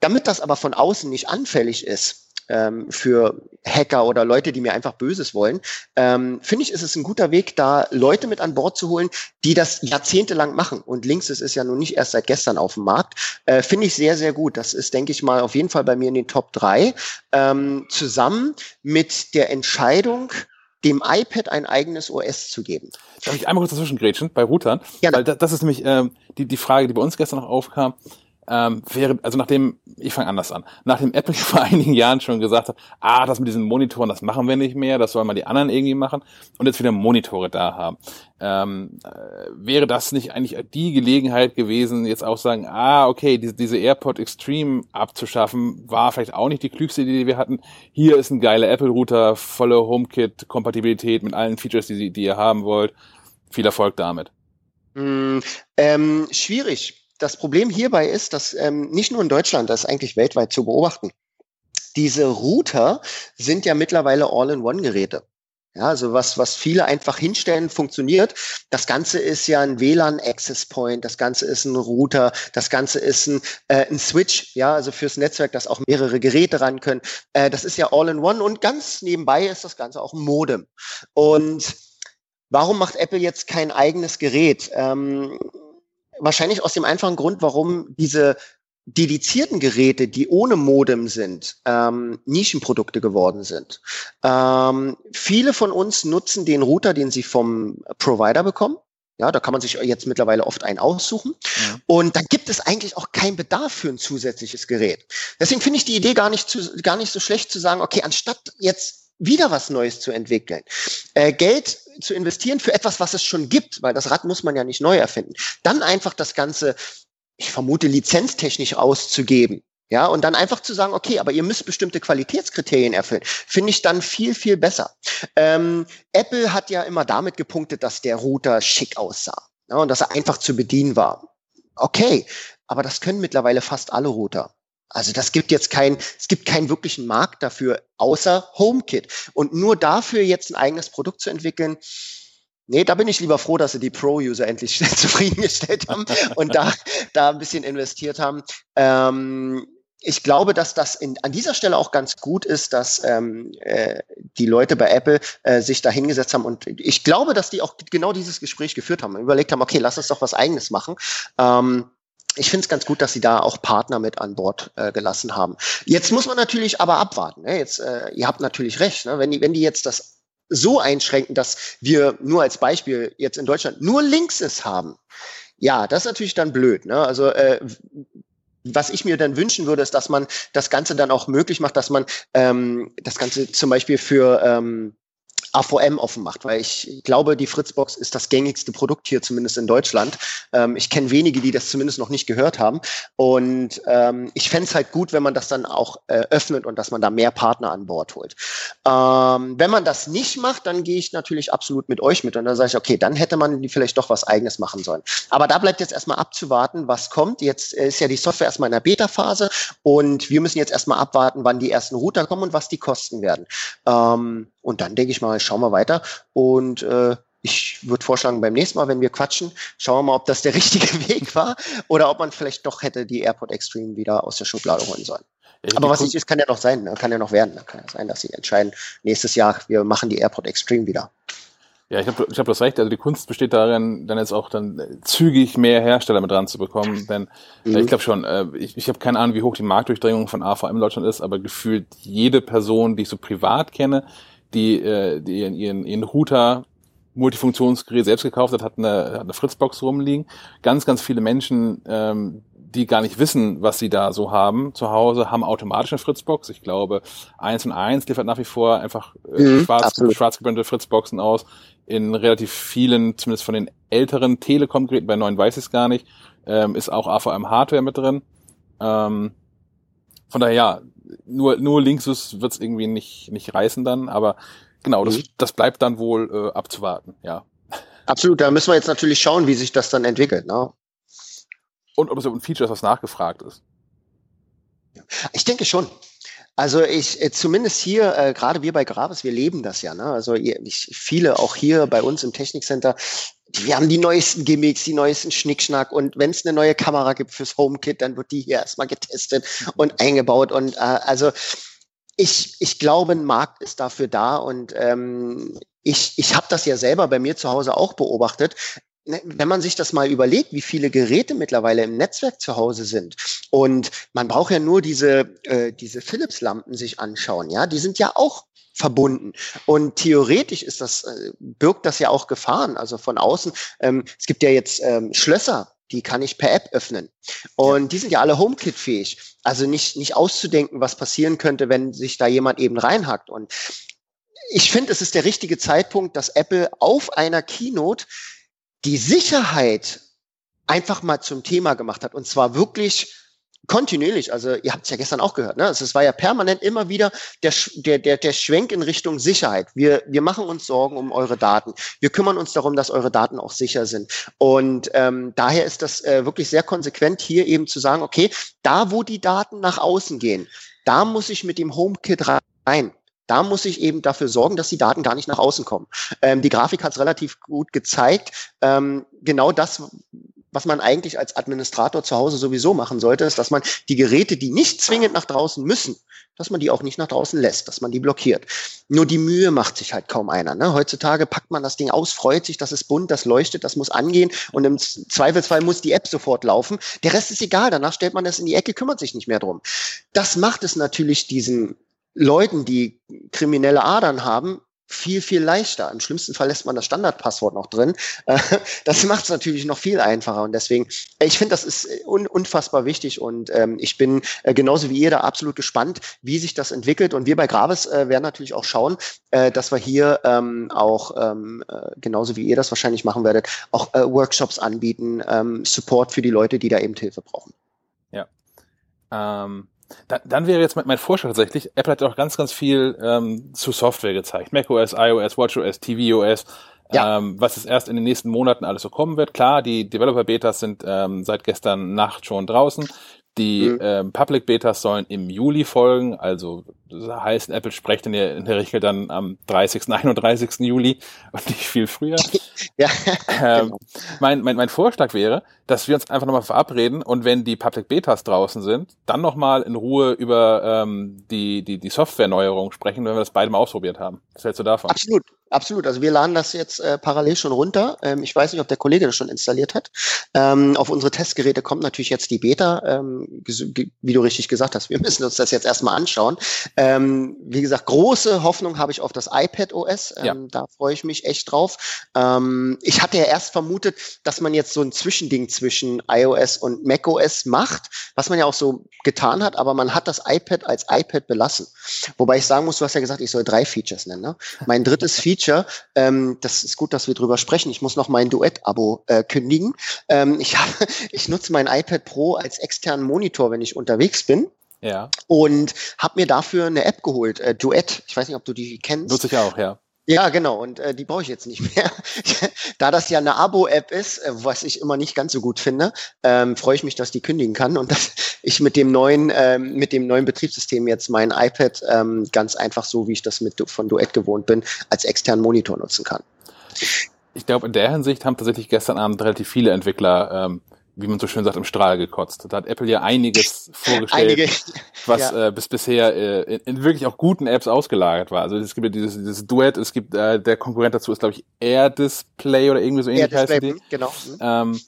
Damit das aber von außen nicht anfällig ist, ähm, für Hacker oder Leute, die mir einfach Böses wollen, ähm, finde ich, ist es ein guter Weg, da Leute mit an Bord zu holen, die das jahrzehntelang machen. Und Links ist es ja nun nicht erst seit gestern auf dem Markt. Äh, finde ich sehr, sehr gut. Das ist, denke ich mal, auf jeden Fall bei mir in den Top 3. Ähm, zusammen mit der Entscheidung, dem iPad ein eigenes OS zu geben.
Darf ich einmal kurz dazwischen grätschen bei Routern? Ja. Weil das ist nämlich ähm, die, die Frage, die bei uns gestern noch aufkam ähm, wäre, also nachdem, ich fange anders an, nachdem Apple [LAUGHS] vor einigen Jahren schon gesagt hat, ah, das mit diesen Monitoren, das machen wir nicht mehr, das sollen mal die anderen irgendwie machen und jetzt wieder Monitore da haben, ähm, äh, wäre das nicht eigentlich die Gelegenheit gewesen, jetzt auch sagen, ah, okay, diese, diese AirPod Extreme abzuschaffen, war vielleicht auch nicht die klügste Idee, die wir hatten. Hier ist ein geiler Apple-Router, volle HomeKit-Kompatibilität mit allen Features, die, die ihr haben wollt. Viel Erfolg damit.
Mm, ähm, schwierig das Problem hierbei ist, dass ähm, nicht nur in Deutschland, das ist eigentlich weltweit zu beobachten. Diese Router sind ja mittlerweile All-in-One-Geräte. Ja, also was, was viele einfach hinstellen, funktioniert. Das Ganze ist ja ein WLAN-Access Point, das Ganze ist ein Router, das Ganze ist ein, äh, ein Switch, ja, also fürs Netzwerk, dass auch mehrere Geräte ran können. Äh, das ist ja All-in-One und ganz nebenbei ist das Ganze auch ein Modem. Und warum macht Apple jetzt kein eigenes Gerät? Ähm, wahrscheinlich aus dem einfachen Grund, warum diese dedizierten Geräte, die ohne Modem sind, ähm, Nischenprodukte geworden sind. Ähm, viele von uns nutzen den Router, den sie vom Provider bekommen. Ja, da kann man sich jetzt mittlerweile oft einen aussuchen. Ja. Und dann gibt es eigentlich auch keinen Bedarf für ein zusätzliches Gerät. Deswegen finde ich die Idee gar nicht, zu, gar nicht so schlecht zu sagen, okay, anstatt jetzt wieder was Neues zu entwickeln, äh, Geld zu investieren für etwas, was es schon gibt, weil das Rad muss man ja nicht neu erfinden. Dann einfach das Ganze, ich vermute, lizenztechnisch auszugeben. Ja, und dann einfach zu sagen, okay, aber ihr müsst bestimmte Qualitätskriterien erfüllen, finde ich dann viel, viel besser. Ähm, Apple hat ja immer damit gepunktet, dass der Router schick aussah ja, und dass er einfach zu bedienen war. Okay, aber das können mittlerweile fast alle Router. Also das gibt jetzt kein, es gibt keinen wirklichen Markt dafür, außer HomeKit. Und nur dafür jetzt ein eigenes Produkt zu entwickeln, Nee, da bin ich lieber froh, dass sie die Pro-User endlich [LAUGHS] zufriedengestellt haben und da, da ein bisschen investiert haben. Ähm, ich glaube, dass das in, an dieser Stelle auch ganz gut ist, dass ähm, äh, die Leute bei Apple äh, sich da hingesetzt haben und ich glaube, dass die auch genau dieses Gespräch geführt haben und überlegt haben, okay, lass uns doch was eigenes machen. Ähm, ich finde es ganz gut, dass sie da auch Partner mit an Bord äh, gelassen haben. Jetzt muss man natürlich aber abwarten. Ne? Jetzt, äh, ihr habt natürlich recht, ne? wenn, die, wenn die jetzt das so einschränken, dass wir nur als Beispiel jetzt in Deutschland nur Linkses haben, ja, das ist natürlich dann blöd. Ne? Also äh, was ich mir dann wünschen würde, ist, dass man das Ganze dann auch möglich macht, dass man ähm, das Ganze zum Beispiel für ähm, AVM offen macht, weil ich glaube, die Fritzbox ist das gängigste Produkt hier, zumindest in Deutschland. Ähm, ich kenne wenige, die das zumindest noch nicht gehört haben. Und ähm, ich fände es halt gut, wenn man das dann auch äh, öffnet und dass man da mehr Partner an Bord holt. Ähm, wenn man das nicht macht, dann gehe ich natürlich absolut mit euch mit und dann sage ich, okay, dann hätte man vielleicht doch was eigenes machen sollen. Aber da bleibt jetzt erstmal abzuwarten, was kommt. Jetzt ist ja die Software erstmal in der Beta-Phase und wir müssen jetzt erstmal abwarten, wann die ersten Router kommen und was die kosten werden. Ähm, und dann denke ich mal, schauen wir weiter. Und äh, ich würde vorschlagen, beim nächsten Mal, wenn wir quatschen, schauen wir mal, ob das der [LAUGHS] richtige Weg war oder ob man vielleicht doch hätte die AirPod Extreme wieder aus der Schublade holen sollen. Ja, Aber was nicht ist, kann ja noch sein, ne? kann ja noch werden. Ne? Kann ja sein, dass sie entscheiden, nächstes Jahr, wir machen die AirPod Extreme wieder.
Ja, ich habe ich hab das recht. Also die Kunst besteht darin, dann jetzt auch dann zügig mehr Hersteller mit dran zu bekommen. Denn äh, mhm. ich glaube schon, äh, ich, ich habe keine Ahnung, wie hoch die Marktdurchdringung von AVM in Deutschland ist, aber gefühlt jede Person, die ich so privat kenne, die, äh, die ihren, ihren, ihren Router Multifunktionsgerät selbst gekauft hat, hat eine, hat eine Fritzbox rumliegen. Ganz, ganz viele Menschen, ähm, die gar nicht wissen, was sie da so haben zu Hause, haben automatisch eine Fritzbox. Ich glaube, eins und eins liefert nach wie vor einfach äh, mhm, schwarz, schwarz gebrannte Fritzboxen aus. In relativ vielen, zumindest von den älteren Telekom-Geräten, bei neuen weiß ich es gar nicht, ähm, ist auch AVM-Hardware mit drin. Ähm, von daher, ja, nur, nur Linksys wird's irgendwie nicht, nicht reißen dann, aber genau, das, mhm. das bleibt dann wohl äh, abzuwarten, ja.
Absolut, da müssen wir jetzt natürlich schauen, wie sich das dann entwickelt. Ne?
Und ob es ein Feature ist, was nachgefragt ist.
Ich denke schon. Also ich, äh, zumindest hier, äh, gerade wir bei Gravis, wir leben das ja. Ne? Also ihr, ich, viele auch hier bei uns im Technikcenter, wir haben die neuesten Gimmicks, die neuesten Schnickschnack. Und wenn es eine neue Kamera gibt fürs HomeKit, dann wird die hier erstmal getestet und eingebaut. Und äh, also ich, ich glaube, ein Markt ist dafür da. Und ähm, ich, ich habe das ja selber bei mir zu Hause auch beobachtet. Ne, wenn man sich das mal überlegt, wie viele Geräte mittlerweile im Netzwerk zu Hause sind. Und man braucht ja nur diese, äh, diese Philips-Lampen sich anschauen, ja, die sind ja auch verbunden. Und theoretisch ist das, äh, birgt das ja auch Gefahren. Also von außen, ähm, es gibt ja jetzt ähm, Schlösser, die kann ich per App öffnen. Und die sind ja alle HomeKit-fähig. Also nicht, nicht auszudenken, was passieren könnte, wenn sich da jemand eben reinhackt. Und ich finde, es ist der richtige Zeitpunkt, dass Apple auf einer Keynote die Sicherheit einfach mal zum Thema gemacht hat. Und zwar wirklich kontinuierlich, also ihr habt es ja gestern auch gehört, ne? Also es war ja permanent immer wieder der, der, der, der Schwenk in Richtung Sicherheit. Wir, wir machen uns Sorgen um eure Daten. Wir kümmern uns darum, dass eure Daten auch sicher sind. Und ähm, daher ist das äh, wirklich sehr konsequent, hier eben zu sagen, okay, da wo die Daten nach außen gehen, da muss ich mit dem HomeKit rein. Da muss ich eben dafür sorgen, dass die Daten gar nicht nach außen kommen. Ähm, die Grafik hat es relativ gut gezeigt. Ähm, genau das, was man eigentlich als Administrator zu Hause sowieso machen sollte, ist, dass man die Geräte, die nicht zwingend nach draußen müssen, dass man die auch nicht nach draußen lässt, dass man die blockiert. Nur die Mühe macht sich halt kaum einer. Ne? Heutzutage packt man das Ding aus, freut sich, das ist bunt, das leuchtet, das muss angehen und im Zweifelsfall muss die App sofort laufen. Der Rest ist egal, danach stellt man das in die Ecke, kümmert sich nicht mehr drum. Das macht es natürlich diesen Leuten, die kriminelle Adern haben, viel, viel leichter. Im schlimmsten Fall lässt man das Standardpasswort noch drin. [LAUGHS] Das macht es natürlich noch viel einfacher. Und deswegen, ich finde, das ist un unfassbar wichtig. Und ähm, ich bin äh, genauso wie ihr da absolut gespannt, wie sich das entwickelt. Und wir bei Gravis äh, werden natürlich auch schauen, äh, dass wir hier ähm, auch, ähm, äh, genauso wie ihr das wahrscheinlich machen werdet, auch äh, Workshops anbieten, ähm, Support für die Leute, die da eben Hilfe brauchen.
Ja. Ähm Da, dann wäre jetzt mein, mein Vorschlag tatsächlich, Apple hat auch ganz, ganz viel ähm, zu Software gezeigt. macOS, iOS, WatchOS, tvOS,
Ja.
ähm, was es erst in den nächsten Monaten alles so kommen wird. Klar, die Developer-Betas sind ähm, seit gestern Nacht schon draußen. Die
Mhm.
ähm, Public Betas sollen im Juli folgen, also das heißt, Apple spricht in der, in der Regel dann am 30., 31. Juli und nicht viel früher. [LAUGHS]
Ja,
Ähm,
genau.
mein, mein, mein Vorschlag wäre, dass wir uns einfach nochmal verabreden und wenn die Public Betas draußen sind, dann nochmal in Ruhe über ähm, die, die, die Softwareneuerung sprechen, wenn wir das beide mal ausprobiert haben. Was hältst du davon?
Absolut, absolut. Also wir laden das jetzt äh, parallel schon runter. Ähm, ich weiß nicht, ob der Kollege das schon installiert hat. Ähm, auf unsere Testgeräte kommt natürlich jetzt die Beta, ähm, wie du richtig gesagt hast. Wir [LAUGHS] müssen uns das jetzt erstmal anschauen. Ähm, wie gesagt, große Hoffnung habe ich auf das iPad OS. Ähm,
Ja.
Da freue ich mich echt drauf. Ähm, ich hatte ja erst vermutet, dass man jetzt so ein Zwischending zwischen iOS und macOS macht, was man ja auch so getan hat, aber man hat das iPad als iPad belassen. Wobei ich sagen muss, du hast ja gesagt, ich soll drei Features nennen. Ne? Mein drittes Feature, [LAUGHS] ähm, das ist gut, dass wir drüber sprechen. Ich muss noch mein Duett-Abo äh, kündigen. Ähm, ich [LAUGHS] habe, ich nutze mein iPad Pro als externen Monitor, wenn ich unterwegs bin
Ja,
und habe mir dafür eine App geholt, äh, Duett. Ich weiß nicht, ob du die kennst.
nutze ich auch, ja.
Ja, genau. Und äh, die brauche ich jetzt nicht mehr. [LAUGHS] da das ja eine Abo-App ist, äh, was ich immer nicht ganz so gut finde, ähm, freue ich mich, dass die kündigen kann und [LAUGHS] dass ich mit dem neuen, ähm, mit dem neuen Betriebssystem jetzt mein iPad ähm, ganz einfach so, wie ich das mit von Duett gewohnt bin, als externen Monitor nutzen kann.
Ich glaube, in der Hinsicht haben tatsächlich gestern Abend relativ viele Entwickler, ähm, wie man so schön sagt, im Strahl gekotzt. Da hat Apple ja einiges vorgestellt.
Einige, [LAUGHS]
was
Ja.
äh, bis bisher äh, in, in wirklich auch guten Apps ausgelagert war. Also es gibt ja dieses, dieses Duett, es gibt äh, der Konkurrent dazu ist glaube ich Air Display oder irgendwie so ähnlich heißen
Display,
die.
genau. Hm.
Ähm,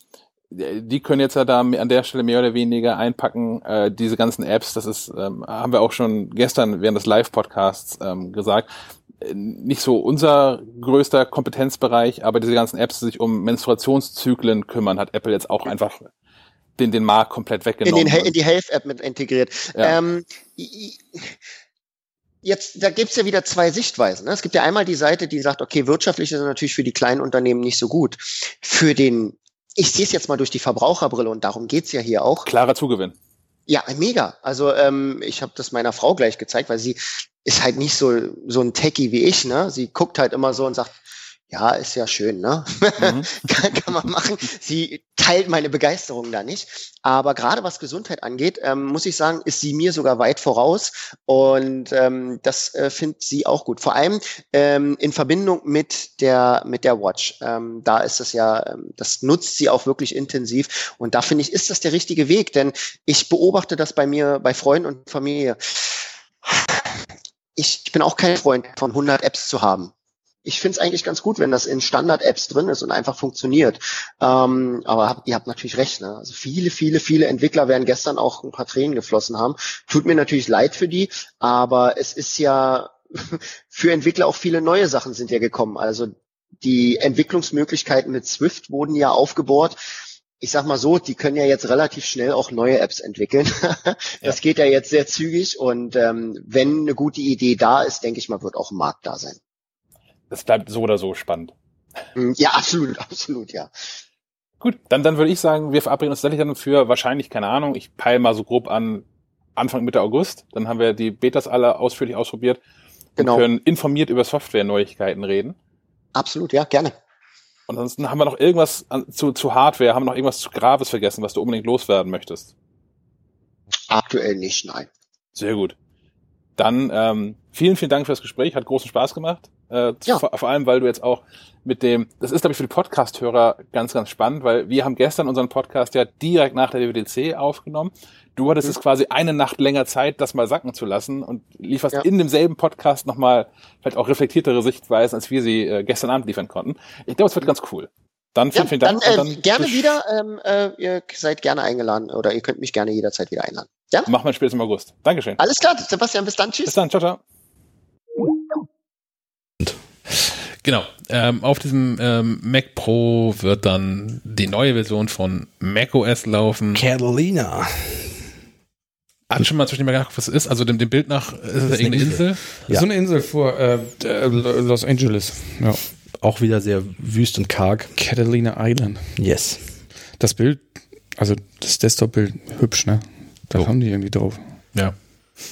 die können jetzt ja da an der Stelle mehr oder weniger einpacken, äh, diese ganzen Apps, das ist, ähm, haben wir auch schon gestern während des Live-Podcasts ähm, gesagt, nicht so unser größter Kompetenzbereich, aber diese ganzen Apps, die sich um Menstruationszyklen kümmern, hat Apple jetzt auch einfach den, den Markt komplett
in,
weggenommen.
den, Hel- in die Health-App mit integriert.
Ja.
Ähm, jetzt, da gibt's ja wieder zwei Sichtweisen. Ne? Es gibt ja einmal die Seite, die sagt, okay, wirtschaftlich ist es natürlich für die kleinen Unternehmen nicht so gut. Für den, ich sehe es jetzt mal durch die Verbraucherbrille und darum geht's ja hier auch.
Klarer Zugewinn.
Ja, mega. Also ähm, ich habe das meiner Frau gleich gezeigt, weil sie ist halt nicht so so ein Techie wie ich. Ne? Sie guckt halt immer so und sagt, ja, ist ja schön, ne?
Mhm. [LAUGHS]
kann, kann man machen. Sie teilt meine Begeisterung da nicht. Aber gerade was Gesundheit angeht, ähm, muss ich sagen, ist sie mir sogar weit voraus. Und ähm, das äh, findet sie auch gut. Vor allem ähm, in Verbindung mit der, mit der Watch. Ähm, da ist es ja, ähm, das nutzt sie auch wirklich intensiv. Und da finde ich, ist das der richtige Weg. Denn ich beobachte das bei mir, bei Freunden und Familie. Ich, ich bin auch kein Freund von 100 Apps zu haben ich finde es eigentlich ganz gut, wenn das in Standard-Apps drin ist und einfach funktioniert. Ähm, aber hab, ihr habt natürlich recht. Ne? Also viele, viele, viele Entwickler werden gestern auch ein paar Tränen geflossen haben. Tut mir natürlich leid für die, aber es ist ja [LAUGHS] für Entwickler auch viele neue Sachen sind ja gekommen. Also die Entwicklungsmöglichkeiten mit Swift wurden ja aufgebohrt. Ich sag mal so, die können ja jetzt relativ schnell auch neue Apps entwickeln. [LAUGHS] das geht ja jetzt sehr zügig und ähm, wenn eine gute Idee da ist, denke ich mal, wird auch ein Markt da sein.
Das bleibt so oder so spannend.
Mm, Ja, absolut, [LAUGHS] absolut, ja.
Gut, dann, dann würde ich sagen, wir verabreden uns tatsächlich dann für wahrscheinlich, keine Ahnung, ich peile mal so grob an Anfang Mitte August. Dann haben wir die Betas alle ausführlich ausprobiert
Genau.
und können informiert über Software-Neuigkeiten reden.
Absolut, ja, gerne.
Und ansonsten haben wir noch irgendwas an, zu, zu Hardware, haben wir noch irgendwas zu Graves vergessen, was du unbedingt loswerden möchtest.
Aktuell nicht, nein.
Sehr gut. Dann ähm, vielen, vielen Dank für das Gespräch, hat großen Spaß gemacht. Äh,
Ja.
vor, vor allem, weil du jetzt auch mit dem, das ist, glaube ich, für die Podcast-Hörer ganz, ganz spannend, weil wir haben gestern unseren Podcast ja direkt nach der WWDC aufgenommen. Du hattest
Mhm.
es quasi eine Nacht länger Zeit, das mal sacken zu lassen und lieferst
Ja.
in demselben Podcast nochmal vielleicht auch reflektiertere Sichtweisen, als wir sie äh, gestern Abend liefern konnten. Ich glaube, es wird ganz cool. Dann vielen,
Ja,
vielen
dann,
Dank.
äh,
und
gerne wieder. Ähm, äh, ihr seid gerne eingeladen oder ihr könnt mich gerne jederzeit wieder einladen. Ja?
Machen wir spätestens im August. Dankeschön.
Alles klar, Sebastian, bis dann. Tschüss.
Bis dann. Ciao, ciao. Genau. Ähm, auf diesem ähm, Mac Pro wird dann die neue Version von macOS laufen.
Catalina.
Hat schon mal zwischen mal gedacht, was es ist? Also dem, dem Bild nach ist es irgendeine Insel.
Ja.
So eine Insel vor äh, äh, Los Angeles. Ja.
Auch wieder sehr wüst und karg.
Catalina Island.
Yes.
Das Bild, also das Desktop-Bild, hübsch, ne? Da
Jo.
haben die irgendwie drauf.
Ja.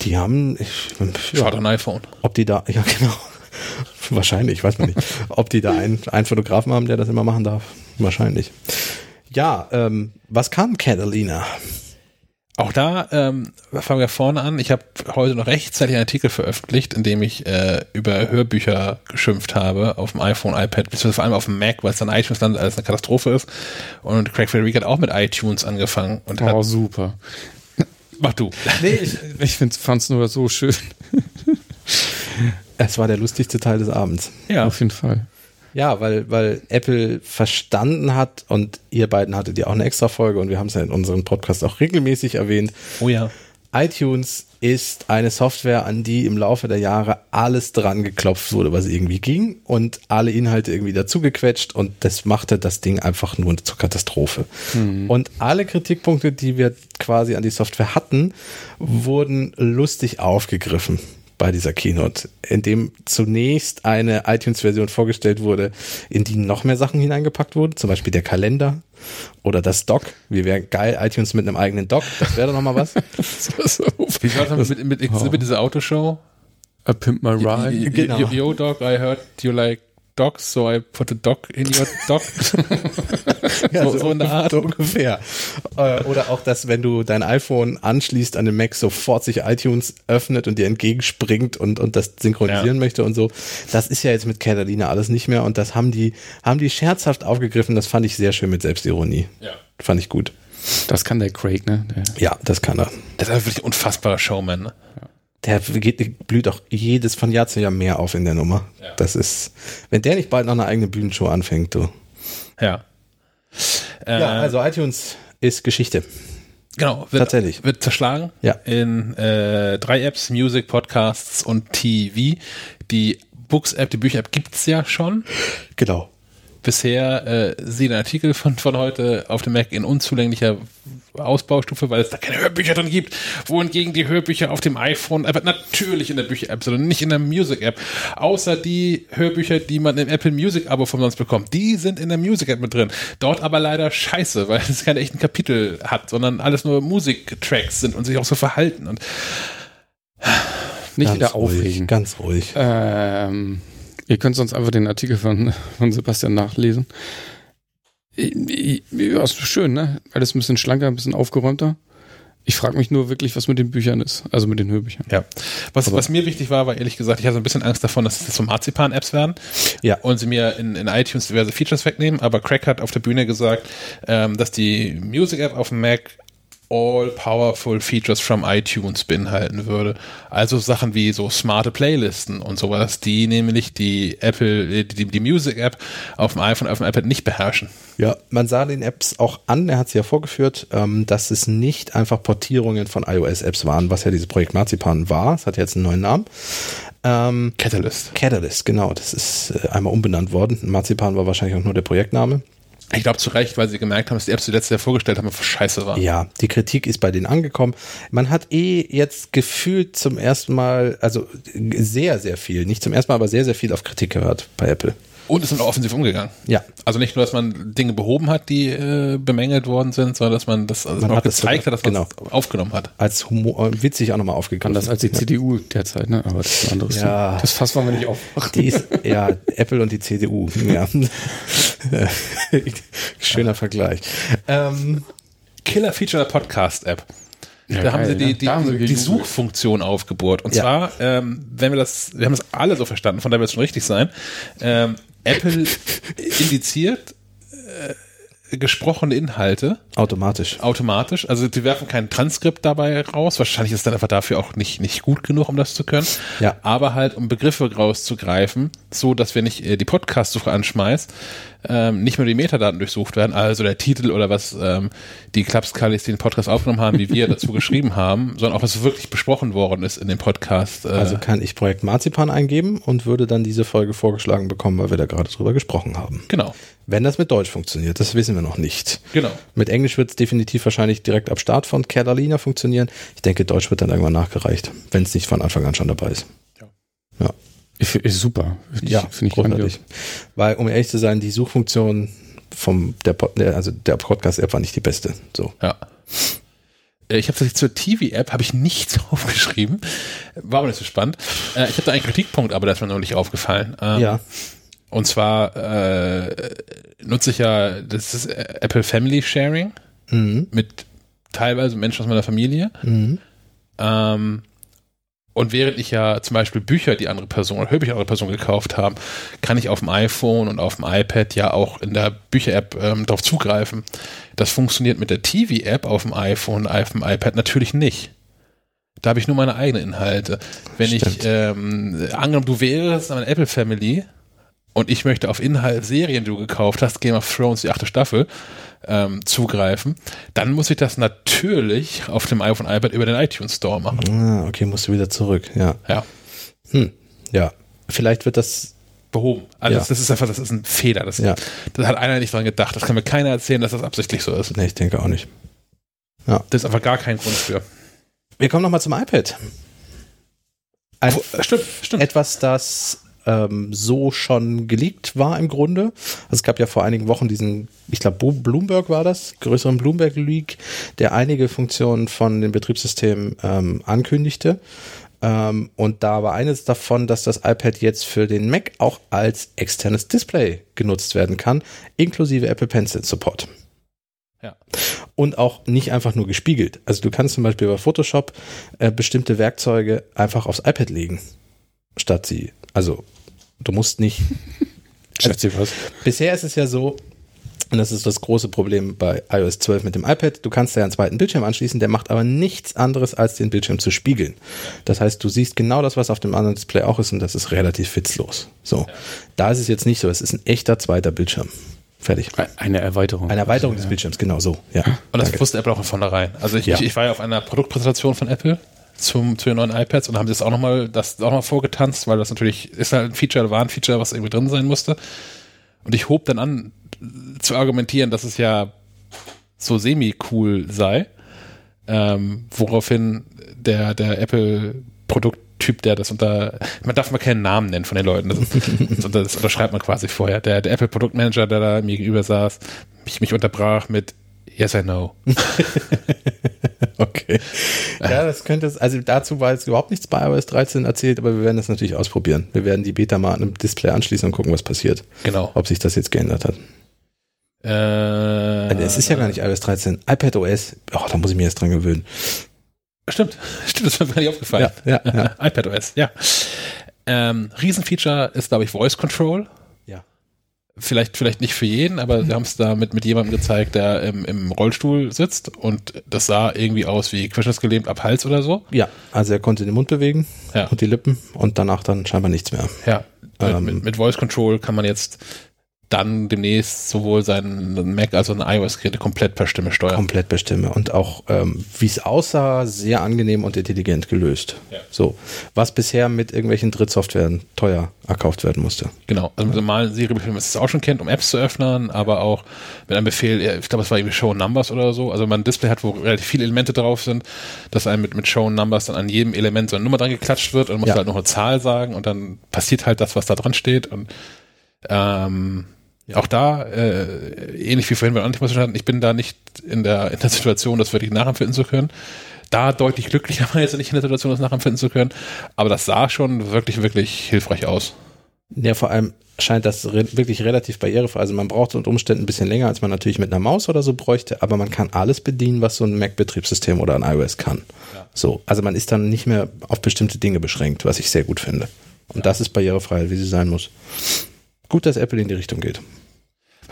Die haben, ich,
Schaut ein iPhone.
ob die da, ja genau, [LAUGHS] wahrscheinlich, weiß man nicht, ob die da einen, einen Fotografen haben, der das immer machen darf, wahrscheinlich. Ja, ähm, was kann Catalina?
Auch da ähm, fangen wir vorne an. Ich habe heute noch rechtzeitig einen Artikel veröffentlicht, in dem ich äh, über Hörbücher geschimpft habe auf dem iPhone, iPad, beziehungsweise vor allem auf dem Mac, weil es dann iTunes landet, alles eine Katastrophe ist. Und Craig Frederick hat auch mit iTunes angefangen und hat,
Oh, super.
mach du.
Nee, ich, ich fand es nur so schön. [LAUGHS]
Es war der lustigste Teil des Abends.
Ja,
Auf jeden Fall.
Ja, weil, weil Apple verstanden hat und ihr beiden hattet ja auch eine extra Folge und wir haben es ja in unserem Podcast auch regelmäßig erwähnt.
oh ja.
iTunes ist eine Software, an die im Laufe der Jahre alles dran geklopft wurde, was irgendwie ging und alle Inhalte irgendwie dazugequetscht und das machte das Ding einfach nur zur Katastrophe. Und alle Kritikpunkte, die wir quasi an die Software hatten, wurden lustig aufgegriffen bei dieser Keynote, in dem zunächst eine iTunes-Version vorgestellt wurde, in die noch mehr Sachen hineingepackt wurden, zum Beispiel der Kalender oder das Dock. Wie wäre geil, iTunes mit einem eigenen Dock, das wäre doch noch mal was. [LAUGHS]
Wie war das mit, mit, mit, mit dieser Autoshow?
A Pimp My Ride.
Genau.
Yo, yo, dog, I heard you like dogs, so I put a dog in your dog.
Ja,
so, so in der Art.
So ungefähr. Äh, Oder auch, dass wenn du dein iPhone anschließt an den Mac, sofort sich iTunes öffnet und dir entgegenspringt und, und das synchronisieren
Ja.
möchte und so. Das ist ja jetzt mit Catalina alles nicht mehr und das haben die, haben die scherzhaft aufgegriffen. Das fand ich sehr schön mit Selbstironie.
Ja.
Fand ich gut.
Das kann der Craig, ne? Der,
Ja, das kann er.
Das ist einfach wirklich ein unfassbarer Showman. Ne?
Der geht, blüht auch jedes von Jahr zu Jahr mehr auf in der Nummer.
Ja.
Das ist, wenn der nicht bald noch eine eigene Bühnenshow anfängt, du.
Ja. Äh,
Ja, also iTunes ist Geschichte.
Genau, wird,
Tatsächlich.
wird zerschlagen
Ja.
in äh, drei Apps, Music, Podcasts und TV. Die Books-App, die Bücher-App gibt's ja schon.
Genau.
Bisher äh, sieht ein Artikel von, von heute auf dem Mac in unzulänglicher Ausbaustufe, weil es da keine Hörbücher drin gibt, wohingegen die Hörbücher auf dem iPhone, aber natürlich in der Bücher-App, sondern nicht in der Music-App. Außer die Hörbücher, die man im Apple Music-Abo von sonst bekommt, die sind in der Music-App mit drin. Dort aber leider scheiße, weil es keine echten Kapitel hat, sondern alles nur Musiktracks sind und sich auch so verhalten. Und
nicht
Ganz
wieder
ruhig,
aufregen.
Ganz ruhig.
Ähm, ihr könnt sonst einfach den Artikel von, [LAUGHS] von Sebastian nachlesen. Ja, ist schön, ne? Alles ein bisschen schlanker, ein bisschen aufgeräumter. Ich frage mich nur wirklich, was mit den Büchern ist, also mit den Hörbüchern.
Ja. Was, was mir wichtig war, war ehrlich gesagt, ich hatte so ein bisschen Angst davon, dass das so Marzipan-Apps werden
Ja.
und sie mir in, in iTunes diverse Features wegnehmen. Aber Craig hat auf der Bühne gesagt, ähm, dass die Music-App auf dem Mac all powerful Features from iTunes beinhalten würde. Also Sachen wie so smarte Playlisten und sowas, die nämlich die Apple, die, die Music-App auf dem iPhone, auf dem iPad nicht beherrschen.
Ja, man sah den Apps auch an, er hat sie ja vorgeführt, ähm, dass es nicht einfach Portierungen von iOS-Apps waren, was ja dieses Projekt Marzipan war. Es hat jetzt einen neuen Namen. Ähm,
Catalyst.
Catalyst, genau, das ist äh, einmal umbenannt worden. Marzipan war wahrscheinlich auch nur der Projektname.
Ich glaube zu Recht, weil sie gemerkt haben, dass die Apps, die letztes Jahr vorgestellt haben, scheiße waren.
Ja, die Kritik ist bei denen angekommen. Man hat eh jetzt gefühlt zum ersten Mal, also sehr, sehr viel, nicht zum ersten Mal, aber sehr, sehr viel auf Kritik gehört bei Apple.
Und es sind offensiv umgegangen.
Ja,
Also nicht nur, dass man Dinge behoben hat, die äh, bemängelt worden sind, sondern dass man das also
Man
auch
hat es
gezeigt hat, dass man
genau.
es aufgenommen hat.
als Humor, äh, witzig auch nochmal aufgegriffen.
Anders als die
ja.
CDU derzeit, ne? Aber das ist ein anderes
Ja.
Das Fass wollen wir nicht.
Die ist, ja, Apple und die CDU. Ja. [LAUGHS] Schöner Vergleich. Ähm,
Killer-Feature der Podcast-App.
Ja,
da haben
geil,
sie die,
ne?
die,
Da haben sie
die. Suchfunktion aufgebohrt. Und
Ja.
zwar, ähm, wenn wir das, wir haben das alle so verstanden, von daher wird es schon richtig sein. Ähm, Apple indiziert äh, gesprochene Inhalte
automatisch.
automatisch. Also die werfen kein Transkript dabei raus. Wahrscheinlich ist dann einfach dafür auch nicht, nicht gut genug, um das zu können.
Ja.
Aber halt, um Begriffe rauszugreifen, so dass wenn ich äh, die Podcast-Suche anschmeiß, ähm, nicht nur die Metadaten durchsucht werden, also der Titel oder was ähm, die Klapskallis, die den Podcast aufgenommen haben, wie wir [LAUGHS] dazu geschrieben haben, sondern auch was wirklich besprochen worden ist in dem Podcast. Äh,
Also kann ich Projekt Marzipan eingeben und würde dann diese Folge vorgeschlagen bekommen, weil wir da gerade drüber gesprochen haben.
genau,
Wenn das mit Deutsch funktioniert, das wissen wir noch nicht.
genau.
Mit Englisch wird es definitiv wahrscheinlich direkt ab Start von Catalina funktionieren. Ich denke, Deutsch wird dann irgendwann nachgereicht, wenn es nicht von Anfang an schon dabei ist.
Ich, ist super. Finde ich,
Ja,
finde ich
großartig. Weil, um ehrlich zu sein, die Suchfunktion vom der, also der Podcast-App war nicht die beste. So.
Ja. Äh, Ich habe zur TV-App habe ich nichts [LAUGHS] aufgeschrieben. War aber nicht so spannend. Äh, ich habe da einen Kritikpunkt, aber der ist mir noch nicht aufgefallen. Ähm,
Ja.
Und zwar äh, nutze ich ja, das ist äh, Apple Family Sharing
Mhm.
mit teilweise Menschen aus meiner Familie.
Mhm.
Ähm, und während ich ja zum Beispiel Bücher, die andere Person oder Hörbücher andere Person gekauft haben, kann ich auf dem iPhone und auf dem iPad ja auch in der Bücher-App ähm, darauf zugreifen. Das funktioniert mit der TV-App auf dem iPhone und auf dem iPad natürlich nicht. Da habe ich nur meine eigenen Inhalte. Wenn
Stimmt.
ich, ähm, angenommen, du wärst eine Apple Family und ich möchte auf Inhalt Serien, die du gekauft hast, Game of Thrones, die achte Staffel, ähm, zugreifen, dann muss ich das natürlich auf dem iPhone iPad über den iTunes Store machen.
Ah, okay, musst du wieder zurück. Ja.
Ja.
Hm. Ja. Vielleicht wird das.
behoben. Also
Ja.
das, das ist einfach, das ist ein Fehler. Das,
Ja.
das hat einer nicht dran gedacht. Das kann mir keiner erzählen, dass das absichtlich so ist.
Nee, ich denke auch nicht.
Das ist einfach gar kein Grund für.
Wir kommen nochmal zum iPad. Ein,
Stimmt, stimmt.
etwas, das ähm, so schon geleakt war im Grunde. Also es gab ja vor einigen Wochen diesen, ich glaube Bloomberg war das, größeren Bloomberg-Leak, der einige Funktionen von dem Betriebssystem ähm, ankündigte. Ähm, und da war eines davon, dass das iPad jetzt für den Mac auch als externes Display genutzt werden kann, inklusive Apple Pencil Support.
Ja.
Und auch nicht einfach nur gespiegelt. Also du kannst zum Beispiel bei Photoshop äh, bestimmte Werkzeuge einfach aufs iPad legen, statt sie. Also du musst nicht. [LAUGHS]
Schätze was.
Bisher ist es ja so, und das ist das große Problem bei iOS 12 mit dem iPad, du kannst ja einen zweiten Bildschirm anschließen, der macht aber nichts anderes, als den Bildschirm zu spiegeln. Das heißt, du siehst genau das, was auf dem anderen Display auch ist, und das ist relativ witzlos. So. Da ist es jetzt nicht so, es ist ein echter zweiter Bildschirm. Fertig.
Eine Erweiterung.
Eine Erweiterung des Bildschirms, genau so. Ja.
Und das
Danke.
wusste Apple auch von vornherein. Also ich,
Ja.
ich, ich war ja auf einer Produktpräsentation von Apple zum, zu den neuen iPads und haben das auch nochmal, noch vorgetanzt, weil das natürlich ist halt ein Feature, war ein Feature, was irgendwie drin sein musste. Und ich hob dann an, zu argumentieren, dass es ja so semi-cool sei, ähm, woraufhin der, der Apple-Produkttyp, der das unter, man darf mal keinen Namen nennen von den Leuten, das, das, das unterschreibt man quasi vorher, der, der Apple-Produktmanager, der da mir gegenüber saß, mich, mich unterbrach mit Yes, I know. [LAUGHS]
Okay. Ja, das könnte es, also dazu war jetzt überhaupt nichts bei iOS 13 erzählt, aber wir werden das natürlich ausprobieren. Wir werden die Beta mal an einem Display anschließen und gucken, was passiert.
Genau.
Ob sich das jetzt geändert hat.
Äh,
Also es ist ja gar nicht iOS 13, iPad OS. Oh, da muss ich mir jetzt dran gewöhnen.
Stimmt, [LAUGHS] stimmt, das ist mir gar nicht aufgefallen.
Ja, ja, ja. [LAUGHS]
iPadOS, ja. Ähm, Riesenfeature ist, glaube ich, Voice Control. Vielleicht, vielleicht nicht für jeden, aber wir haben es da mit, mit jemandem gezeigt, der im, im Rollstuhl sitzt und das sah irgendwie aus wie querschnittsgelähmt ab Hals oder so.
Ja, also er konnte den Mund bewegen
Ja.
und die Lippen und danach dann scheinbar nichts mehr.
Ja.
Ähm.
mit, mit Voice Control kann man jetzt dann demnächst sowohl seinen Mac als auch ein iOS-Geräte komplett per Stimme steuern.
Komplett bestimme. Und auch, ähm, wie es aussah, sehr angenehm und intelligent gelöst.
Ja.
So. Was bisher mit irgendwelchen Drittsoftwaren teuer erkauft werden musste.
Genau, also mit normalen Siri-Befehlen, was es auch schon kennt, um Apps zu öffnen, aber auch mit einem Befehl, ich glaube, es war irgendwie Show Numbers oder so, also wenn man ein Display hat, wo relativ viele Elemente drauf sind, dass einem mit, mit Show Numbers dann an jedem Element so eine Nummer dran geklatscht wird und muss
Ja.
halt noch eine Zahl sagen und dann passiert halt das, was da dran steht und ähm, auch da, äh, ähnlich wie vorhin bei Antimus hatten, ich bin da nicht in der, in der Situation, das wirklich nachempfinden zu können. Da deutlich glücklicher war jetzt nicht in der Situation, das nachempfinden zu können. Aber das sah schon wirklich, wirklich hilfreich aus.
Ja, vor allem scheint das re wirklich relativ barrierefrei. Also man braucht unter Umständen ein bisschen länger, als man natürlich mit einer Maus oder so bräuchte, aber man kann alles bedienen, was so ein Mac-Betriebssystem oder ein iOS kann. So, also man ist dann nicht mehr auf bestimmte Dinge beschränkt, was ich sehr gut finde. Und das ist barrierefrei, wie sie sein muss. Gut, dass Apple in die Richtung geht.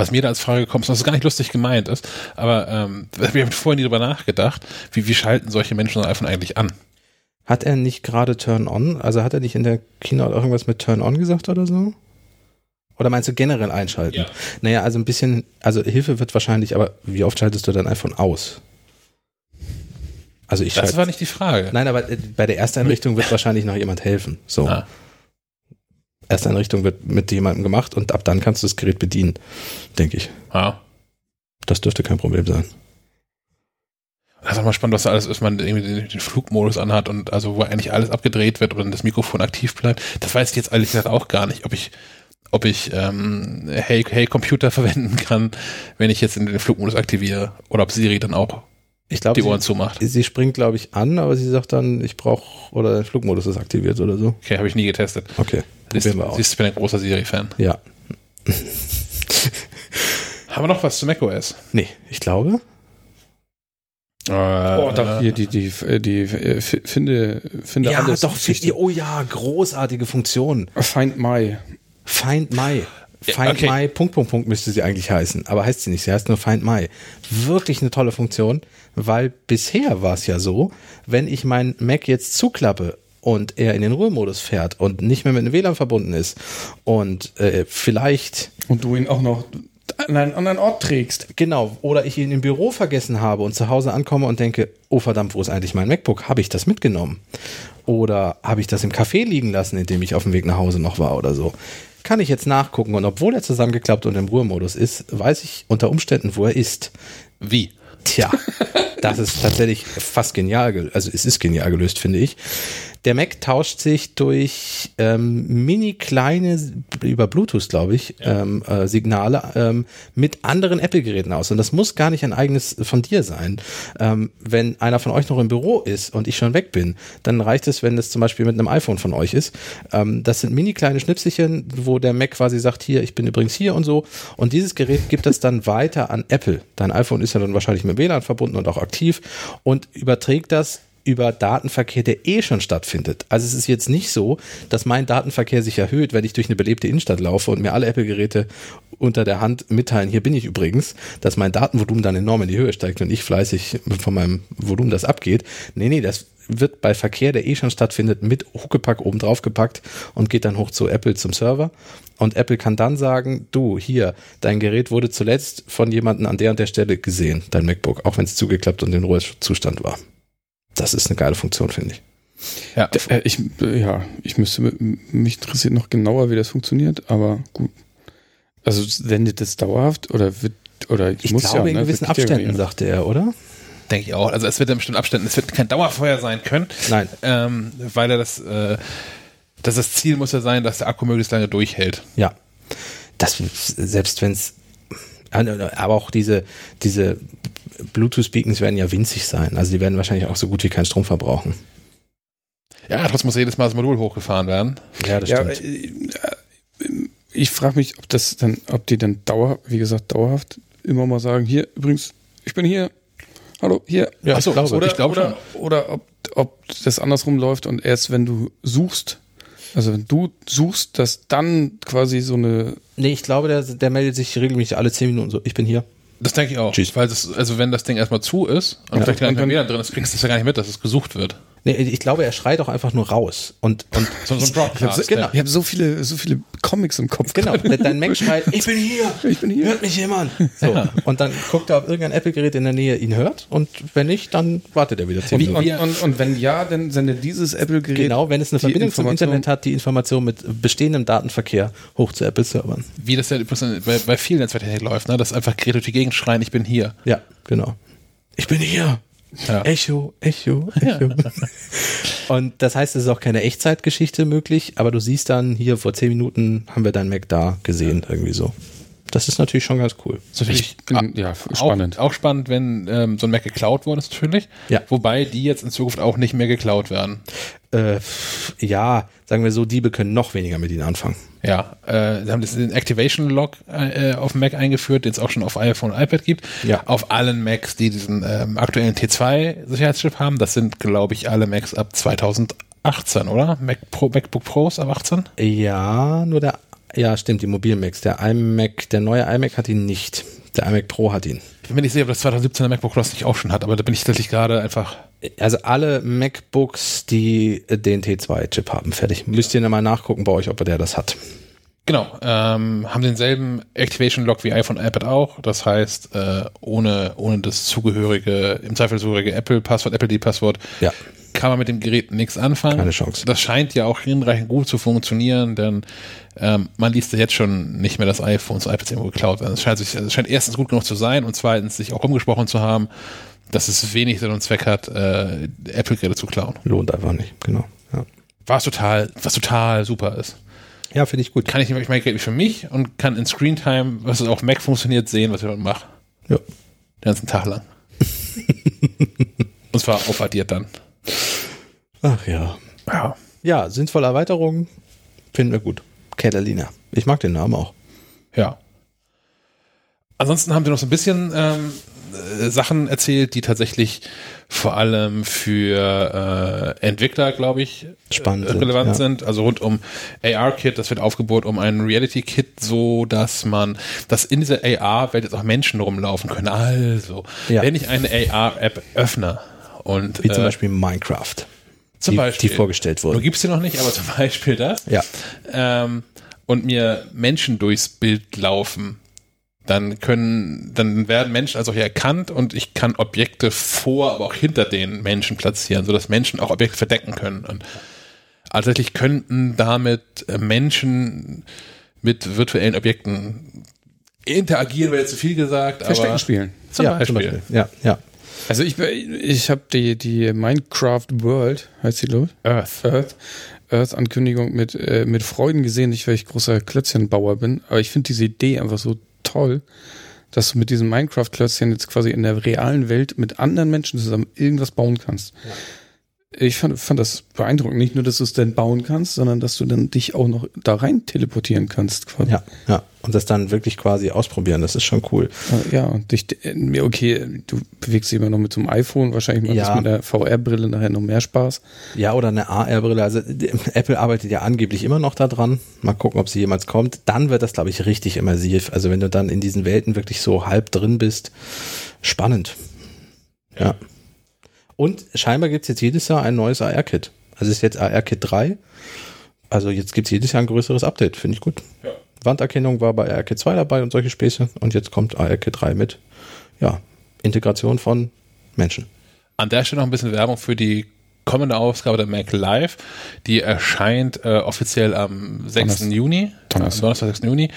Was mir da als Frage kommt, was gar nicht lustig gemeint ist, aber ähm, wir haben [LAUGHS] vorhin nie drüber nachgedacht, wie, wie schalten solche Menschen ein iPhone eigentlich an?
Hat er nicht gerade Turn On? Also hat er nicht in der Keynote irgendwas mit Turn On gesagt oder so? Oder meinst du generell einschalten?
Ja.
Naja, also ein bisschen, also Hilfe wird wahrscheinlich, aber wie oft schaltest du dein iPhone aus? Also ich
Das war nicht die Frage.
Nein, aber äh, bei der Ersteinrichtung [LAUGHS] wird wahrscheinlich noch jemand helfen. So.
Ah,
Ersteinrichtung wird mit jemandem gemacht und ab dann kannst du das Gerät bedienen, denke ich.
ah.
Das dürfte kein Problem sein.
Das ist auch mal spannend, was da alles ist, man irgendwie den, den Flugmodus anhat und also wo eigentlich alles abgedreht wird und das Mikrofon aktiv bleibt. Das weiß ich jetzt ehrlich gesagt auch gar nicht, ob ich ob ich ähm, Hey, hey Computer [LAUGHS] verwenden kann, wenn ich jetzt den Flugmodus aktiviere oder ob Siri dann auch
Ich glaube,
die Ohren
sie,
zumacht.
sie springt, glaube ich, an, aber sie sagt dann, ich brauche, oder der Flugmodus ist aktiviert oder so.
Okay, habe ich nie getestet.
Okay,
Siehst,
probieren wir aus.
siehst, ich bin ein großer Siri-Fan.
Ja. [LAUGHS]
Haben wir noch was zu macOS?
Nee, ich glaube.
Äh,
Oh, da hier die, die, die, äh, finde, finde
Ja,
alles.
doch,
Geschichte.
oh ja, großartige Funktion.
Find My.
Find My. Find
okay.
My, Punkt, Punkt, Punkt müsste sie eigentlich heißen. Aber heißt sie nicht, sie heißt nur Find My. Wirklich eine tolle Funktion, weil bisher war es ja so, wenn ich meinen Mac jetzt zuklappe und er in den Ruhemodus fährt und nicht mehr mit dem WLAN verbunden ist und äh, vielleicht
Und du ihn auch noch an einen anderen Ort trägst.
Genau, oder ich ihn im Büro vergessen habe und zu Hause ankomme und denke, oh verdammt, wo ist eigentlich mein MacBook? Habe ich das mitgenommen? Oder habe ich das im Café liegen lassen, in dem ich auf dem Weg nach Hause noch war oder so? Kann ich jetzt nachgucken und obwohl er zusammengeklappt und im Ruhemodus ist, weiß ich unter Umständen, wo er ist.
Wie?
Tja, das ist tatsächlich fast genial, gel- also es ist genial gelöst, finde ich. Der Mac tauscht sich durch ähm, mini kleine, über Bluetooth, glaube ich, ähm, äh, Signale ähm, mit anderen Apple-Geräten aus. Und das muss gar nicht ein eigenes von dir sein. Ähm, wenn einer von euch noch im Büro ist und ich schon weg bin, dann reicht es, wenn es zum Beispiel mit einem iPhone von euch ist. Ähm, das sind mini kleine Schnipselchen, wo der Mac quasi sagt, hier, ich bin übrigens hier und so. Und dieses Gerät gibt es dann weiter an Apple. Dein iPhone ist ja dann wahrscheinlich mit WLAN verbunden und auch aktiv und überträgt das über Datenverkehr, der eh schon stattfindet. Also es ist jetzt nicht so, dass mein Datenverkehr sich erhöht, wenn ich durch eine belebte Innenstadt laufe und mir alle Apple-Geräte unter der Hand mitteilen, hier bin ich übrigens, dass mein Datenvolumen dann enorm in die Höhe steigt und ich fleißig von meinem Volumen das abgeht. Nee, nee, das wird bei Verkehr, der eh schon stattfindet, mit Huckepack oben drauf gepackt und geht dann hoch zu Apple zum Server. Und Apple kann dann sagen, du, hier, dein Gerät wurde zuletzt von jemandem an der und der Stelle gesehen, dein MacBook, auch wenn es zugeklappt und in Ruhezustand war. Das ist eine geile Funktion, finde ich.
Ja.
Äh, ich, äh, ja, ich müsste, mich interessiert noch genauer, wie das funktioniert, aber gut. Also sendet das dauerhaft oder wird, oder
Ich
muss
glaube,
ja,
in
ne?
gewissen Abständen, sagte er, oder?
Denke ich auch. Also es wird in bestimmten Abständen, es wird kein Dauerfeuer sein können.
Nein.
Ähm, weil er das, äh, das, das Ziel muss ja sein, dass der Akku möglichst lange durchhält.
Ja. Das, selbst wenn es, aber auch diese, diese Bluetooth-Beacons werden ja winzig sein. Also die werden wahrscheinlich auch so gut wie keinen Strom verbrauchen.
Ja, trotzdem muss jedes Mal das Modul hochgefahren werden.
Ja, das
Ja, äh, ich frage mich, ob das dann, ob die dann dauer, wie gesagt, dauerhaft immer mal sagen, hier, übrigens, ich bin hier, hallo, hier.
Ja,
Ach so,
ich glaube,
oder,
ich glaube
oder, oder ob, ob das andersrum läuft und erst wenn du suchst, also wenn du suchst, dass dann quasi so eine,
Nee, ich glaube, der, der meldet sich regelmäßig alle 10 Minuten so, ich bin hier.
Das denke ich auch.
Tschüss.
Weil das, also wenn das Ding erstmal zu ist und
Ja.
vielleicht gar nicht mehr drin ist, kriegst du das ja gar nicht mit, dass es gesucht wird.
Nee, ich glaube, er schreit auch einfach nur raus. Und, und [LAUGHS]
So, so ein Broadcast.
genau.
ja.
ich habe so viele, so viele Comics im Kopf.
Genau, [LAUGHS]
gerade.
dein Mac schreit, ich bin hier,
Ich bin hier.
hört mich jemand. [LAUGHS] So, und dann guckt er, ob irgendein Apple-Gerät in der Nähe ihn hört und wenn nicht, dann wartet er wieder 10
Wie,
Minuten.
und, und, und wenn ja, dann sendet dieses Apple-Gerät.
Genau, wenn es eine Verbindung zum Internet hat, die Information mit bestehendem Datenverkehr hoch zu Apple-Servern.
Wie das ja übrigens bei, bei vielen Netzwerktechnik läuft, ne? dass einfach Geräte durch die Gegend schreien, ich bin hier.
Ja, genau. Ich bin hier.
Ja.
Echo, Echo, Echo. [LAUGHS] Und das heißt, es ist auch keine Echtzeitgeschichte möglich, aber du siehst dann hier vor 10 Minuten haben wir dein Mac da gesehen, irgendwie so. Das ist natürlich schon ganz cool.
Das natürlich
Ich bin, ja, spannend.
Auch, auch spannend, wenn ähm, so ein Mac geklaut worden ist, natürlich.
Ja.
Wobei die jetzt in Zukunft auch nicht mehr geklaut werden.
Äh, ja, sagen wir so, Diebe können noch weniger mit ihnen anfangen.
Ja, äh, sie haben das den Activation Lock äh, auf dem Mac eingeführt, den es auch schon auf iPhone und iPad gibt.
Ja.
Auf allen Macs, die diesen ähm, aktuellen T2 Sicherheitschip haben. Das sind, glaube ich, alle Macs ab 2018, oder? Mac Pro, MacBook Pros ab 18?
Ja, nur der, ja, stimmt, die Mobil-Macs. Der iMac, der neue iMac hat ihn nicht. Der iMac Pro hat ihn.
Ich bin mir nicht sicher, ob das 2017er MacBook Pro das nicht auch schon hat, aber da bin ich tatsächlich gerade einfach.
Also alle MacBooks, die äh, den T2-Chip haben, fertig. Müsst ihr mal nachgucken bei euch, ob der das hat.
Genau, ähm, haben denselben Activation Lock wie iPhone und iPad auch. Das heißt, äh, ohne, ohne das zugehörige, im Zweifel zugehörige Apple-Passwort, Apple-D-Passwort,
Ja.
Kann man mit dem Gerät nichts anfangen.
Keine Chance.
Das scheint ja auch hinreichend gut zu funktionieren, denn ähm, man liest ja jetzt schon nicht mehr das iPhone und iPads irgendwo geklaut werden. Es scheint, sich, es scheint erstens gut genug zu sein und zweitens sich auch umgesprochen zu haben, dass es wenig Sinn und Zweck hat, äh, Apple-Geräte zu klauen.
Lohnt einfach nicht, genau. Ja,
Was total, was total super ist.
ja finde ich gut.
Kann ich nicht mein Gerät für mich und kann in Screentime, was auf Mac funktioniert, sehen, was ich dort mache.
Ja.
Den ganzen Tag lang. [LAUGHS] Und zwar aufaddiert dann.
Ach ja.
Ja.
Ja, sinnvolle Erweiterungen finden wir gut. Catalina. Ich mag den Namen auch.
Ja. Ansonsten haben wir noch so ein bisschen ähm, äh, Sachen erzählt, die tatsächlich vor allem für äh, Entwickler, glaube ich,
Spannend
äh, relevant
ja.
sind. Also rund um AR-Kit, das wird aufgebaut um ein Reality-Kit, so dass man, dass in dieser AR-Welt jetzt auch Menschen rumlaufen können. Also,
Ja.
wenn ich eine AR-App öffne und
Wie zum
äh,
Beispiel Minecraft.
zum
die,
Beispiel,
die vorgestellt
Du
wurde.
gibst sie noch nicht, aber zum Beispiel das.
Ja.
Ähm, und mir Menschen durchs Bild laufen, dann können, dann werden Menschen als solche erkannt und ich kann Objekte vor, aber auch hinter den Menschen platzieren, sodass Menschen auch Objekte verdecken können. Und tatsächlich könnten damit äh, Menschen mit virtuellen Objekten interagieren, wäre jetzt zu viel gesagt,
Verstecken
aber
spielen.
zum
ja,
Beispiel.
Ja, ja.
Also ich, ich habe die, die Minecraft World, heißt sie, glaube ich?
Earth.
Earth. Earth-Ankündigung mit, äh, mit Freuden gesehen, nicht weil ich großer Klötzchenbauer bin, aber ich finde diese Idee einfach so toll, dass du mit diesen Minecraft-Klötzchen jetzt quasi in der realen Welt mit anderen Menschen zusammen irgendwas bauen kannst. Ich fand, fand das beeindruckend. Nicht nur, dass du es dann bauen kannst, sondern dass du dann dich auch noch da rein teleportieren kannst. Quasi.
Ja, ja. Und das dann wirklich quasi ausprobieren, das ist schon cool.
Äh, Ja, und dich, äh, okay, du bewegst dich immer noch mit so einem iPhone, wahrscheinlich macht
Ja.
das mit der VR-Brille nachher noch mehr Spaß.
Ja, oder eine AR-Brille. Also Apple arbeitet ja angeblich immer noch daran. Mal gucken, ob sie jemals kommt. Dann wird das, glaube ich, richtig immersiv. Also wenn du dann in diesen Welten wirklich so halb drin bist, spannend. Ja. Und scheinbar gibt's jetzt jedes Jahr ein neues AR-Kit. Also es ist jetzt AR-Kit 3. Also jetzt gibt's jedes Jahr ein größeres Update. Finde ich gut.
Ja.
Wanderkennung war bei AR-Kit 2 dabei und solche Späße. Und jetzt kommt AR-Kit 3 mit, ja, Integration von Menschen.
An der Stelle noch ein bisschen Werbung für die kommende Ausgabe der Mac Live. Die erscheint äh, offiziell am 6.
Donnerstag.
Juni.
Donnerstag.
Donnerstag, 6. Juni.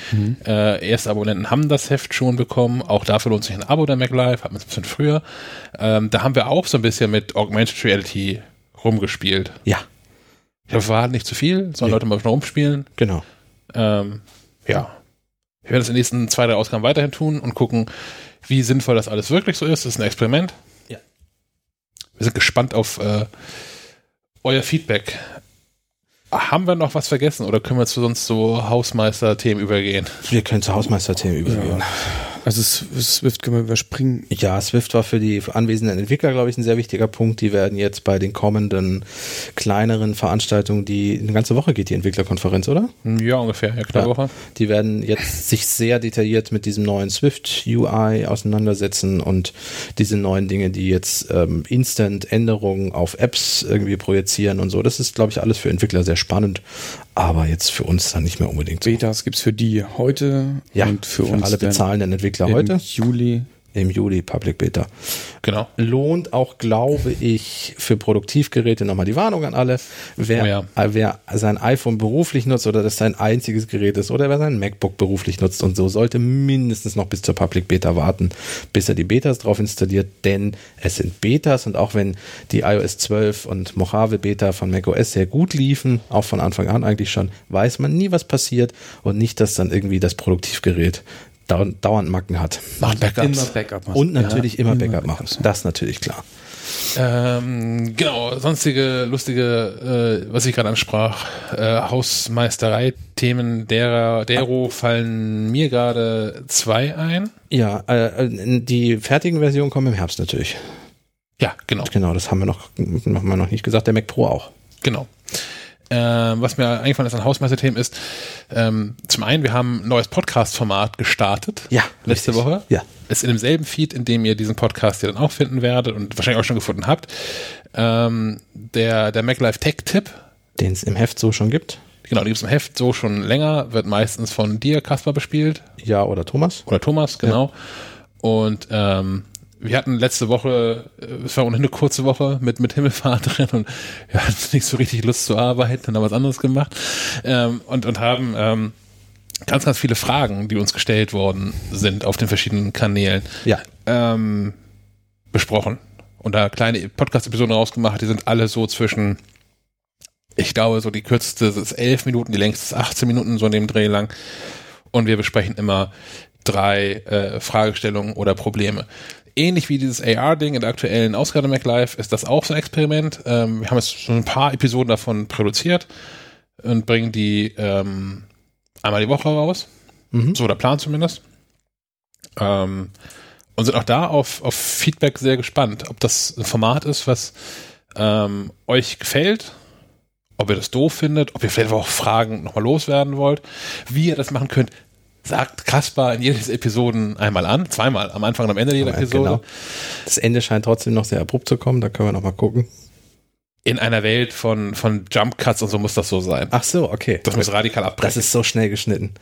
Äh, erste Abonnenten haben das Heft schon bekommen. Auch dafür lohnt sich ein Abo der Mac Live. Hat man es ein bisschen früher. Ähm, da haben wir auch so ein bisschen mit Augmented Reality rumgespielt.
Ja,
Ich hoffe, war nicht zu viel, sollen
Nee.
Leute mal schon rumspielen.
genau.
Ähm, ja. Wir werden das in den nächsten zwei, drei Ausgaben weiterhin tun und gucken, wie sinnvoll das alles wirklich so ist. Das ist ein Experiment.
Ja.
Wir sind gespannt auf äh, euer Feedback. Haben wir noch was vergessen oder können wir zu sonst so Hausmeister-Themen übergehen?
Wir können zu Hausmeisterthemen übergehen.
Also Swift können wir überspringen.
Ja, Swift war für die anwesenden Entwickler, glaube ich, ein sehr wichtiger Punkt. Die werden jetzt bei den kommenden kleineren Veranstaltungen, die eine ganze Woche geht, die Entwicklerkonferenz, oder?
Ja, ungefähr. Ja, knappe
Ja. Die werden jetzt sich sehr detailliert mit diesem neuen Swift UI auseinandersetzen und diese neuen Dinge, die jetzt ähm, Instant-Änderungen auf Apps irgendwie projizieren und so. Das ist, glaube ich, alles für Entwickler sehr spannend, aber jetzt für uns dann nicht mehr unbedingt so.
Betas gibt's für die heute
Ja,
und für,
für
uns
alle bezahlenden Entwickler
im
heute
Juli.
im Juli Public Beta.
Genau.
lohnt auch, glaube ich, für Produktivgeräte nochmal die Warnung an alle. Wer,
Oh ja.
wer sein iPhone beruflich nutzt oder das sein einziges Gerät ist oder wer sein MacBook beruflich nutzt und so, sollte mindestens noch bis zur Public Beta warten, bis er die Betas drauf installiert, denn es sind Betas und auch wenn die iOS 12 und Mojave Beta von macOS sehr gut liefen, auch von Anfang an eigentlich schon, weiß man nie, was passiert und nicht, dass dann irgendwie das Produktivgerät dauernd, Macken hat.
Machen Backups.
Immer Backup machen.
Und natürlich immer
immer
Backup machen.
Backups.
Das ist natürlich klar.
Ähm, genau, sonstige lustige, äh, was ich gerade ansprach, äh, Hausmeisterei-Themen derer, dero fallen mir gerade zwei ein.
Ja, äh, die fertigen Versionen kommen im Herbst natürlich.
Ja, genau.
Genau, das haben wir noch, haben wir noch nicht gesagt. Der Mac Pro auch.
Genau. Ähm, was mir eingefallen ist an Hausmeisterthemen ist, ähm, zum einen, wir haben ein neues Podcast-Format gestartet.
Ja,
Letzte
richtig.
Woche.
Ja.
Ist in demselben Feed, in dem ihr diesen Podcast hier dann auch finden werdet und wahrscheinlich auch schon gefunden habt. Ähm, der, der MacLife Tech-Tipp,
Den es im Heft so schon gibt.
genau, die gibt es im Heft so schon länger, wird meistens von dir, Kasper, bespielt.
Ja, oder Thomas.
Oder Thomas, genau. Und ähm, wir hatten letzte Woche, äh, es war ohnehin eine kurze Woche mit, mit Himmelfahrt [LAUGHS] drin und wir hatten nicht so richtig Lust zu arbeiten und haben was anderes gemacht. Ähm, und, und haben ähm, ganz, ganz viele Fragen, die uns gestellt worden sind auf den verschiedenen Kanälen,
Ja.
ähm, besprochen. Und da kleine Podcast-Episoden rausgemacht, die sind alle so zwischen, ich glaube, so die kürzeste ist elf Minuten, die längste ist 18 Minuten, so in dem Dreh lang. Und wir besprechen immer drei äh, Fragestellungen oder Probleme. Ähnlich wie dieses AR-Ding in der aktuellen Ausgabe MacLive ist das auch so ein Experiment. Ähm, wir haben jetzt schon ein paar Episoden davon produziert und bringen die ähm, einmal die Woche raus.
Mhm.
So der Plan zumindest. Ähm, und sind auch da auf, auf Feedback sehr gespannt, ob das ein Format ist, was ähm, euch gefällt, ob ihr das doof findet, ob ihr vielleicht auch Fragen nochmal loswerden wollt, wie ihr das machen könnt. Sagt Kaspar in jedes Episoden einmal an, zweimal, am Anfang und am Ende jeder
Ja,
Episode.
genau. Das Ende scheint trotzdem noch sehr abrupt zu kommen, da können wir noch mal gucken.
In einer Welt von, von Jump Cuts und so muss das so sein.
Ach so, okay.
Das muss radikal abbrechen.
Das ist so schnell geschnitten.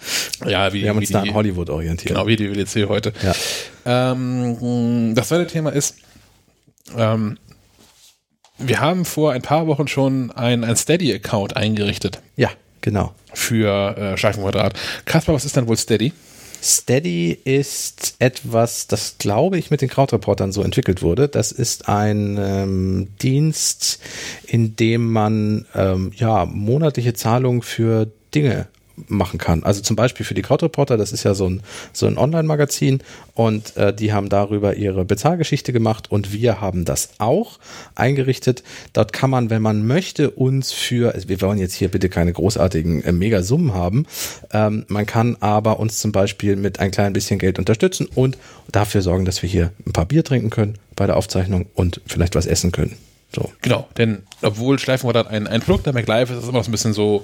ja, wie,
Wir haben
wie
uns da an Hollywood orientiert.
Genau, wie die WDC heute.
Ja.
Ähm, das zweite Thema ist, ähm, wir haben vor ein paar Wochen schon ein, ein Steady-Account eingerichtet
Ja, genau.
für äh, Scheifenquadrat. Kaspar, was ist dann wohl Steady?
Steady ist etwas, das glaube ich mit den Krautreportern so entwickelt wurde. Das ist ein ähm, Dienst, in dem man ähm, ja monatliche Zahlungen für Dinge machen kann. Also zum Beispiel für die Krautreporter, das ist ja so ein, so ein Online-Magazin und äh, die haben darüber ihre Bezahlgeschichte gemacht und wir haben das auch eingerichtet. Dort kann man, wenn man möchte, uns für, also wir wollen jetzt hier bitte keine großartigen äh, Megasummen haben, ähm, man kann aber uns zum Beispiel mit ein klein bisschen Geld unterstützen und dafür sorgen, dass wir hier ein paar Bier trinken können bei der Aufzeichnung und vielleicht was essen können. So.
Genau, denn obwohl Schleifenquadrat ein, ein Produkt der MacLive ist, ist immer so ein bisschen so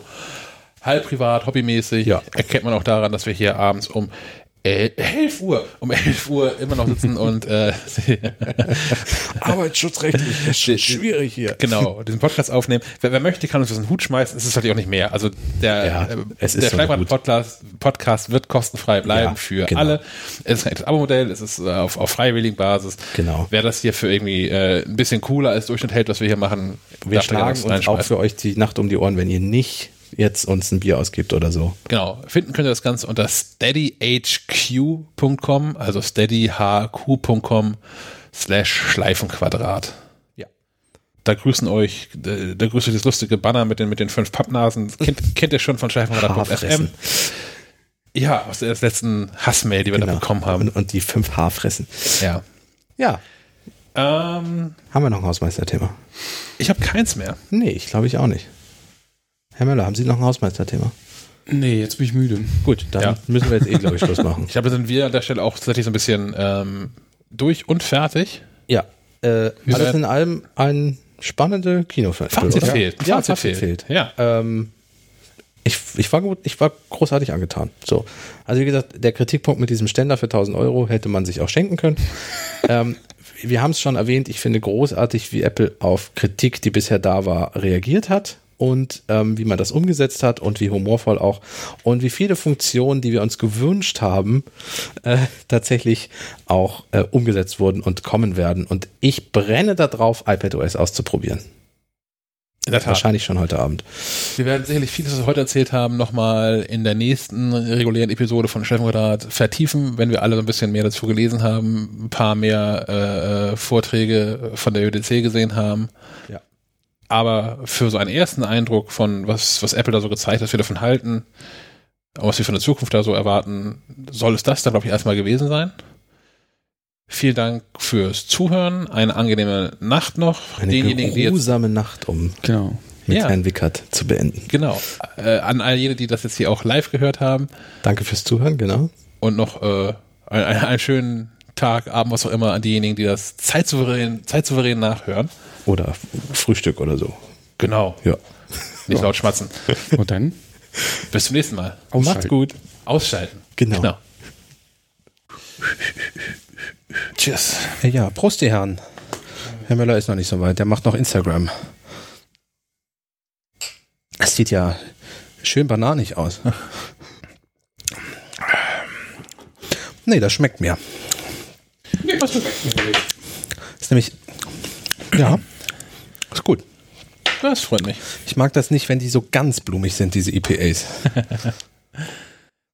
halb privat, hobbymäßig.
Ja.
Erkennt man auch daran, dass wir hier abends um äh, 11 Uhr, um 11 Uhr immer noch sitzen [LAUGHS] und äh, [LAUGHS]
Arbeitsschutzrechtlich ist schwierig hier.
genau diesen Podcast aufnehmen. Wer, wer möchte, kann uns das in den Hut schmeißen. Es ist natürlich auch nicht mehr. Also der,
Ja,
äh, der
so.
Podcast, Podcast wird kostenfrei bleiben
Ja,
für
genau.
alle. Es ist ein Abo-Modell, es ist äh, auf, auf freiwilligen Basis.
Genau.
Wer das hier für irgendwie äh, ein bisschen cooler als Durchschnitt hält, was wir hier machen,
Wir schlagen uns auch für euch die Nacht um die Ohren, wenn ihr nicht jetzt uns ein Bier ausgibt oder so.
Genau. Finden könnt ihr das Ganze unter steadyhq.com, also steadyhq.com slash Schleifenquadrat.
Ja.
Da grüßen euch, da, da grüßt euch das lustige Banner mit den, mit den fünf Pappnasen. Kennt, [LAUGHS] kennt ihr schon von Schleifenquadrat.fm? Ja, aus der letzten Hassmail, die wir da
Genau.
bekommen haben.
Und, und die fünf Haarfressen.
Ja.
Ja.
Ähm,
Haben wir noch ein Hausmeisterthema?
ich habe keins mehr.
Nee, ich glaube ich auch nicht. Herr Möller, haben Sie noch ein Hausmeisterthema?
Nee, jetzt bin ich müde.
Gut, dann
Ja.
müssen wir jetzt eh, glaube ich, Schluss machen. [LAUGHS]
Ich glaube, da sind wir an der Stelle auch tatsächlich so ein bisschen ähm, durch und fertig.
Ja. Äh, alles in allem ein spannender Kinofilm.
Fazit
oder?
fehlt.
Ja,
Fazit
Fazit,
fehlt.
fehlt.
Ja.
Ähm, ich, ich, war gut, ich war großartig angetan. So. Also wie gesagt, der Kritikpunkt mit diesem Ständer für 1000 Euro hätte man sich auch schenken können. [LAUGHS] ähm, wir haben es schon erwähnt, ich finde großartig, wie Apple auf Kritik, die bisher da war, reagiert hat und ähm, wie man das umgesetzt hat und wie humorvoll auch und wie viele Funktionen, die wir uns gewünscht haben, äh, tatsächlich auch äh, umgesetzt wurden und kommen werden. Und ich brenne darauf, iPadOS auszuprobieren.
In der Tat.
Wahrscheinlich schon heute Abend.
Wir werden sicherlich vieles, was wir heute erzählt haben, nochmal in der nächsten regulären Episode von Chefquadrat vertiefen, wenn wir alle so ein bisschen mehr dazu gelesen haben, ein paar mehr äh, äh, Vorträge von der ÖDC gesehen haben. Aber für so einen ersten Eindruck von was, was Apple da so gezeigt hat, was wir davon halten, was wir von der Zukunft da so erwarten, soll es das dann, glaube ich, erstmal gewesen sein. Vielen Dank fürs Zuhören. Eine angenehme Nacht noch.
Eine
Denjenigen,
geruhsame Nacht, um
Genau.
mit
Ja.
Herrn Wickert zu beenden.
Genau. Äh, an all jene, die das jetzt hier auch live gehört haben
Danke fürs Zuhören, genau.
und noch äh, ein, ein, einen schönen Tag, Abend, was auch immer, an diejenigen, die das zeitsouverän, zeitsouverän nachhören.
Oder Frühstück oder so.
Genau.
Ja.
Nicht laut schmatzen. [LAUGHS]
Und dann?
Bis zum nächsten Mal.
Macht's gut.
Ausschalten.
Genau.
Tschüss.
Ja, Prost, die Herren. Herr Möller ist noch nicht so weit. Der macht noch Instagram. Das sieht ja schön bananig aus. [LAUGHS] nee, das schmeckt mir. Ist nämlich. Ja. Ist gut.
Das freut mich.
Ich mag das nicht, wenn die so ganz blumig sind, diese IPAs. [LAUGHS]